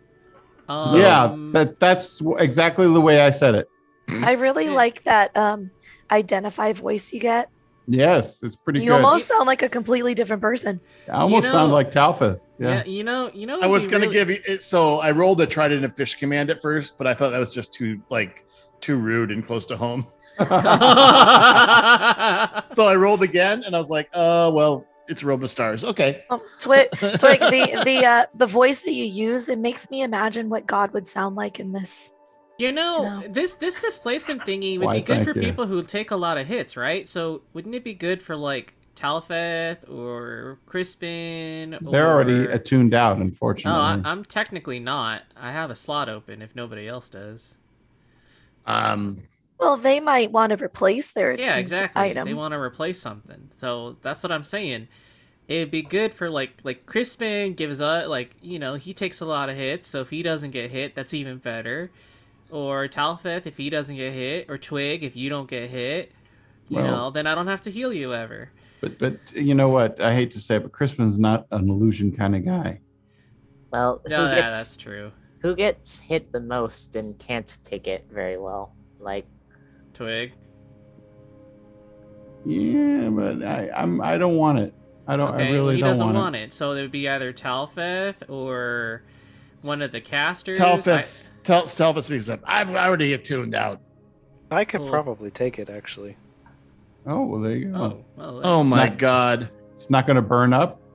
Um, yeah, that that's exactly the way I said it. I really like that um, identify voice you get. Yes, it's pretty you good. almost sound like a completely different person. I almost You sound like Talfeth. yeah. Yeah. you know, you know. I was gonna give you it, so I rolled a trident and fish command at first, but I thought that was just too like too rude and close to home. So I rolled again, and I was like, "Uh, well, it's Robo Stars. Okay." Oh, Twig, Twig, the the uh, the voice that you use, it makes me imagine what God would sound like in this. You know, No. this this displacement thingy would Why, be good for you. people who take a lot of hits, right? So wouldn't it be good for like Talfeth or Crispin? They're already attuned out, No, unfortunately. I, I'm technically not. I have a slot open if nobody else does. Um, Well, they might want to replace their Yeah, exactly. item. They want to replace something. So that's what I'm saying. It'd be good for like like Crispin gives up like you know he takes a lot of hits, so if he doesn't get hit, that's even better. Or Talfeth if he doesn't get hit, or Twig if you don't get hit, you Well- know, then I don't have to heal you ever. But but you know what? I hate to say it, but Crispin's not an illusion kind of guy. Well, No, who yeah, gets that's true. who gets hit the most and can't take it very well? Like Twig. Yeah, but I I'm I don't want it. I don't. Okay, I really he don't doesn't want, want it. So it would be either Talfeth or one of the casters. Telfeth, Tel, Telfeth speaks up. I've already get tuned out. I could Cool. probably take it actually. Oh well, there you go. oh, well, Oh my not- god. It's not going to burn up.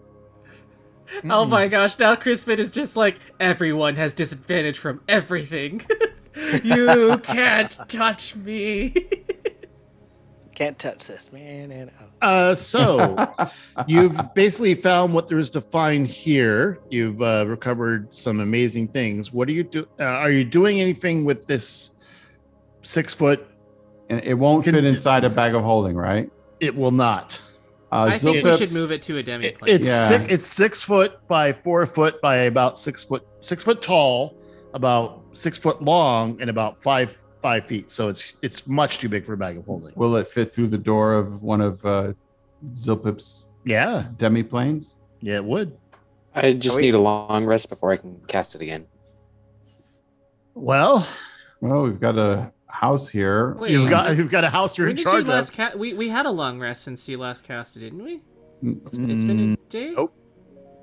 Oh my hmm. gosh, now Crispin is just like everyone has disadvantage from everything. you can't touch me. Can't touch this, man. And oh. Uh, so you've basically found what there is to find here. You've uh, recovered some amazing things. What are you do? Uh, are you doing anything with this six foot? and it won't Can- fit inside a bag of holding, right? It will not. Uh, I think we should move it to a demi It- plane. it's Yeah. six, it's six foot by four foot by about six foot six foot tall, about six foot long, and about five five feet. So it's it's much too big for a bag of holding. Will it fit through the door of one of uh, Zilpip's Yeah, demi planes? yeah, it would. I just we- need a long rest before I can cast it again. Well, Well, we've got a house here. Wait, you've got you've got a house you're when in did you charge last of. ca- we we had a long rest since you last casted, didn't we? Mm, It's, it's been a day. nope.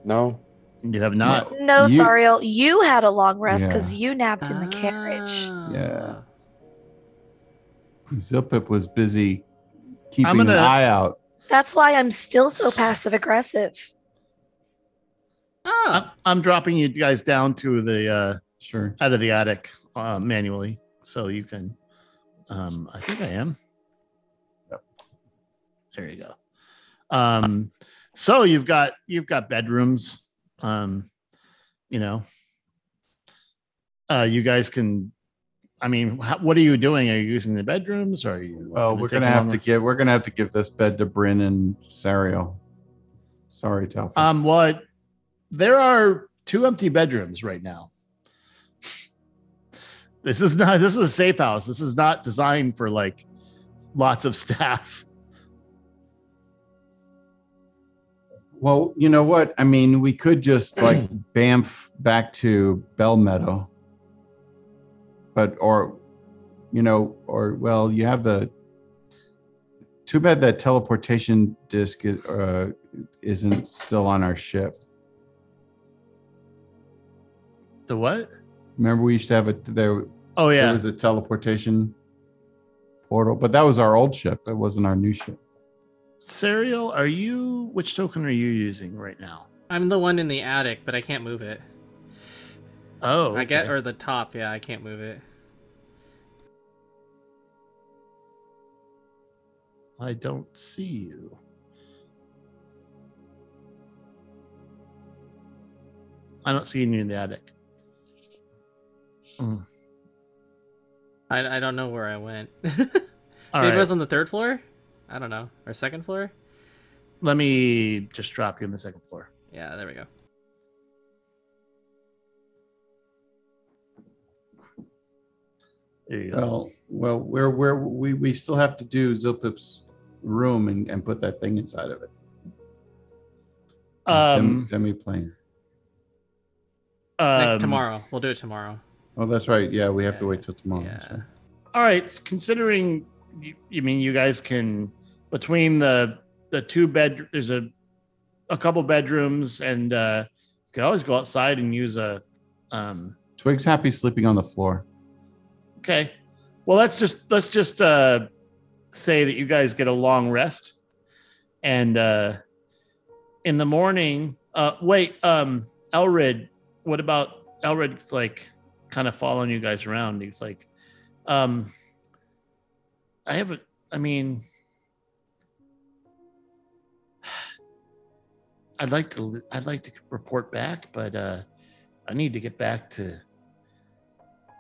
No, You have not. No, You- Sariel, you had a long rest because Yeah. you napped in the carriage. Ah. Yeah. Zilpip was busy keeping gonna- an eye out. That's why I'm still so passive aggressive. I'm, Ah, I'm dropping you guys down to the uh Sure. out of the attic uh, manually, so you can. Um, I think I am. Yep. There you go. Um, so you've got you've got bedrooms. Um, you know, uh, you guys can. I mean, how, what are you doing? Are you using the bedrooms? Or are you? Oh, we're gonna have to give we're gonna have to give this bed to Bryn and Sariel. Sorry, Telford. Um, what? There are two empty bedrooms right now. This is not. This is a safe house. This is not designed for like lots of staff. well, you know what? I mean, we could just like bamf back to Bell Meadow. But or you know, or well, you have the too bad that teleportation disc is, uh, isn't still on our ship. The what? Remember, we used to have it there. Oh There yeah. was a teleportation portal, but that was our old ship. That wasn't our new ship. Sariel, are you? Which token are you using right now? I'm the one in the attic, but I can't move it. Oh, I get okay. or the top. Yeah, I can't move it. I don't see you. I don't see you in the attic. Mm. I, I don't know where I went. All Maybe right. it was on the third floor. I don't know, or second floor. Let me just drop you on the second floor. Yeah, there we go. There you go. Well, well, we're we're we we still have to do Zilpip's room and, and put that thing inside of it. Um, Demi plane. Like, um, tomorrow, we'll do it tomorrow. Oh, that's right. Yeah, we have to wait till tomorrow. yeah. so. All right. Considering you, you mean you guys can between the the two bed there's a a couple bedrooms and uh you could always go outside and use a um Twig's happy sleeping on the floor. Okay. Well, let's just let's just uh say that you guys get a long rest and uh in the morning uh wait um Elrid what about Elrid's like kind of following you guys around he's like um I haven't I mean I'd like to I'd like to report back but uh I need to get back to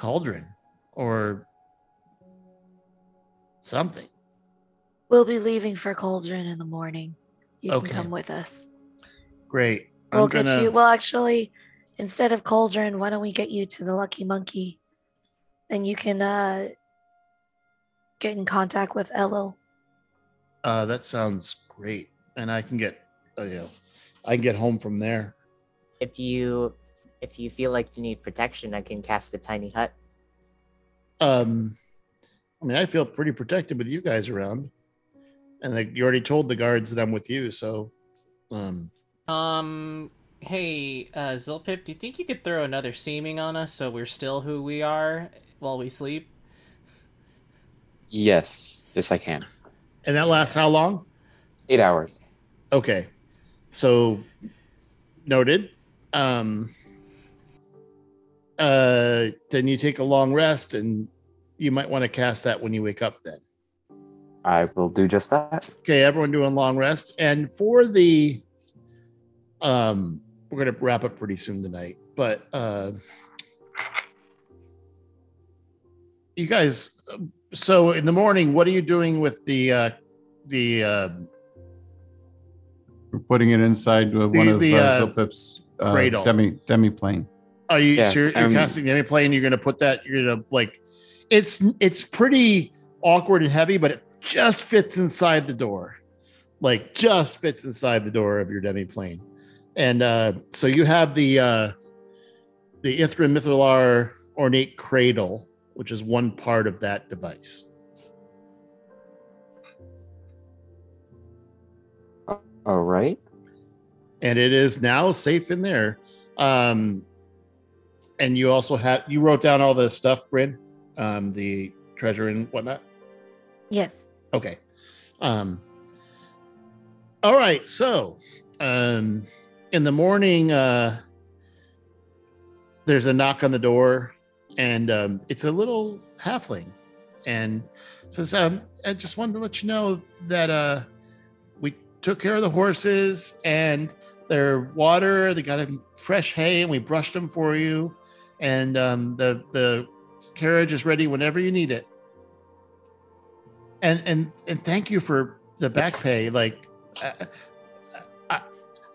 Cauldron or something. We'll be leaving for Cauldron in the morning. You Okay. can come with us. Great. We'll I'm get gonna- you. Well, actually, instead of Cauldron, why don't we get you to the Lucky Monkey? Then you can uh, get in contact with Ello. Uh, that sounds great, and I can get, uh, you know, I can get home from there. If you if you feel like you need protection, I can cast a tiny hut. Um, I mean, I feel pretty protected with you guys around, and like you already told the guards that I'm with you, so, um, Um, hey, uh, Zilpip, do you think you could throw another seeming on us so we're still who we are while we sleep? Yes, yes, I can. and that lasts how long? Eight hours. Okay, so noted. Um, uh, then you take a long rest, and you might want to cast that when you wake up. Then. I will do just that. Okay, everyone doing long rest. And for the um we're gonna wrap up pretty soon tonight, but uh you guys so in the morning, what are you doing with the uh the uh We're putting it inside of one of the, uh, uh, Zilpip's uh, cradle. demi demi plane. Are you Yeah, so you're, you're um, casting the demi plane, you're gonna put that, you're gonna like it's it's pretty awkward and heavy, but it just fits inside the door. Like just fits inside the door of your demi plane. And uh so you have the uh the Ithra Mithilar ornate cradle, which is one part of that device. All right. and it is now safe in there. Um, and you also have you wrote down all the stuff, Bryn, um, the treasure and whatnot. Yes. Okay. Um, all right. So, um, in the morning, uh, there's a knock on the door, and um, it's a little halfling, and says, um, "I just wanted to let you know that uh, we took care of the horses and their water. They got them fresh hay, and we brushed them for you, and um, the the carriage is ready whenever you need it." and and and thank you for the back pay like i i,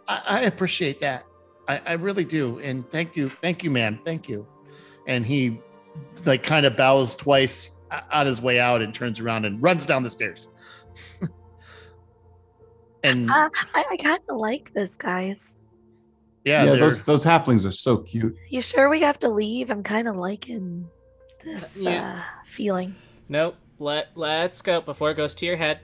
I appreciate that. I, I really do. And thank you thank you man thank you. And he like kind of bows twice on his way out and turns around and runs down the stairs. And Uh, I, I kind of like this, guys. Yeah, Yeah, those those halflings are so cute. You sure we have to leave? I'm kind of liking this Yeah. uh, feeling. Nope. Let let's go before it goes to your head.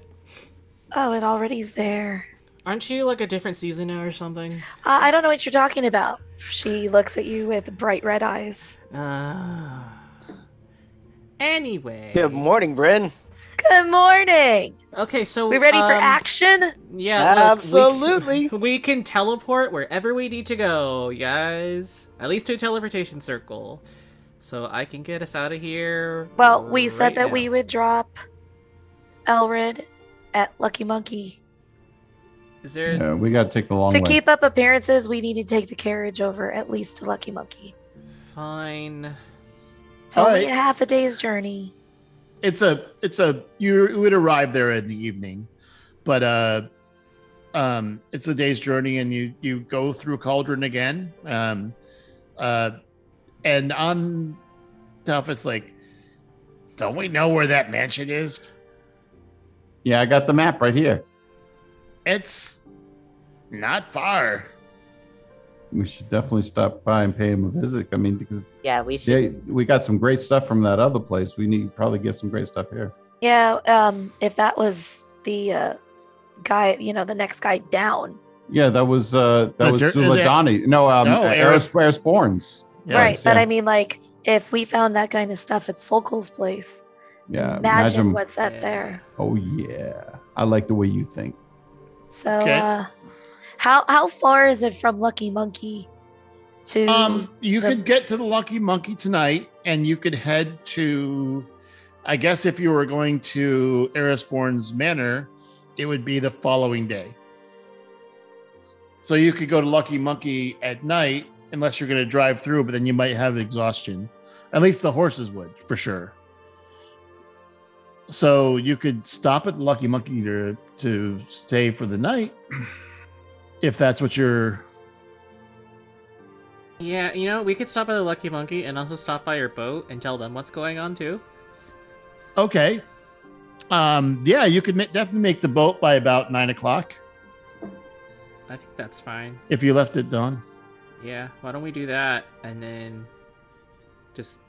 Oh, it already's there. Aren't you like a different season now or something? Uh, I don't know what you're talking about. She looks at you with bright red eyes. Uh, anyway. Good morning, Bryn. Good morning. Okay, so We ready for um, action? Yeah, look, we- Absolutely. We, can teleport wherever we need to go, guys. At least to a teleportation circle. So I can get us out of here. Well, we said that now. we would drop Elrid at Lucky Monkey. Is there? Yeah, we got to take the long to way. keep up appearances, we need to take the carriage over at least to Lucky Monkey. Fine. It's All only right. a half a day's journey. It's a it's a you would arrive there in the evening but uh um it's a day's journey and you you go through cauldron again. Um uh and on stuff it's like don't we know where that mansion is? Yeah, I got the map right here. it's not far We should definitely stop by and pay him a visit. I mean, because Yeah, we should. yeah, we got some great stuff from that other place. We need probably get some great stuff here. Yeah, um, if that was the uh, guy, you know, the next guy down. Yeah, that was uh that That's was your- Suladani. No, um, No, Eris Erisborns. Yeah, right, but. I mean, like, if we found that kind of stuff at Solkol's place, Yeah, imagine, imagine. what's at Yeah. there. Oh yeah, I like the way you think. So, Okay. uh, how how far is it from Lucky Monkey to? um you the- could get to the lucky monkey tonight and you could head to i guess if you were going to erisborn's manor it would be the following day. So you could go to lucky monkey at night unless you're going to drive through but then you might have exhaustion. At least the horses would for sure. So you could stop at Lucky Monkey to to stay for the night, if that's what you're. Yeah, you know, we could stop by the Lucky Monkey and also stop by your boat and tell them what's going on too. Okay. Um. Yeah, you could ma- definitely make the boat by about nine o'clock I think that's fine. if you left at dawn. Yeah, why don't we do that and then just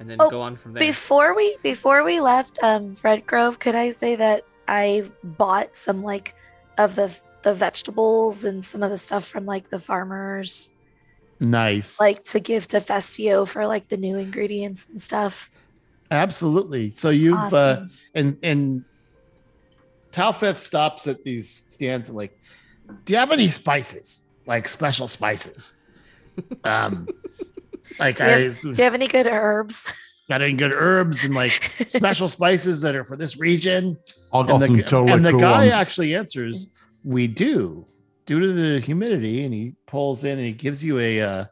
and then Oh, go on from there. Before we before we left um Red Grove, could I say that I bought some like of the the vegetables and some of the stuff from like the farmers Nice. like to give to Festio for like the new ingredients and stuff. Absolutely. So you've uh, and and Talfeth stops at these stands and like, do you have any spices? Like special spices? Um like Do you I Do you have any good herbs? got any good herbs and like special spices that are for this region. I'll And got the, some totally and the cool guy ones. actually answers, "We do, due to the humidity." And he pulls in and he gives you a uh,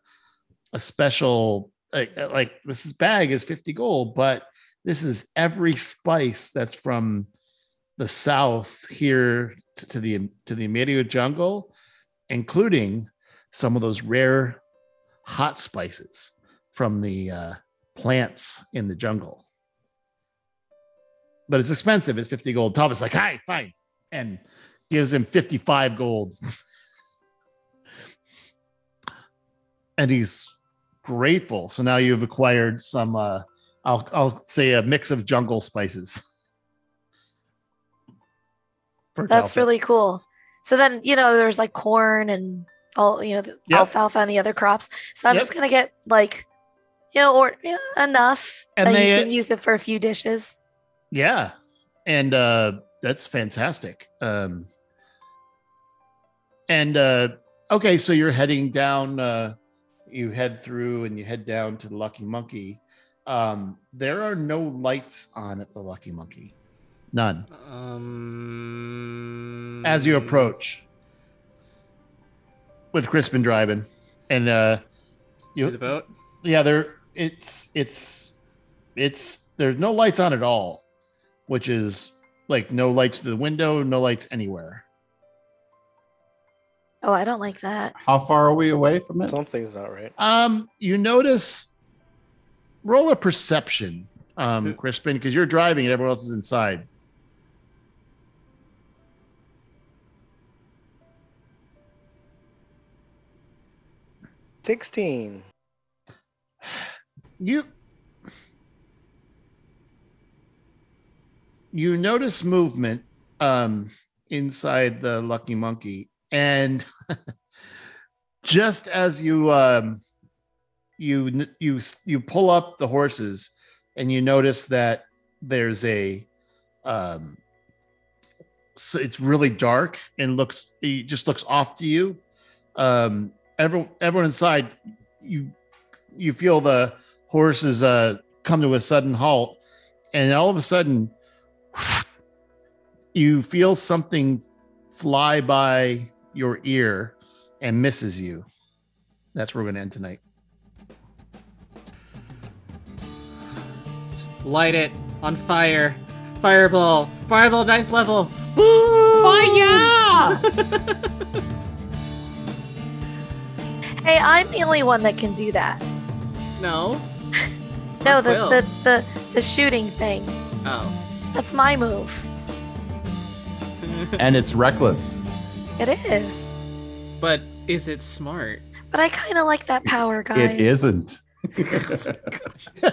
a special like, like this is bag is fifty gold, but this is every spice that's from the south here to, to the to the immediate jungle, including some of those rare hot spices from the uh, plants in the jungle but it's expensive. It's 50 gold. Thomas like, hi, fine. And gives him 55 gold. and he's grateful. So now you've acquired some uh I'll I'll say a mix of jungle spices. That's really cool. So then, you know, there's like corn and all, you know, the Yep. alfalfa and the other crops. So I'm Yep. just gonna get like, you know, or yeah, enough And that they- you can use it for a few dishes. Yeah. And uh that's fantastic. Um and uh okay, so you're heading down uh you head through and you head down to the Lucky Monkey. Um there are no lights on at the Lucky Monkey. None. Um As you approach with Crispin driving. And uh to the boat. yeah, there it's it's it's there's no lights on at all, which is like no lights to the window, no lights anywhere. Oh, I don't like that. How far are we away from it? Something's not right. Um, you notice roll a perception, um. Crispin, because you're driving and everyone else is inside. Sixteen. You you notice movement um inside the lucky monkey and just as you um you you you pull up the horses and you notice that there's a um so it's really dark and looks it just looks off to you. Um everyone everyone inside you you feel the horses uh come to a sudden halt and all of a sudden you feel something fly by your ear and misses you that's where we're going to end tonight Light it on fire. Fireball. Fireball ninth level. Woo! Fire! Hey, I'm the only one that can do that. no. No, the, Quill. the the the shooting thing. Oh. That's my move. And it's reckless. It is. but is it smart? But I kind of like that power, guys. It isn't.